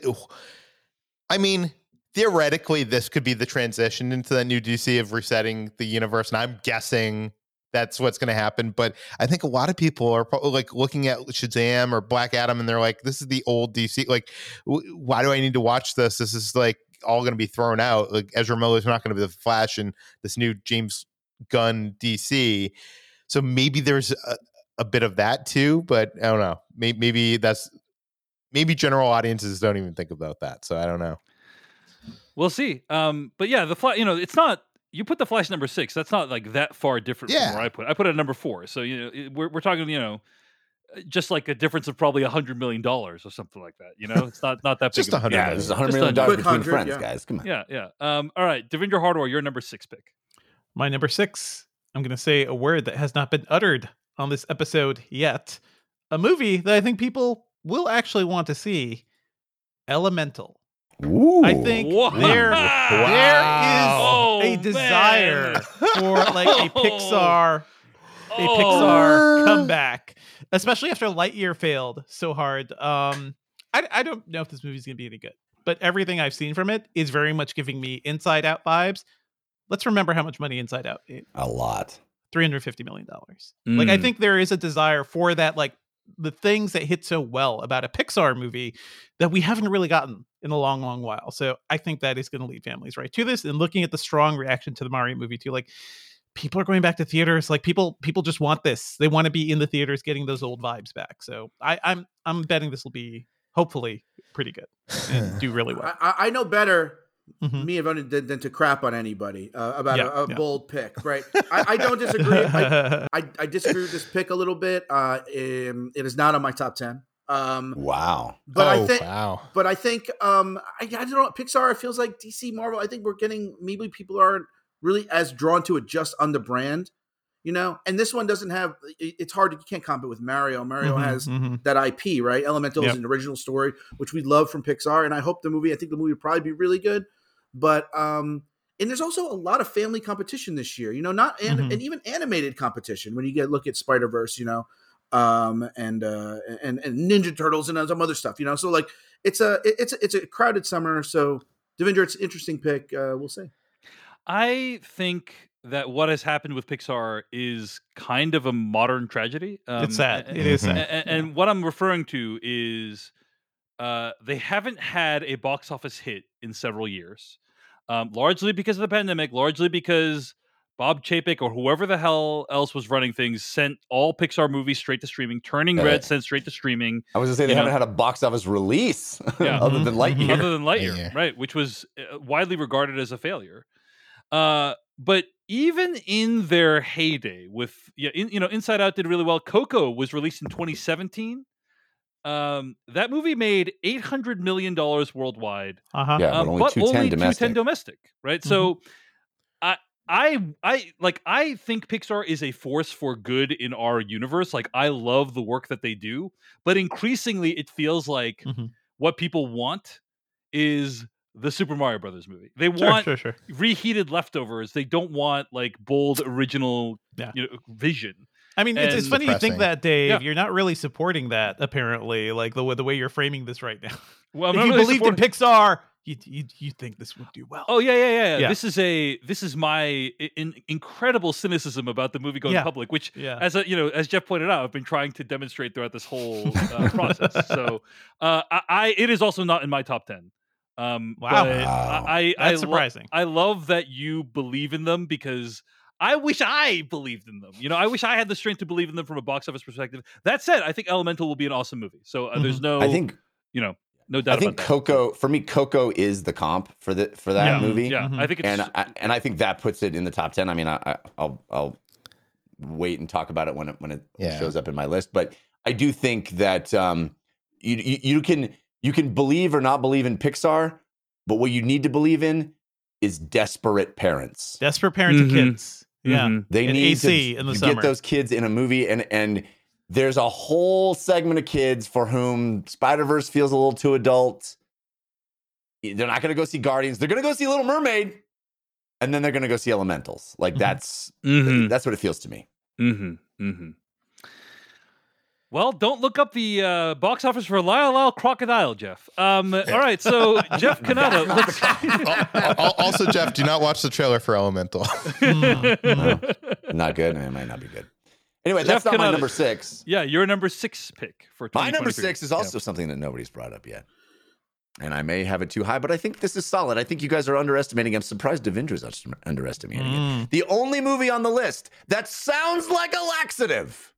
I mean theoretically this could be the transition into that new DC of resetting the universe and I'm guessing that's what's going to happen but I think a lot of people are probably like looking at Shazam or Black Adam and they're like this is the old DC like w- why do I need to watch this this is like all going to be thrown out like Ezra Miller's not going to be the Flash and this new James Gunn DC so maybe there's a, a bit of that too, but I don't know. Maybe, maybe that's maybe general audiences don't even think about that. So I don't know. We'll see. Um, but yeah, the Flash. You know, it's not. You put the Flash number six. That's not like that far different Yeah. from where I put. it. I put it at number four. So you know, we're we're talking. You know, just like a difference of probably a hundred million dollars or something like that. You know, it's not not that big. Just of a hundred Yeah, million. this a hundred Just million a dollars between friends, yeah. guys. Come on. Yeah, yeah. Um, all right, Devindra Hardawar, your number six pick. My number six I'm going to say a word that has not been uttered on this episode yet. A movie that I think people will actually want to see Elemental. Ooh. I think *laughs* Wow. there, there is Oh, a desire man. for like a *laughs* Oh. Pixar, a Oh. Pixar comeback, especially after Lightyear failed so hard. Um, I, I don't know if this movie's gonna be any good, but everything I've seen from it is very much giving me Inside Out vibes. Let's remember how much money Inside Out made. a lot. Three hundred fifty million dollars. Like I Mm. think there is a desire for that, like the things that hit so well about a Pixar movie that we haven't really gotten in a long, long while. So I think that is going to lead families right to this. And looking at the strong reaction to the Mario movie too, like people are going back to theaters. Like people, people just want this. They want to be in the theaters, getting those old vibes back. So I, I'm, I'm betting this will be hopefully pretty good and *laughs* do really well. I, I- I know better Mhm. me than, than, than to crap on anybody uh, about Yeah, a, a yeah. bold pick, right? I, I don't disagree. I, *laughs* I, I disagree with this pick a little bit. Uh, um, it is not on my top ten. Um, Wow. but I Oh, think, wow. but I think, um, I, I don't know. Pixar it feels like DC, Marvel. I think we're getting maybe people aren't really as drawn to it just on the brand, you know. And this one doesn't have. It's hard. You can't comp it with Mario. Mario Mhm, has mhm. that IP, right? Elemental Yep. is an original story, which we love from Pixar, and I hope the movie. I think the movie will probably be really good, but um, and there's also a lot of family competition this year. You know, not and, Mhm. and even animated competition when you get look at Spider Verse, you know, um, and uh, and and Ninja Turtles and some other stuff. You know, so like it's a it's a, it's a crowded summer. So Devindra, it's an interesting pick. Uh, we'll see. I think that what has happened with Pixar is kind of a modern tragedy. Um, it's sad. a- It is sad. a- a- And, what I'm referring to is uh, they haven't had a box office hit in several years, um, largely because of the pandemic, largely because Bob Chapek or whoever the hell else was running things sent all Pixar movies straight to streaming. Turning Yeah. Red sent straight to streaming. I was gonna say they You haven't know? had a box office release *laughs* Yeah. other than Mhm, Lightyear. other than Lightyear, Yeah. right? Which was uh, widely regarded as a failure. Uh, but even in their heyday, with yeah, in, you know, Inside Out did really well. Coco was released in 2017. Um, that movie made 800 million dollars worldwide, Uh-huh. Yeah, but um, only but 210 only domestic. 210 domestic, right? So, I. I I like I think Pixar is a force for good in our universe. Like I love the work that they do, but increasingly it feels like Mhm. what people want is the Super Mario Brothers movie. They Sure, want sure, sure. reheated leftovers. They don't want like bold original Yeah. you know, vision. I mean, it's, it's And- funny you think that, Dave. Yeah. You're not really supporting that, apparently, like the way the way you're framing this right now. Well, if you really believed in Pixar, you, you you think this would do well. Oh yeah, yeah, yeah, yeah. Yeah. This is a this is my in, incredible cynicism about the movie going Yeah. public, which yeah. as a, you know, as Jeff pointed out, I've been trying to demonstrate throughout this whole uh, process. *laughs* So, uh, I, I it is also not in my top ten. Um, Wow. Wow. I, I, I That's lo- surprising. I love that you believe in them because I wish I believed in them. You know, I wish I had the strength to believe in them from a box office perspective. That said, I think Elemental will be an awesome movie. So uh, there's no, I think you know, no doubt I think about that. Coco for me, Coco is the comp for the for that yeah, movie. Yeah, Mhm. I think it's and I, and I think that puts it in the top ten. I mean, I, I I'll I'll wait and talk about it when it when it Yeah. shows up in my list. But I do think that um, you, you you can you can believe or not believe in Pixar, but what you need to believe in is desperate parents. Desperate parents and Mhm. kids. Yeah. Mhm. They And need AC to, in the to get those kids in a movie, and and there's a whole segment of kids for whom Spider Verse feels a little too adult. They're not going to go see Guardians. They're going to go see Little Mermaid, and then they're going to go see Elementals. Like Mhm. that's Mhm. that's what it feels to me. Mm-hmm. Mm-hmm. Well, don't look up the uh, box office for Lyle Lyle Crocodile, Jeff. Um, *laughs* all right, so Jeff Cannata. *laughs* Let's... Al- al- also, Jeff, do not watch the trailer for Elemental. *laughs* Mm, Not good. It might not be good. Anyway, Jeff that's not my number six. yeah, your number six pick for My number six is also something that nobody's brought up yet. And I may have it too high, but I think this is solid. I think you guys are underestimating. I'm surprised Devindra's un- underestimating it. Mm. The only movie on the list that sounds like a laxative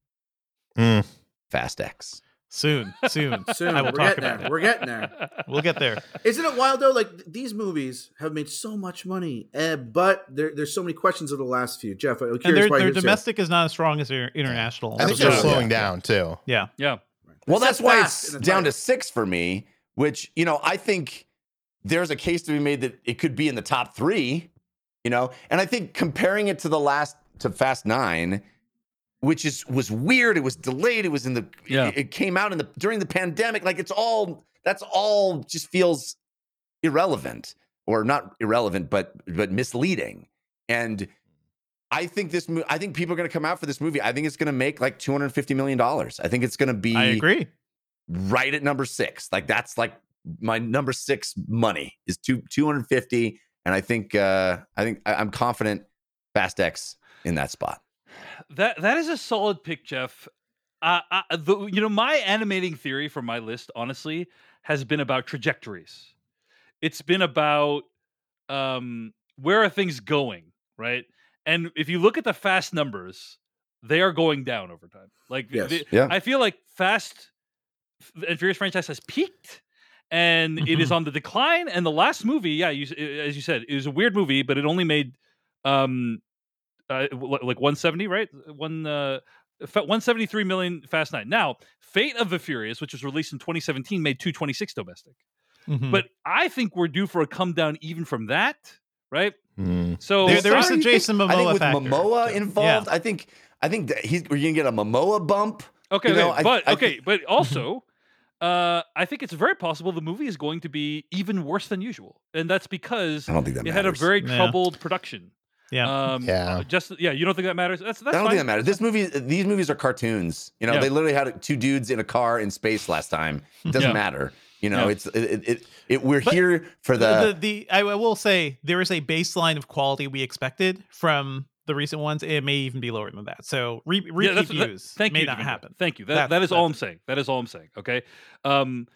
Mm. Fast X. Soon, soon, *laughs* Soon, I will we're talk getting about there. it. We're getting there. *laughs* We'll get there. Isn't it wild though? Like these movies have made so much money, uh, but there, there's so many questions of the last few. Jeff, I'm curious And their, why their yours here. domestic is not as strong as their international. I think So- they're Yeah. slowing Yeah. down too. Yeah. yeah. Well, It that's says why fast it's in the down to six for me, which, you know, I think there's a case to be made that it could be in the top three, you know, and I think comparing it to the last to Fast Nine, which is was weird. It was delayed. It was in the Yeah. it, it came out in the during the pandemic. Like it's all that's all just feels irrelevant or not irrelevant, but but misleading. And I think this I think people are going to come out for this movie. I think it's going to make like 250 million dollars. I think it's going to be I agree. right at number 6. Like that's like my number 6 money is two 250 and I think uh I think I, I'm confident Fast X in that spot. That that is a solid pick, Jeff. Uh, I, the, you know, my animating theory for my list, honestly, has been about trajectories. It's been about um, where are things going, right? And if you look at the fast numbers, they are going down over time. Like, Yes. Yeah. I feel like Fast and Furious franchise has peaked, and it is on the decline. And the last movie, yeah, you, as you said, it was a weird movie, but it only made um uh, like 170, right? One uh, 173 million Fast Nine. Now, Fate of the Furious, which was released in 2017, made 226 domestic. Mhm. But I think we're due for a come down even from that, right? Hmm. So There- there is Sorry, a you think- Jason I think Momoa with factor. Momoa Yeah. involved, I think I think that he's we're gonna get a Momoa bump. okay, you know, okay, I- but I okay, think- but *laughs* also. Uh, I think it's very possible the movie is going to be even worse than usual, and that's because I don't think that it had a matters. very Yeah. troubled production. Yeah. Um, Yeah. uh, just yeah, you don't think that matters? That's that's I don't fine. think that matters. This movie, these movies are cartoons. You know, Yeah. they literally had two dudes in a car in space last time. It doesn't Yeah. matter. You know, Yeah. it's it, it, it, it We're But here for the, the. the, the I will say there is a baseline of quality we expected from the recent ones. It may even be lower than that. So re- repeat Yeah, that's- that- views thank may you, not Devindra. happen. Thank you. That, That- that is all I'm that's saying. That is all I'm saying. Okay. Um,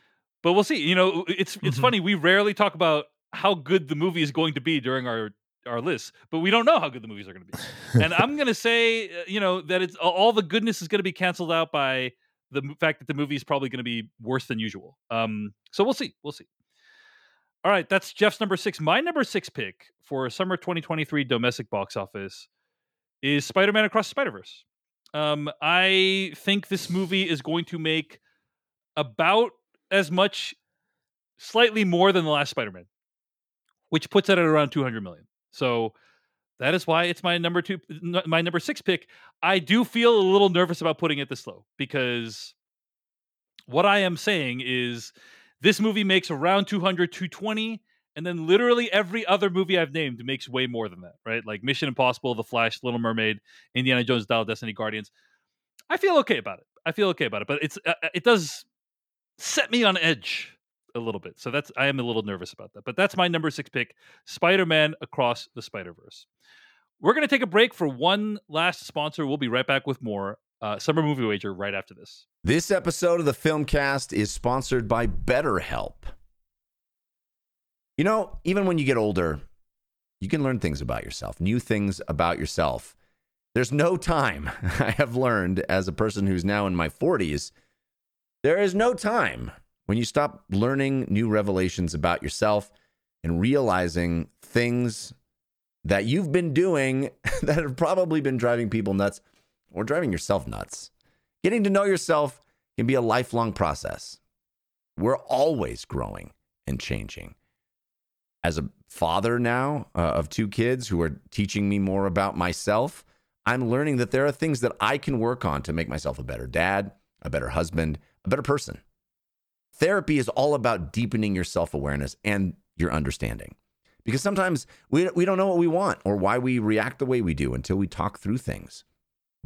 but we'll see. You know, it's it's Mhm. funny. We rarely talk about how good the movie is going to be during our our list, but we don't know how good the movies are going to be. and I'm going to say, uh, you know, that it's all the goodness is going to be canceled out by the fact that the movie is probably going to be worse than usual. Um, so we'll see. We'll see. All right, that's Jeff's number six. My number six pick for summer 2023 domestic box office is Spider-Man Across the Spider-Verse. Um, I think this movie is going to make about as much, slightly more than the last Spider-Man, which puts it at around 200 million. So that is why it's my number two, my number six pick. I do feel a little nervous about putting it this low because what I am saying is this movie makes around 200, 220. And then literally every other movie I've named makes way more than that, right? Like Mission Impossible, The Flash, Little Mermaid, Indiana Jones, Dial Destiny, Guardians. I feel okay about it. I feel okay about it, but it's uh, it does set me on edge a little bit. So that's I am a little nervous about that. But that's my number six pick: Spider-Man Across the Spider-Verse. We're gonna take a break for one last sponsor. We'll be right back with more uh, summer movie wager right after this. This episode of the Filmcast is sponsored by BetterHelp. You know, even when you get older, you can learn things about yourself, new things about yourself. There's no time, *laughs* I have learned as a person who's now in my 40s, there is no time when you stop learning new revelations about yourself and realizing things that you've been doing *laughs* that have probably been driving people nuts or driving yourself nuts. Getting to know yourself can be a lifelong process. We're always growing and changing. As a father now uh, of two kids who are teaching me more about myself, I'm learning that there are things that I can work on to make myself a better dad, a better husband, a better person. Therapy is all about deepening your self awareness and your understanding. Because sometimes we, we don't know what we want or why we react the way we do until we talk through things.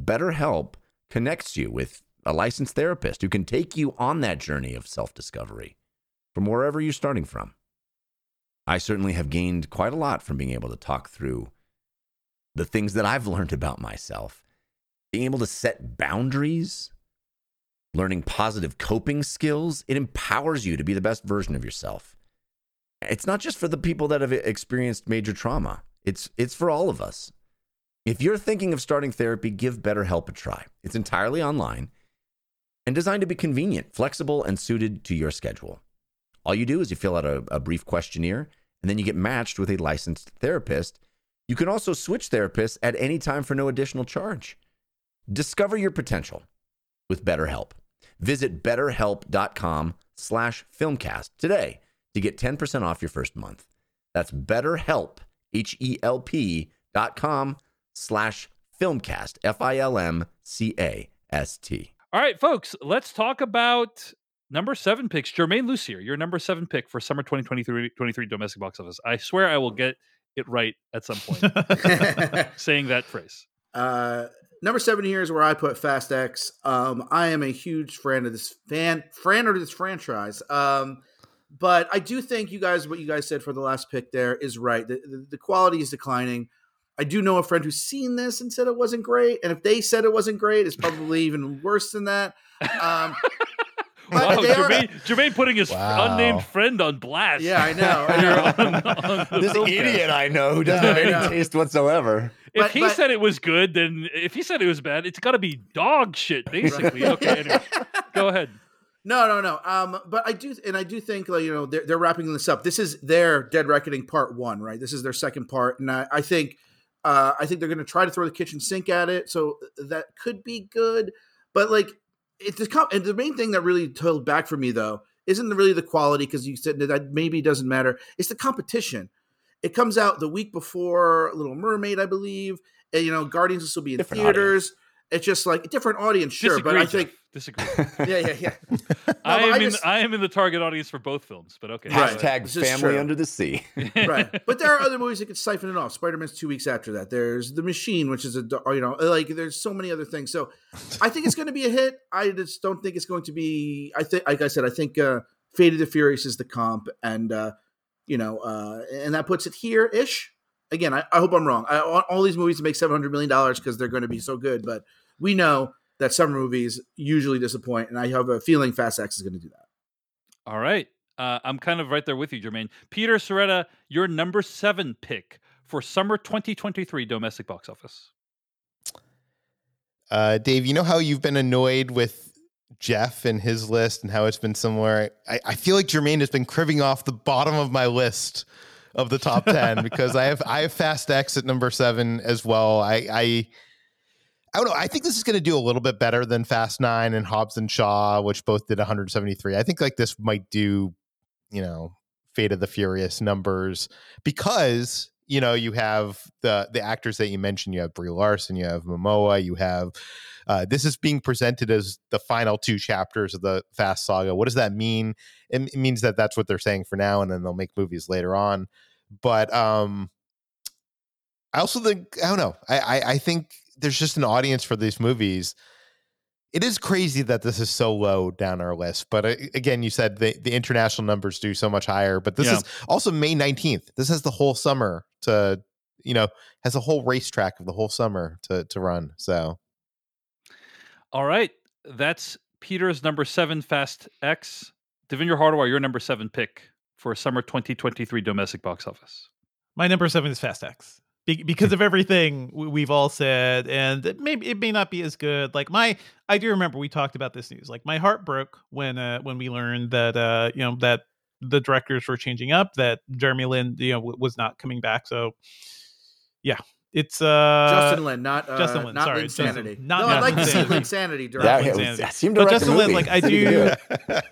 BetterHelp connects you with a licensed therapist who can take you on that journey of self discovery from wherever you're starting from. I certainly have gained quite a lot from being able to talk through the things that I've learned about myself, being able to set boundaries, learning positive coping skills. It empowers you to be the best version of yourself. It's not just for the people that have experienced major trauma. It's it's for all of us. If you're thinking of starting therapy, give BetterHelp a try. It's entirely online and designed to be convenient, flexible, and suited to your schedule. All you do is you fill out a, a brief questionnaire and then you get matched with a licensed therapist. You can also switch therapists at any time for no additional charge. Discover your potential with BetterHelp. Visit betterhelp.com slash filmcast today to get 10% off your first month. That's betterhelp, H-E-L-P dot com slash Filmcast, F I L M C A S T. All right, folks, let's talk about number seven picks. Germain Lussier, your number seven pick for summer 2023 23 domestic box office. I swear I will get it right at some point *laughs* saying that phrase. Uh, number seven here is where I put Fast X. Um, I am a huge fan of this fan fan of this franchise. Um, but I do think you guys, what you guys said for the last pick there is right. The, the, the quality is declining. I do know a friend who's seen this and said it wasn't great. And if they said it wasn't great, it's probably even worse than that. Um, *laughs* Wow, they are- Germain, Germain putting his Wow. unnamed friend on blast. yeah, I know. I *laughs* know. on- on This Filmcast. idiot I know who doesn't Yeah, have any taste whatsoever. If But- he but- said it was good, then if he said it was bad, it's got to be dog shit, basically. *laughs* okay, anyway, go ahead. No, no, no. Um, but I do, and I do think like you know they're, they're wrapping this up. This is their Dead Reckoning Part One, right? This is their second part, and I, I think, uh, I think they're going to try to throw the kitchen sink at it, so that could be good. But like, it's and the main thing that really held back for me though isn't really the quality because you said that maybe doesn't matter. It's the competition. It comes out the week before Little Mermaid, I believe. And, you know, Guardians will still be in Different theaters. It's just like a different audience, sure, Disagree, but I Jeff. think, disagree. *laughs* yeah, yeah, yeah. *laughs* I am I in. I am in the target audience for both films, but okay. Right. Hashtag This family true. under the sea. *laughs* right. But there are other movies that could siphon it off. Spider Man's two weeks after that. There's The Machine, which is a you know like there's so many other things. So I think it's going to be a hit. I just don't think it's going to be. I think, like I said, I think uh, Fate of the Furious is the comp, and uh, you know, uh, and that puts it here ish. Again, I, I hope I'm wrong. I want all these movies to make seven hundred million dollars because they're going to be so good, but we know that summer movies usually disappoint, and I have a feeling Fast X is going to do that. All right. Uh, I'm kind of right there with you, Germain. Peter Sciretta, your number seven pick for summer 2023 domestic box office. Uh, Dave, you know how you've been annoyed with Jeff and his list and how it's been similar? I, I feel like Germain has been cribbing off the bottom of my list of the top *laughs* 10 because I have I have Fast X at number seven as well. I I, I don't know. I think this is going to do a little bit better than Fast Nine and Hobbs and Shaw, which both did 173. I think like this might do, you know, Fate of the Furious numbers because you know you have the the actors that you mentioned. You have Brie Larson, you have Momoa, you have. Uh, this is being presented as the final two chapters of the Fast Saga. What does that mean? It, it means that that's what they're saying for now, and then they'll make movies later on. But um, I also think I don't know. I, I I think there's just an audience for these movies. It is crazy that this is so low down our list, but uh, again, you said the, the international numbers do so much higher. But this Yeah. is also May 19th. This has the whole summer to, you know, has a whole racetrack of the whole summer to to run. So All right. That's Peter's number seven Fast X. Devindra Hardawar, your number seven pick for summer 2023 domestic box office. My number seven is Fast X Be- because of everything we- we've all said, and it may it may not be as good. Like my, I do remember we talked about this news. Like my heart broke when uh, when we learned that uh, you know that the directors were changing up, that Jeremy Lin you know w- was not coming back. So yeah, it's uh Justin Lin, not uh, Justin Lin, not sorry, Linsanity. Justin- not no, I'd like to see Linsanity. Linsanity Yeah, direct. it, Insanity. was, that seemed to But Justin Lin, like, I *laughs* do-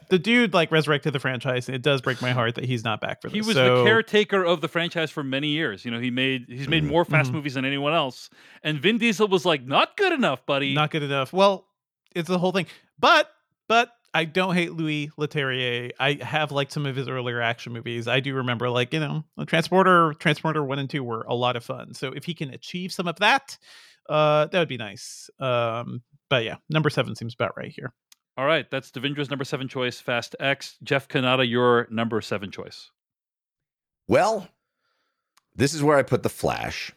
the dude like resurrected the franchise, and it does break my heart that he's not back for this. He was So- the caretaker of the franchise for many years. You know, he made he's made more fast Mhm. movies than anyone else. And Vin Diesel was like, not good enough, buddy. not good enough. Well, it's the whole thing. But but I don't hate Louis Leterrier. I have liked some of his earlier action movies. I do remember like, you know, Transporter, Transporter 1 and 2 were a lot of fun. So if he can achieve some of that, uh that would be nice. Um but yeah, number 7 seems about right here. All right, that's Devindra's number seven choice, Fast X. Jeff Cannata, your number seven choice. Well, this is where I put the flash.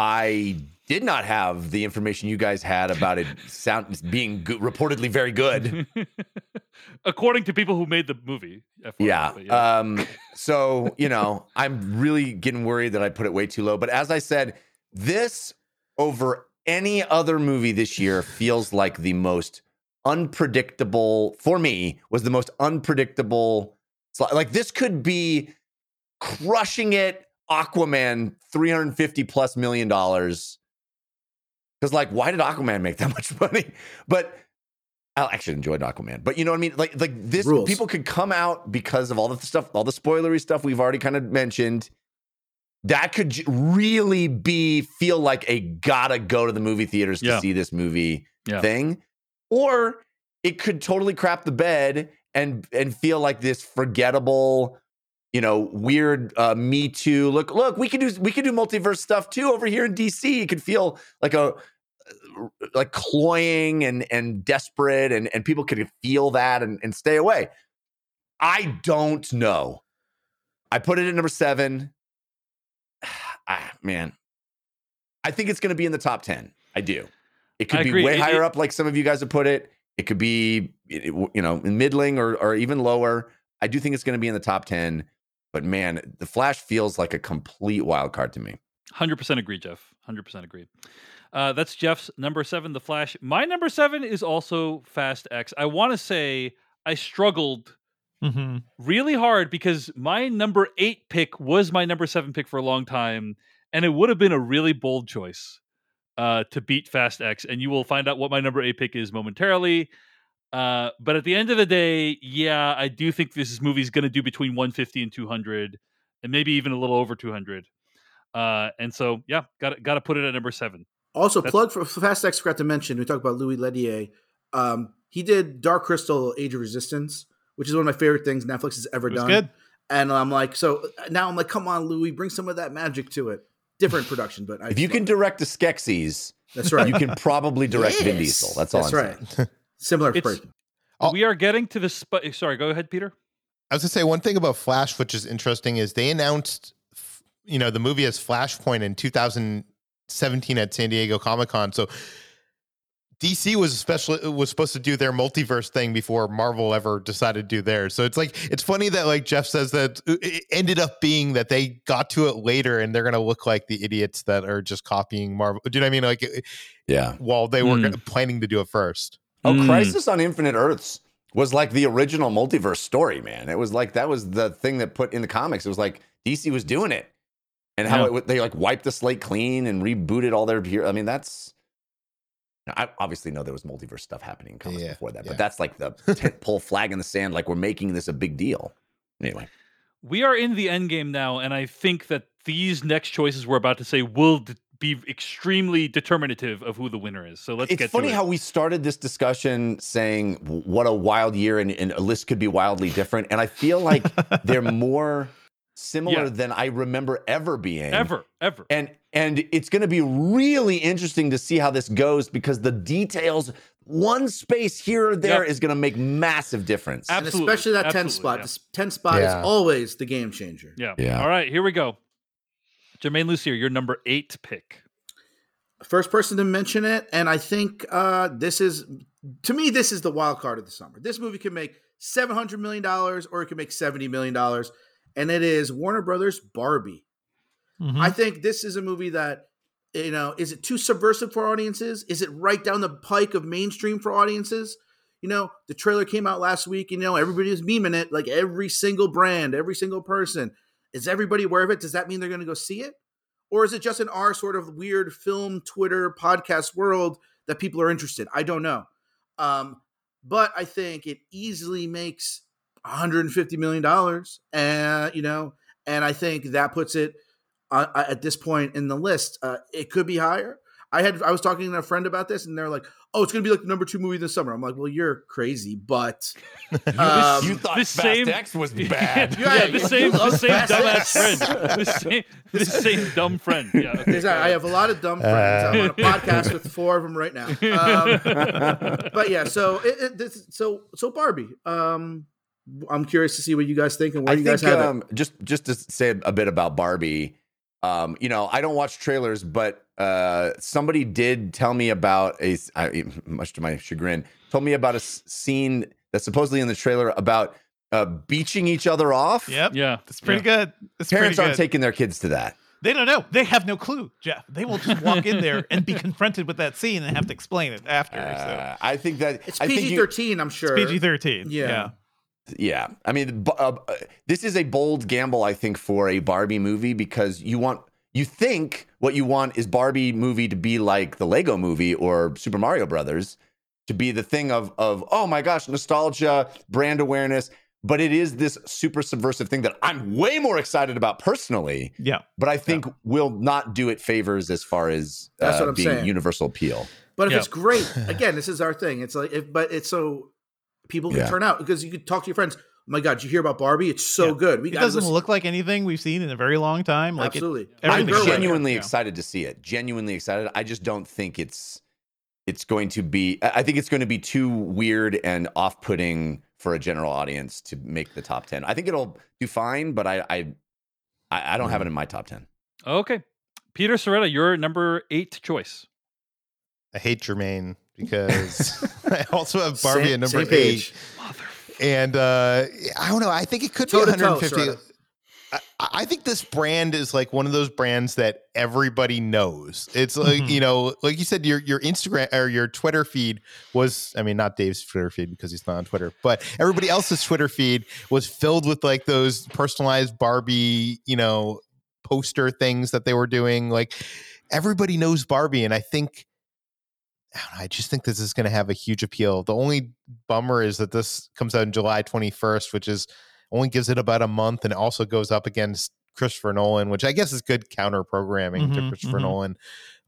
I did not have the information you guys had about it sound being good, reportedly very good. *laughs* According to people who made the movie. FYI, Yeah. but Um, so, you know, I'm really getting worried that I put it way too low. But as I said, this over any other movie this year feels like the most unpredictable, for me, was the most unpredictable. sli- Like, this could be crushing it Aquaman 350 plus million dollars. Because, like, why did Aquaman make that *laughs* much money? But I actually enjoyed Aquaman, but you know what I mean. Like, like this, Rules. people could come out because of all the stuff, all the spoilery stuff we've already kind of mentioned, that could really be feel like a gotta go to the movie theaters to Yeah. see this movie Yeah. thing, or it could totally crap the bed and and feel like this forgettable, you know, weird uh, Me Too. Look, look, we could do we could do multiverse stuff too over here in DC. It could feel like a like cloying and and desperate, and and people could feel that and and stay away. I don't know. I put it at number seven. *sighs* Ah, man, I think it's going to be in the top ten. I do. It could I be agree. way It- higher it- up, like some of you guys have put it. It could be, you know, in middling or or even lower. I do think it's going to be in the top ten. But man, the Flash feels like a complete wild card to me. Hundred percent agree, Jeff. Hundred percent agree. Uh, that's Jeff's number seven, The Flash. My number seven is also Fast X. I want to say I struggled Mhm. really hard because my number eight pick was my number seven pick for a long time, and it would have been a really bold choice uh, to beat Fast X. And you will find out what my number eight pick is momentarily. Uh, but at the end of the day, yeah, I do think this movie is going to do between 150 and 200, and maybe even a little over 200. Uh, and so, yeah, got got to put it at number seven. Also, That's- plug for for Fast X. Forgot to mention. We talked about Louis Leterrier. Um, he did Dark Crystal: Age of Resistance, which is one of my favorite things Netflix has ever It was done. good. And I'm like, so now I'm like, come on, Louis, bring some of that magic to it. Different production, but I If you can love direct the Skeksis, that's right. you can probably direct Vin Diesel. That's all That's I'm right. saying. Similar It's- person. Oh. We are getting to the sp- eh, sorry. Go ahead, Peter. I was gonna say one thing about Flash, which is interesting, is they announced, you know, the movie as Flashpoint in 2017 at San Diego Comic Con. So DC was especially was supposed to do their multiverse thing before Marvel ever decided to do theirs. So it's like it's funny that like Jeff says that uh, it ended up being that they got to it later and they're gonna look like the idiots that are just copying Marvel. Do you know what I mean? Like eh, Yeah. while they were gonna- planning to do it first. Oh, Mm. Crisis on Infinite Earths was like the original multiverse story, man. It was like that was the thing that put in the comics. It was like DC was doing it, and how Yeah. it, they like wiped the slate clean and rebooted all their. I mean, that's. I obviously know there was multiverse stuff happening in comics Yeah, before that, yeah. but that's like the *laughs* pole flag in the sand. Like we're making this a big deal. Anyway, We are in the end game now, and I think that these next choices we're about to say will d- be extremely determinative of who the winner is. So let's it's get funny to it. how we started this discussion saying what a wild year and, and a list could be wildly different, and I feel like *laughs* they're more similar Yeah. than I remember ever being. ever, ever. And and it's going to be really interesting to see how this goes because the details, one space here or there, Yep. is going to make massive difference. Ab- And Absolutely. especially that 10 spot. yeah. This 10 spot Yeah. is always the game changer. yeah. Yeah. All right, here we go. Germain Lussier, your number eight pick. First person to mention it. And I think uh, this is, to me, this is the wild card of the summer. This movie can make $700 million or it can make $70 million. And it is Warner Brothers Barbie. Mhm. I think this is a movie that, you know, is it too subversive for audiences? Is it right down the pike of mainstream for audiences? You know, the trailer came out last week, you know, everybody was memeing it, like every single brand, every single person. Is everybody aware of it? Does that mean they're going to go see it? Or is it just in our sort of weird film, Twitter, podcast world that people are interested? I don't know. Um, but I think it easily makes 150 million dollars, and you know, and I think that puts it uh, uh, at this point in the list. Uh, it could be higher. I had I was talking to a friend about this, and they're like, "Oh, it's going to be like the number two movie this summer." I'm like, "Well, you're crazy," but *laughs* um, you thought the Fast same- X was *laughs* bad. yeah, the same, the love same *laughs* dumbass friend. The same, the same dumb friend. Yeah. okay, There's- I have a lot of dumb friends. I'm on a podcast with four of them right now. Um, but yeah, so it, it, this, so so Barbie. Um, I'm curious to see what you guys think and where I you guys think have um, just just to say a bit about Barbie. Um, you know, I don't watch trailers, but uh, somebody did tell me about a, I, much to my chagrin, told me about a s- scene that's supposedly in the trailer about uh, beaching each other off. Yep. Yeah. It's pretty yeah. good. It's Parents pretty aren't good. taking their kids to that. they don't know. They have no clue, Jeff. They will just walk in there and be *laughs* confronted with that scene and have to explain it after. so Uh, I think that It's I think PG-13, I'm sure. PG thirteen. Yeah. Yeah. Yeah, I mean, uh, uh, this is a bold gamble, I think, for a Barbie movie because you want, you think what you want is Barbie movie to be like the Lego Movie or Super Mario Brothers, to be the thing of of oh my gosh, nostalgia, brand awareness. but it is this super subversive thing that I'm way more excited about personally. Yeah. But I think will not do it favors as far as That's uh, what I'm being saying. universal appeal. But if Yeah. it's great, *sighs* again, this is our thing. It's like, if, but it's so people can Yeah. turn out because you could talk to your friends. My God, did you hear about Barbie? It's so Yeah. good. We It doesn't look like anything we've seen in a very long time. Like it, absolutely. I'm everything's Girl, great. genuinely Yeah. excited to see it. Genuinely excited. I just don't think it's it's going to be. I I think it's going to be too weird and off-putting for a general audience to make the top ten. I think it'll do fine, but I I I, I don't have it in my top ten. Okay. Peter Sciretta, your number eight choice. I hate Germain because *laughs* *laughs* I also have Barbie at number same eight. And uh, I don't know. I think it could be Toe to toe, 150. Soretta. I, I think this brand is like one of those brands that everybody knows. It's like Mhm. you know, like you said, your your Instagram or your Twitter feed was. I mean, not Dave's Twitter feed because he's not on Twitter, but everybody *laughs* else's Twitter feed was filled with like those personalized Barbie, you know, poster things that they were doing. Like everybody knows Barbie, and I think. I, don't know, I just think this is going to have a huge appeal. The only bummer is that this comes out on July 21st, which is only gives it about a month and also goes up against Christopher Nolan, which I guess is good counter programming to Mhm, Christopher mhm. Nolan.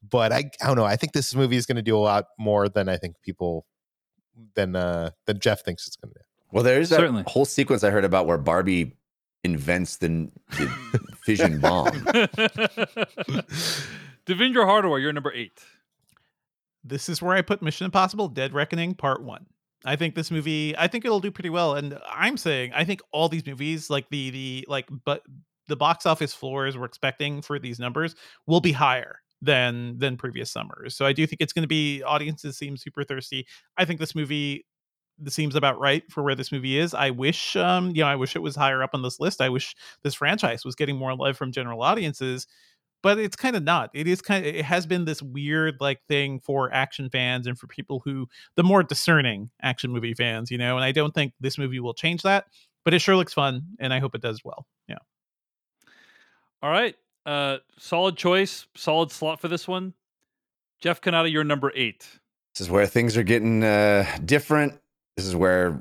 But I, I don't know. I think this movie is going to do a lot more than I think people than uh than Jeff thinks it's going to do. Well, there is that Certainly. whole sequence I heard about where Barbie invents the, the *laughs* fission bomb. *laughs* Devindra Hardawar, you're number eight. This is where I put Mission Impossible: Dead Reckoning Part One. I think this movie, I think it'll do pretty well, and I'm saying I think all these movies, like the the like, but the box office floors we're expecting for these numbers will be higher than than previous summers. So I do think it's going to be audiences seem super thirsty. I think this movie seems about right for where this movie is. I wish, um, you know, I wish it was higher up on this list. I wish this franchise was getting more love from general audiences but it's kind of not it is kind of it has been this weird like thing for action fans and for people who the more discerning action movie fans you know and i don't think this movie will change that but it sure looks fun and i hope it does well yeah All right. Uh, solid choice, solid slot for this one. Jeff Cannata, you're number eight. This is where things are getting uh, different. This is where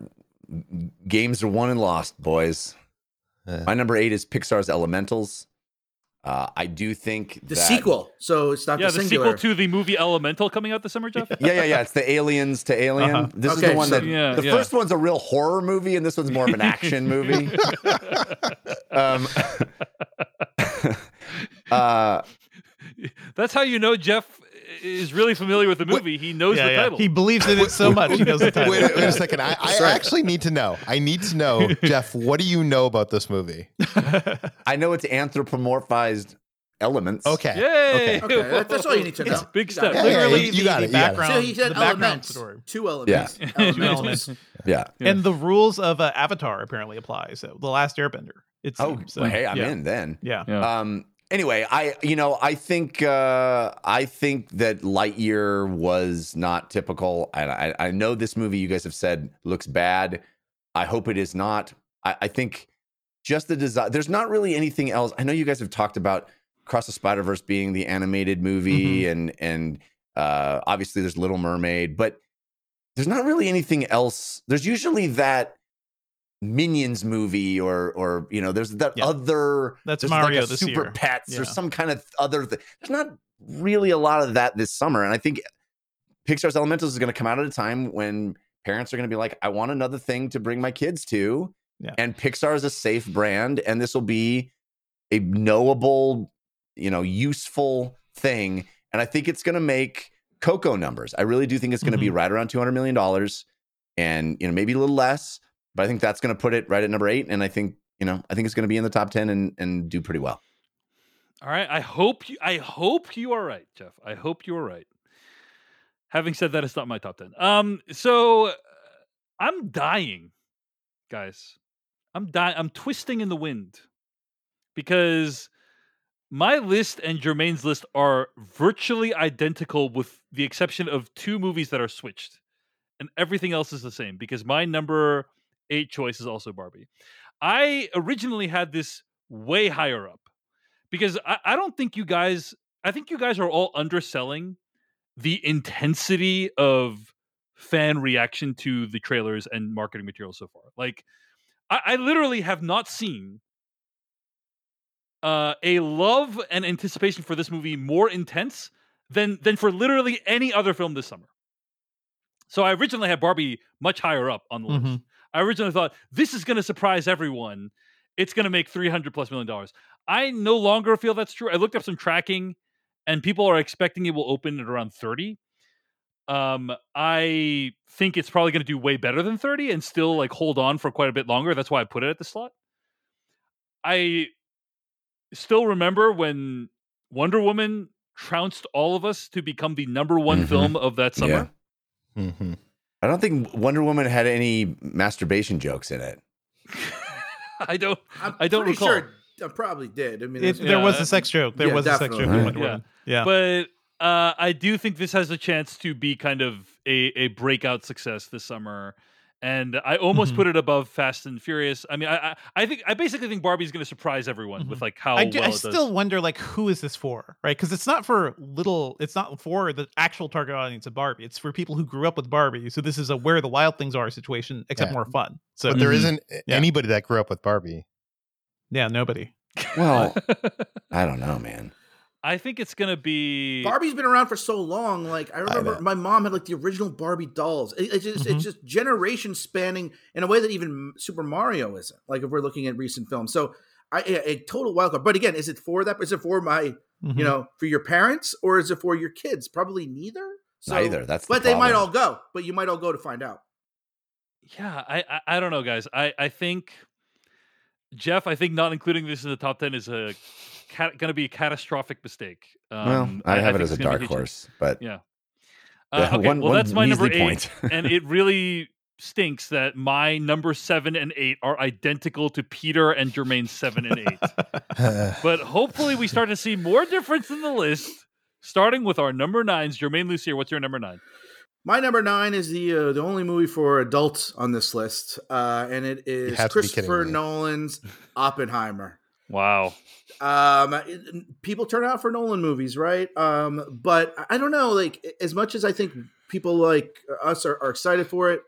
games are won and lost, boys. Uh, My number eight is Pixar's Elementals. Uh, I do think The that- sequel. So it's not yeah, the the sequel to the movie Elemental coming out this summer, Jeff. Yeah, yeah, yeah. It's the aliens to alien. Uh-huh. This is the one so- that Yeah, the yeah. first one's a real horror movie, and this one's more of an action *laughs* movie. um, uh, *laughs* That's how you know Jeff is really familiar with the movie. He knows yeah, the yeah. title. he believes in it so much he knows the title wait, wait a second. I, I right. actually need to know. I need to know, *laughs* Jeff. What do you know about this movie? I know it's anthropomorphized elements. Okay. Yay! Okay, that- that's all you need to know. a big You step. got it. Yeah, yeah, you the, got the you got it. background So he said the elements. story. Two elements. Two *laughs* elements. Yeah. Yeah. and the rules of uh, avatar apparently apply so the last airbender It's Oh, so, well, hey, I'm yeah. in then. yeah Yeah. Um. Anyway, I you know I think uh, I think that Lightyear was not typical, and I, I know this movie you guys have said looks bad. I hope it is not. I, I think just the design. There's not really anything else. I know you guys have talked about Cross the Spider Verse being the animated movie, and and uh, obviously there's Little Mermaid, but there's not really anything else. There's usually that Minions movie, or or you know, there's that Yeah. other That's Mario like a Super year. Pets Yeah. or some kind of other thing. There's not really a lot of that this summer, and I think Pixar's Elementals is going to come out at a time when parents are going to be like, "I want another thing to bring my kids to," Yeah. and Pixar is a safe brand, and this will be a knowable, you know, useful thing, and I think it's going to make Coco numbers. I really do think it's going to be mm-hmm. right around two hundred million dollars, and you know, maybe a little less, but I think that's going to put it right at number eight, and I think you know, I think it's going to be in the top ten and and do pretty well. All right. I hope you. I hope you are right, Jeff. I hope you are right. Having said that, it's not my top ten. Um. So uh, I'm dying, guys. I'm dying. I'm twisting in the wind because my list and Germain's list are virtually identical, with the exception of two movies that are switched, and everything else is the same. Because my number eight choice is also Barbie. I originally had this way higher up because I, I don't think you guys I think you guys are all underselling the intensity of fan reaction to the trailers and marketing material so far. Like I, I literally have not seen uh, a love and anticipation for this movie more intense than than for literally any other film this summer. So I originally had Barbie much higher up on the list. I originally thought this is going to surprise everyone. It's going to make 300 plus million dollars. I no longer feel that's true. I looked up some tracking and people are expecting it will open at around 30. Um I think it's probably going to do way better than 30 and still like hold on for quite a bit longer. That's why I put it at the slot. I still remember when Wonder Woman trounced all of us to become the number one Mhm. film of that summer. Mhm. I don't think Wonder Woman had any masturbation jokes in it. *laughs* I don't I'm I don't recall. sure I probably did. I mean, It, that's- there was Yeah, a sex joke. There yeah, was a sex joke. in Yeah. Wonder Yeah. Woman. Yeah. but uh, I do think this has a chance to be kind of a, a breakout success this summer. And I almost Mhm. put it above Fast and Furious. I mean, I I, I think I basically think Barbie's going to surprise everyone with Mhm. like how I, do- well I it does. still wonder like who is this for, right? Because it's not for little. It's not for the actual target audience of Barbie. It's for people who grew up with Barbie. So this is a where the wild things are situation, except Yeah. more fun. So But there Mhm. isn't Yeah. anybody that grew up with Barbie. yeah, nobody. Well, *laughs* I don't know, man. I think it's going to be Barbie's been around for so long. Like I remember, know. my mom had like the original Barbie dolls. It, it's just Mhm. it's just generation spanning in a way that even Super Mario isn't. Like if we're looking at recent films, so I a, a total wild card. But again, is it for that? Is it for my Mhm. you know for your parents or is it for your kids? Probably neither. So, Neither. That's the but they might all go. But you might all go to find out. Yeah, I, I I don't know, guys. I I think Jeff, I think not including this in the top ten is a cat, going to be a catastrophic mistake. Um, well, I, have it as a it's gonna be dark huge. horse, but Yeah. yeah, Uh, okay, one, well, one that's my number eight, and it *laughs* really stinks that my number seven and eight are identical to Peter and Germain's seven and eight. but hopefully, we start to see more difference in the list. Starting with our number nines, Germain Lussier, what's your number nine? My number nine is the uh, the only movie for adults on this list, uh, and it is have to be kidding Christopher. Nolan's Oppenheimer. Wow. um people turn out for nolan movies right um but i don't know like as much as i think people like us are, are excited for it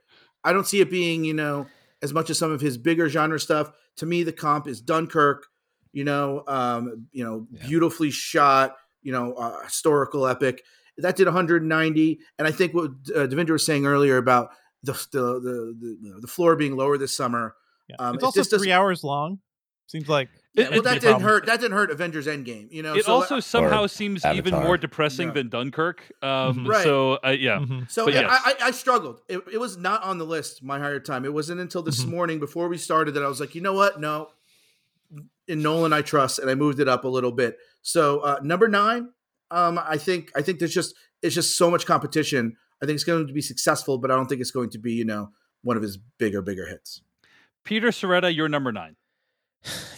i don't see it being you know as much as some of his bigger genre stuff to me the comp is dunkirk you know um you know Yeah. beautifully shot you know uh, historical epic that did 190 and i think what uh, devindra was saying earlier about the the the, the, the floor being lower this summer Yeah. Um, it's it also just doesn't- three hours long. Seems like It- well that didn't hurt that didn't hurt avengers endgame you know It so also somehow seems even more depressing Yeah. than Dunkirk. Um. *laughs* Right. So, uh, yeah. Mhm. So yeah, yes. I, I, I struggled. It, it was not on the list my higher time. It wasn't until this Mhm. morning before we started that I was like, you know what? No, in Nolan I trust, and I moved it up a little bit. So uh, number nine, um, I think I think there's just it's just so much competition. I think it's going to be successful, but I don't think it's going to be you know one of his bigger bigger hits. Peter Sciretta, you're number nine.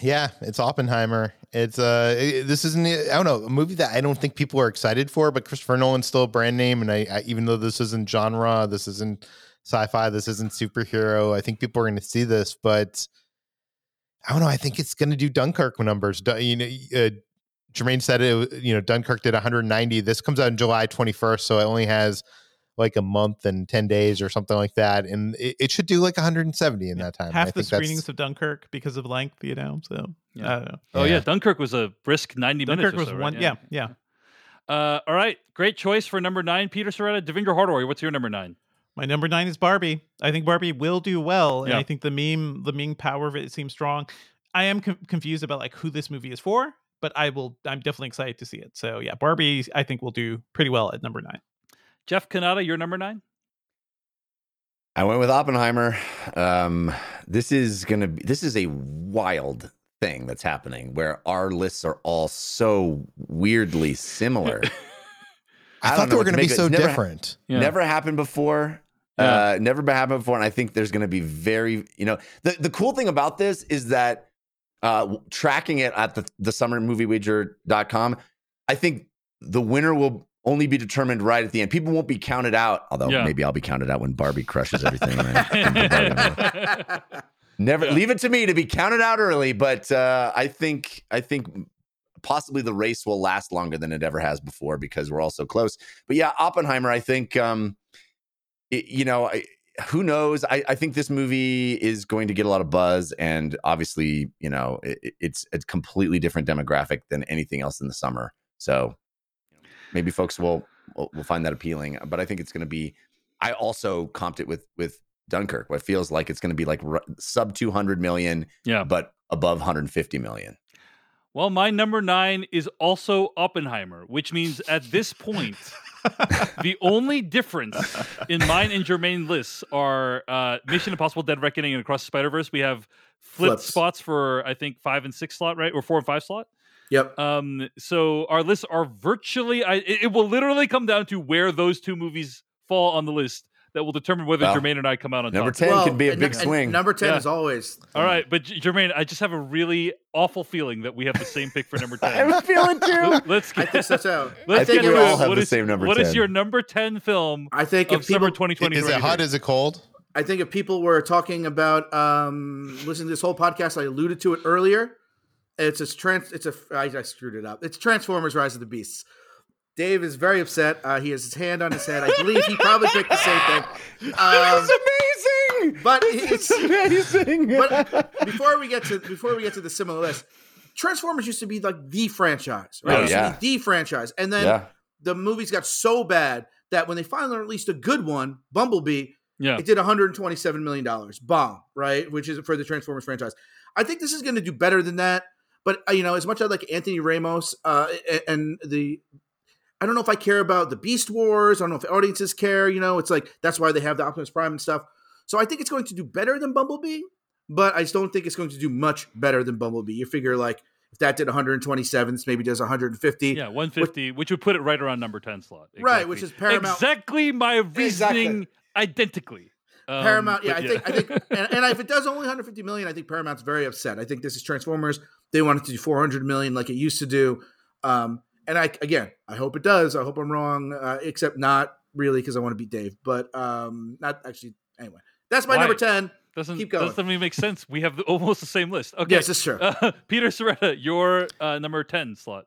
Yeah, it's Oppenheimer. It's uh, it- this isn't I don't know a movie that I don't think people are excited for, but Christopher Nolan's still a brand name, and I, I even though this isn't genre, this isn't sci-fi, this isn't superhero, I think people are going to see this, but I don't know. I think it's going to do Dunkirk numbers. You know, uh, Germain said it. You know, Dunkirk did 190. This comes out in July 21st, so it only has like a month and 10 days or something like that, and it, it should do like 170 in that time. I half the think that's- screenings of Dunkirk because of length, you know. So Yeah. I don't know. Oh, yeah. Yeah. Dunkirk was a brisk 90 Dunkirk minutes. or was so, right? one. Yeah, yeah. Uh, all right. Great choice for number nine, Peter Sciretta. Devindra Hardawar, what's your number nine? My number nine is Barbie. I think Barbie will do well, and I think the meme, the meme power of it seems strong. I am com- confused about like who this movie is for, but I will. I'm definitely excited to see it. So yeah, Barbie, I think will do pretty well at number nine. Jeff Cannata, your number nine? I went with Oppenheimer. Um, this is gonna be this is a wild thing that's happening where our lists are all so weirdly similar. *laughs* I, don't thought they were going to be make of it. so never- different. Yeah. Never happened before. Uh, never been happened before, and I think there's going to be very, you know, the the cool thing about this is that uh, tracking it at the the summermoviewager.com, I think the winner will only be determined right at the end. People won't be counted out, although Yeah. maybe I'll be counted out when Barbie crushes everything. and I- and put Barbie in there. Never Yeah. leave it to me to be counted out early, but uh, I think I think possibly the race will last longer than it ever has before because we're all so close. But yeah, Oppenheimer, I think um, it- you know, I, who knows? I, I think this movie is going to get a lot of buzz, and obviously, you know, it, it's a completely different demographic than anything else in the summer. So maybe folks will will, find that appealing. But I think it's going to be. I also comped it with with Dunkirk. What feels like it's going to be like r- sub two hundred million, Yeah. but above one hundred fifty million. Well, my number nine is also Oppenheimer, which means at this point, the *laughs* only difference in mine and Germain lists are uh, Mission Impossible: Dead Reckoning and Across the Spider Verse. We have flipped Flips. spots for I think five and six slot, right, or four and five slot. Yep. Um, so our lists are virtually. I, it, it will literally come down to where those two movies fall on the list that will determine whether Well, Germain and I come out on Number top. ten Well, could be a big and swing. Number ten Yeah. is always. All right, but J- Germain, I just have a really awful feeling that we have the same pick for number *laughs* I ten. have a feeling *laughs* too. Let- Let's I get, think that's *laughs* out. let's I think get we to all have What the is- same number What is 10. your number ten film I think of if people, summer 2020? Is it hot? Is it cold? I think if people were talking about um, listening to this whole podcast, I alluded to it earlier. It's a trans. It's a. I, I screwed it up. It's Transformers: Rise of the Beasts. Dave is very upset. Uh, he has his hand on his head. I believe he probably picked the same thing. *laughs* Um, amazing. but This it's- amazing. *laughs* but before we get to before we get to the similar list, Transformers used to be like the franchise, right? Oh, It yeah. the franchise, and then yeah. the movies got so bad that when they finally released a good one, Bumblebee, Yeah, it did 127 million dollars bomb right which is for the transformers franchise i think this is going to do better than that but uh, you know as much as i like anthony ramos uh, and the i don't know if i care about the beast wars i don't know if audiences care you know it's like that's why they have the optimus prime and stuff so i think it's going to do better than bumblebee but i just don't think it's going to do much better than bumblebee you figure like if that did 127 this maybe does 150 yeah, one fifty, which would put it right around number ten slot. Right, which is Paramount- Exactly my reasoning, identically. Um, Paramount, yeah, I think, I think, *laughs* and, and if it does only 150 million, I think Paramount's very upset. I think this is Transformers. They wanted to do 400 million like it used to do. Um, and I, again, I hope it does. I hope I'm wrong, uh, except not really because I want to beat Dave, but um, not actually. Anyway, that's my Why? number 10. doesn't keep going. doesn't even make sense. We have the, almost the same list. Okay, Yes, it's true. uh, *laughs* Peter Sciretta, your uh, number ten slot.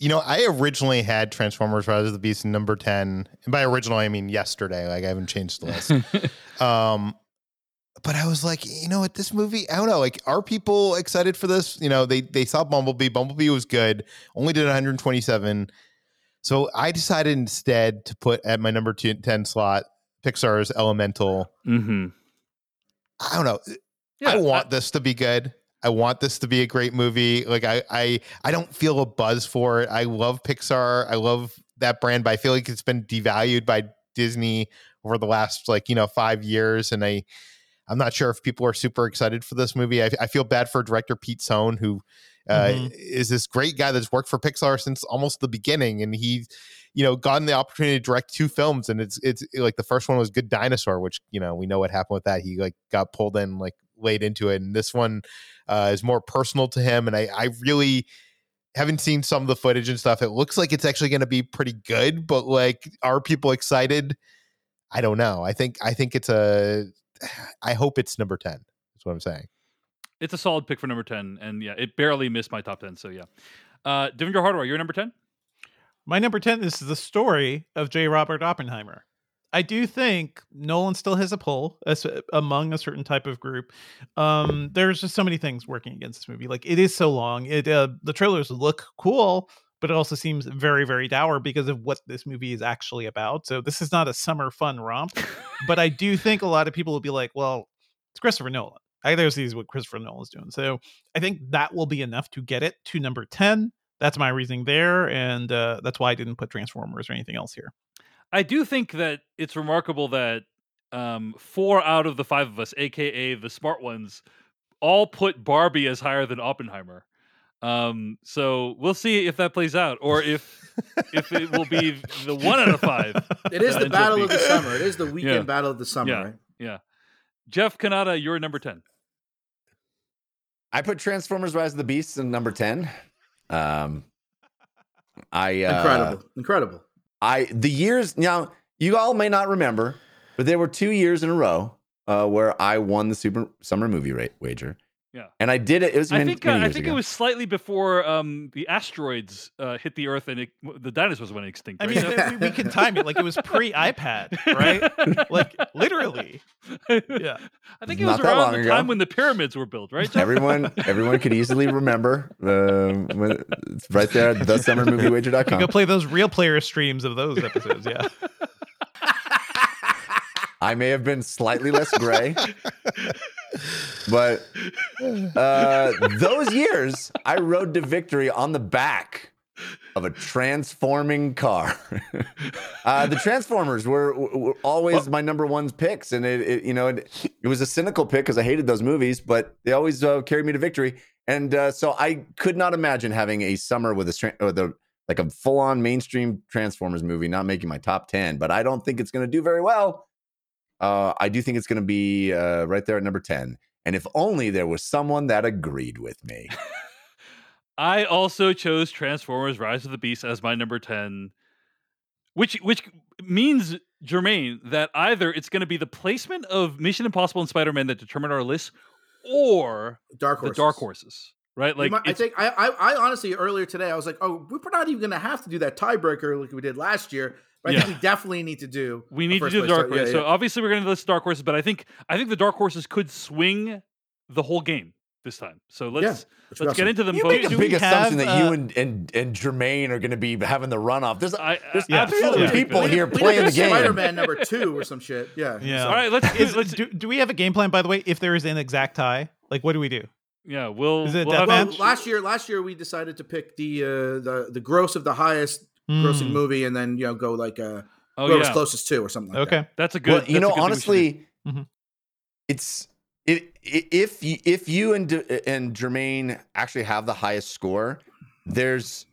You know, I originally had Transformers: Rise of the Beast in number ten, and by original I mean yesterday. Like I haven't changed the list. *laughs* um, but I was like, you know what, this movie, I don't know. Like, are people excited for this? You know, they they saw Bumblebee. Bumblebee was good. Only did 127. So I decided instead to put at my number two, 10 slot Pixar's Elemental. Mm-hmm. I don't know. Yeah, I want this to be good. I want this to be a great movie. Like I, I, I don't feel a buzz for it. I love Pixar. I love that brand, but I feel like it's been devalued by Disney over the last like you know five years, and I, I'm not sure if people are super excited for this movie. I, I feel bad for director Pete Sohn, who uh, Mhm. is this great guy that's worked for Pixar since almost the beginning, and he, you know, gotten the opportunity to direct two films, and it's it's like the first one was Good Dinosaur, which you know we know what happened with that. He like got pulled in like late into it, and this one uh, is more personal to him, and I I really haven't seen some of the footage and stuff. It looks like it's actually going to be pretty good, but like, are people excited? I don't know. I think I think it's a. *sighs* I hope it's number ten. That's what I'm saying. It's a solid pick for number ten, and yeah, it barely missed my top ten. So yeah, uh, Devindra Hardawar, you're number ten. My number 10 is the story of J. Robert Oppenheimer. I do think Nolan still has a pull as, among a certain type of group. Um, there's just so many things working against this movie. Like it is so long. It uh, the trailers look cool, but it also seems very very dour because of what this movie is actually about. So this is not a summer fun romp. but I do think a lot of people will be like, well, it's Christopher Nolan. I gotta see what Christopher Nolan's doing. So I think that will be enough to get it to number 10 that's my reasoning there and uh, that's why i didn't put transformers or anything else here I do think that it's remarkable that um, four out of the five of us, aka the smart ones, all put Barbie as higher than Oppenheimer. Um, so we'll see if that plays out, or if if it will be *laughs* the one out of five. It is the battle of the *laughs* summer. It is the weekend Yeah. battle of the summer, Yeah. right? Yeah, Jeff Cannata, you're number ten. I put Transformers: Rise of the Beasts in number ten. Um, I uh, Incredible. Incredible. I the years now you all may not remember, but there were two years in a row uh, where I won the super summer movie rate wager, Yeah. And I did it. It was I many, think uh, many I think ago. it was slightly before um, the asteroids uh, hit the Earth and it, the dinosaurs went extinct. I mean, So- we, we can time it like it was pre iPad, *laughs* right? Like literally. *laughs* Yeah. I think it was that around the ago. time when the pyramids were built, right? *laughs* Everyone everyone could easily remember. Uh, when, it's right there at You go play those real player streams of those episodes. Yeah. I may have been slightly less gray, but uh, those years I rode to victory on the back of a transforming car. *laughs* uh, the Transformers were, were always my number one picks, and it, it you know it, it was a cynical pick because I hated those movies, but they always uh, carried me to victory. And uh, so I could not imagine having a summer with a or the like a full on mainstream Transformers movie not making my top ten. But I don't think it's going to do very well. Uh, I do think it's going to be uh, right there at number ten. And if only there was someone that agreed with me. *laughs* I also chose Transformers: Rise of the Beast as my number ten, which which means Germain that either it's going to be the placement of Mission Impossible and Spider Man that determine our list, or Dark the. Dark Horses, right? Like might- I it's- think I, I I honestly earlier today I was like, oh, we're not even gonna have to do that tiebreaker like we did last year. But I Yeah. think we definitely need to do. we need to do the Dark horse. yeah, Horses. So obviously we're going to list the Dark Horses, but I think I think the Dark Horses could swing the whole game this time. So let's Which let's awesome. get into them. You both. make Big, do big assumption have, that you uh, and, and and Germain are going to be having the runoff. There's I, there's Yeah. three other Yeah. people We- here We playing the game. Spider-Man number two or some shit. Yeah. *laughs* Yeah. All right, let's *laughs* Is, let's do, do we have a game plan, by the way, if there is an exact tie? Like, what do we do? yeah. We'll, Is it we'll Well, last year, last year we decided to pick the uh, the the gross of the highest grossing Hmm, movie, and then you know go like uh, oh whoever's yeah, closest to or something like that. Okay. that's a good. Well, you know, a good thing we should do. honestly, Mhm. it's it, if you if you and D- and Germain actually have the highest score, there's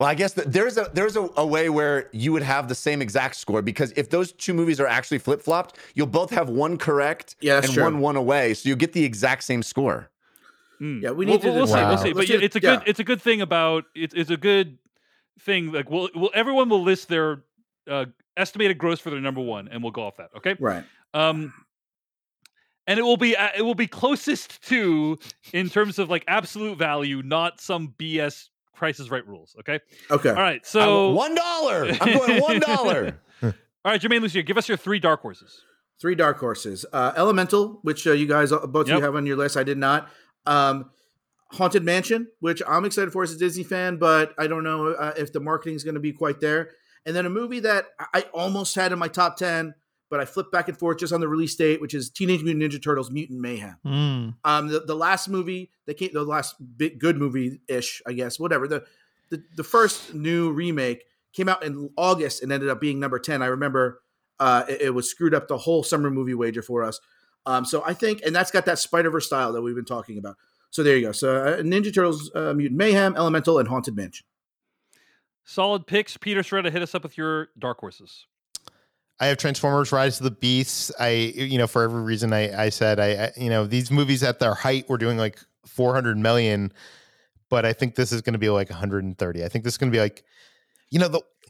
well, I guess that there's a there's a, a way where you would have the same exact score because if those two movies are actually flip flopped, you'll both have one correct Yeah, and true. one one away, so you get the exact same score. Mm. Yeah, we We'll- need to We'll, we'll see. We'll see. Let's But do- yeah, it's a yeah. good. It's a good thing about. It's it's a good thing. Like, we'll, we'll everyone will list their uh, estimated gross for their number one, and we'll go off that. Okay. Right. Um, and it will be uh, it will be closest to in terms of like absolute value, not some BS Price is Right rules. Okay. Okay. All right. I So one dollar. I'm going one dollar. *laughs* all right, Germain Lussier, give us your three dark horses. Three dark horses. Uh, Elemental, which uh, you guys uh, both Yep. you have on your list. I did not. Um, Haunted Mansion, which I'm excited for as a Disney fan, but I don't know uh, if the marketing is going to be quite there. And then a movie that I- almost had in my top ten, but I flipped back and forth just on the release date, which is Teenage Mutant Ninja Turtles: Mutant Mayhem. Hmm. Um, the, the last movie they came, the last big good movie ish, I guess, whatever. The, the the first new remake came out in August and ended up being number ten. I remember uh, it, it was screwed up the whole summer movie wager for us. Um, so I think, and that's got that Spider Verse style that we've been talking about. So there you go. So uh, Ninja Turtles, uh, Mutant Mayhem, Elemental, and Haunted Mansion. Solid picks. Peter Soretta, hit us up with your dark horses. I have Transformers: Rise of the Beasts. I, you know, for every reason I, I said, I, I, you know, these movies at their height were doing like 400 million, but I think this is going to be like 130. I think this is going to be like, you know, the wh-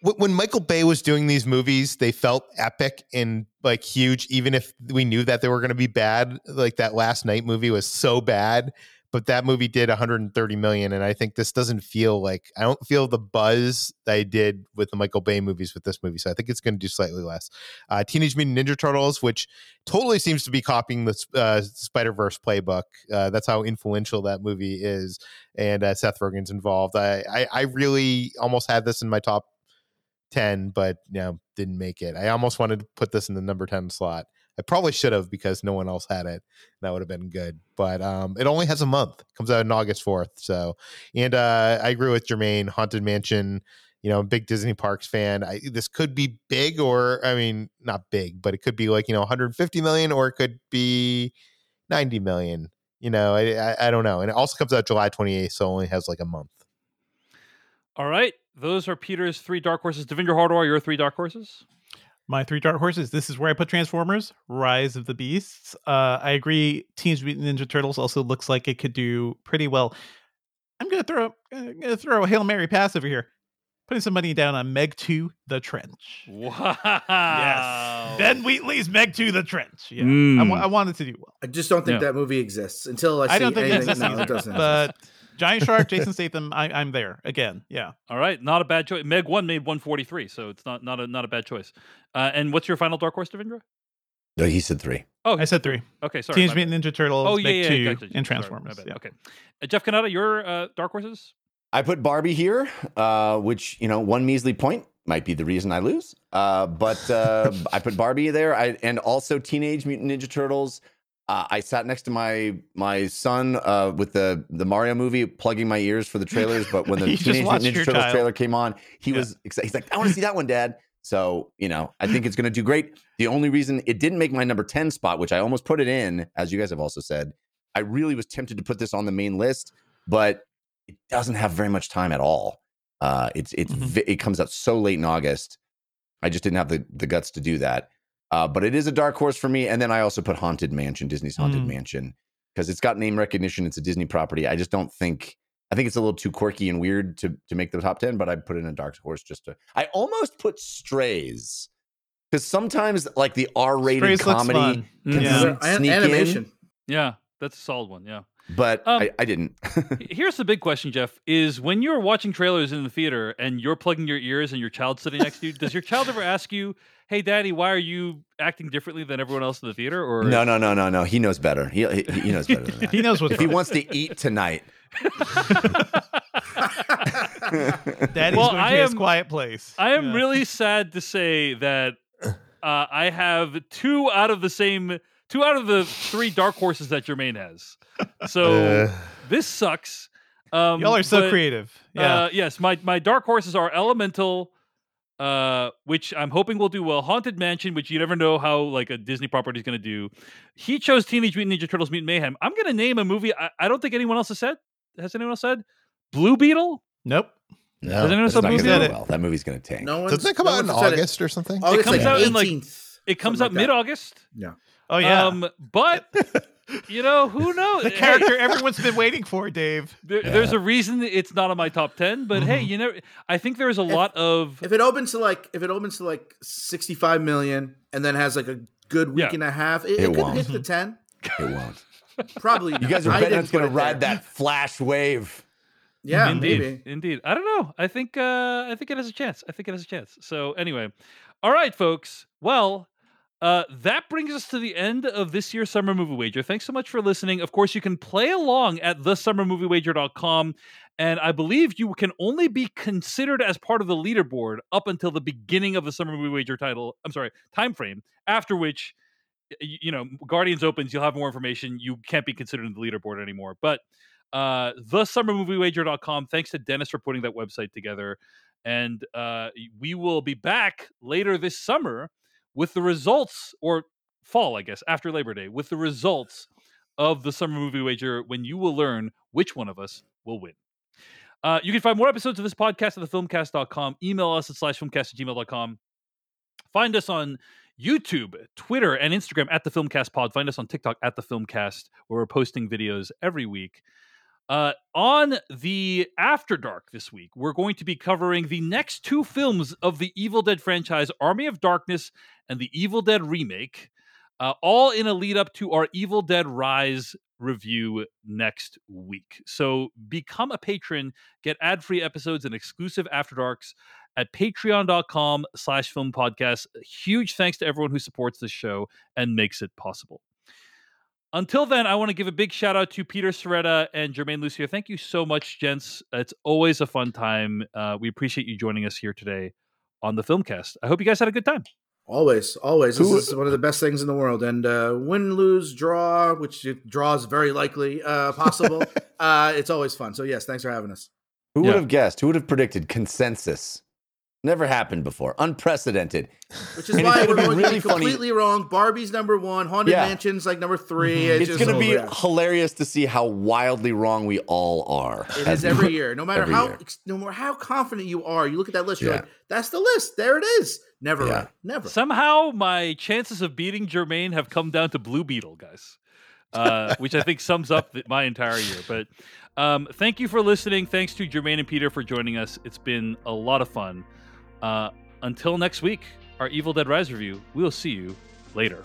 when Michael Bay was doing these movies, they felt epic and like huge, even if we knew that they were going to be bad. Like that Last Knight movie was so bad, but that movie did 130 million, and I think this doesn't feel like I don't feel the buzz that I did with the Michael Bay movies with this movie. So I think it's going to do slightly less. Uh, Teenage Mutant Ninja Turtles, which totally seems to be copying the uh, Spider Verse playbook. Uh, that's how influential that movie is, and uh, Seth Rogen's involved. I, I I really almost had this in my top 10 but you know didn't make it. I almost wanted to put this in the number 10 slot. I probably should have because no one else had it. That would have been good. But um it only has a month. Comes out on august 4th so and uh i agree with germain haunted mansion you know big disney parks fan. I, this could be big or i mean not big but it could be like you know 150 million or it could be 90 million you know i i, I don't know. And it also comes out july 28th so it only has like a month. All right. Those are Peter's three dark horses. Devindra Hardawar, your three dark horses. My three dark horses. This is where I put Transformers: Rise of the Beasts. Uh, I agree. Teenage Mutant Ninja Turtles also looks like it could do pretty well. I'm gonna throw. I'm gonna throw a hail mary pass over here. putting some money down on Meg 2 The Trench. Wow. Yes. Ben Wheatley's Meg 2 The Trench. Yeah. I, Mm. wa- I wanted to do well. I just don't think Yeah. that movie exists until I see I don't think it exists no, it doesn't. But Giant Shark, Jason Statham, I, I'm there again. Yeah. All right, not a bad choice. Meg one made 143, so it's not not a not a bad choice. Uh, and what's your final dark horse, Devindra? No, he said three. Oh, I said three. okay, sorry. Teenage. Mutant Ninja Turtles, Oh yeah, Meg yeah, 2, gotcha, and my Transformers. bad. yeah. Okay, uh, Jeff Cannata, your uh, dark horses. I put Barbie here, uh, which you know, one measly point might be the reason I lose. Uh, but uh, *laughs* I put Barbie there, I, and also Teenage Mutant Ninja Turtles. Uh, I sat next to my my son uh, with the the Mario movie, plugging my ears for the trailers. But when *laughs* the Teenage Mutant Ninja Turtles child. trailer came on, he Yeah. was excited. He's like, "I want to see that one, Dad." So you know, I think it's going to do great. The only reason it didn't make my number ten spot, which I almost put it in, as you guys have also said, I really was tempted to put this on the main list, but it doesn't have very much time at all. Uh, it's it's Mhm. it comes out so late in August. I just didn't have the the guts to do that. Uh, but it is a dark horse for me. And then I also put Haunted Mansion, Disney's Haunted Mm. Mansion, because it's got name recognition. It's a Disney property. I just don't think. I think it's a little too quirky and weird to to make the top ten. But I put in a dark horse just to. I almost put Strays because sometimes like the R rated comedy fun. can Yeah. sneak An- in, animation. Yeah, that's a solid one. Yeah. But Um, I, I didn't. *laughs* Here's the big question, Jeff: Is when you're watching trailers in the theater and you're plugging your ears and your child's sitting next to you, does your child ever ask you, "Hey, Daddy, why are you acting differently than everyone else in the theater?" Or no, no, no, no, no. He knows better. He he, he knows better than that. *laughs* He knows what's if he wants to eat tonight. *laughs* Daddy's Well, going I to his quiet place. I am Yeah. really sad to say that uh, I have two out of the same, two out of the three dark horses that Germain has. So *laughs* Uh, this sucks. Um, Y'all are so but, creative. Yeah. Uh, yes, my my dark horses are Elemental, uh, which I'm hoping will do well. Haunted Mansion, which you never know how like a Disney property is going to do. He chose Teenage Mutant Ninja Turtles: Mutant Mayhem. I'm going to name a movie. I, I don't think anyone else has said. Has anyone else said Blue Beetle? nope. No, Does anyone that's saw not Blue Beetle? well. That movie's gonna tank. No one's, doesn't that come no out in one's it. August or something? August comes like out in, like- 18th, It comes out like mid August. Oh, yeah. Um, but you know who *laughs* knows? the Hey, character everyone's been waiting for, Dave. there- There's a reason it's not on my top ten. But hey, Mhm. you know, I think there's a lot of If it opens to like, if it opens to like 65 million and then has like a good week Yeah. and a half, it, It it, could won't. hit the 10. It won't. Probably. You guys are betting it's gonna ride there. that flash wave. Yeah, indeed, maybe. indeed. I don't know. I think uh, I think it has a chance. I think it has a chance. So anyway, all right, folks. Well, uh, that brings us to the end of this year's Summer Movie Wager. Thanks so much for listening. Of course, you can play along at thesummermoviewager.com. And I believe you can only be considered as part of the leaderboard up until the beginning of the Summer Movie Wager title. I'm sorry, time frame. After which, you know, Guardians opens, you'll have more information. You can't be considered in the leaderboard anymore. But uh thesummermoviewager.com thanks to dennis for putting that website together and uh we will be back later this summer with the results or fall i guess after labor day with the results of the summer movie wager when you will learn which one of us will win uh, you can find more episodes of this podcast at thefilmcast.com email us at slash filmcast at gmail.com find us on YouTube, Twitter, and Instagram at the Filmcast Pod. Find us on TikTok at the Filmcast, where we're posting videos every week. Uh, on the After Dark this week, we're going to be covering the next two films of the Evil Dead franchise Army of Darkness and the Evil Dead remake, uh, all in a lead up to our Evil Dead Rise review next week. So become a patron, get ad free episodes and exclusive After Darks at patreon.com slash film podcast. Huge thanks to everyone who supports this show and makes it possible. Until then, I want to give a big shout out to Peter Sciretta and Germain Lussier. Thank you so much, gents. It's always a fun time. Uh, we appreciate you joining us here today on the Filmcast. I hope you guys had a good time. Always, always. This Who- is one of the best things in the world. And uh, win, lose, draw, which it draws very likely uh, possible. *laughs* uh, it's always fun. So yes, thanks for having us. Who Yeah. would have guessed? Who would have predicted consensus? Never happened before. Unprecedented. Which is And why gonna we're be going to really be funny. completely wrong. Barbie's number one. Haunted Yeah. Mansion's like number 3 Mhm. It's, It's going to be over. hilarious to see how wildly wrong we all are. It as every year. No *laughs* matter how year. no matter how confident you are, you look at that list, you're Yeah. like, that's the list. There it is. Never Yeah. right. Never. Somehow, my chances of beating Germain have come down to Blue Beetle, guys, uh, which I think sums up the, my entire year. But Um, thank you for listening. Thanks to Germain and Peter for joining us. It's been a lot of fun. Uh, until next week, our Evil Dead Rise review. We'll see you later.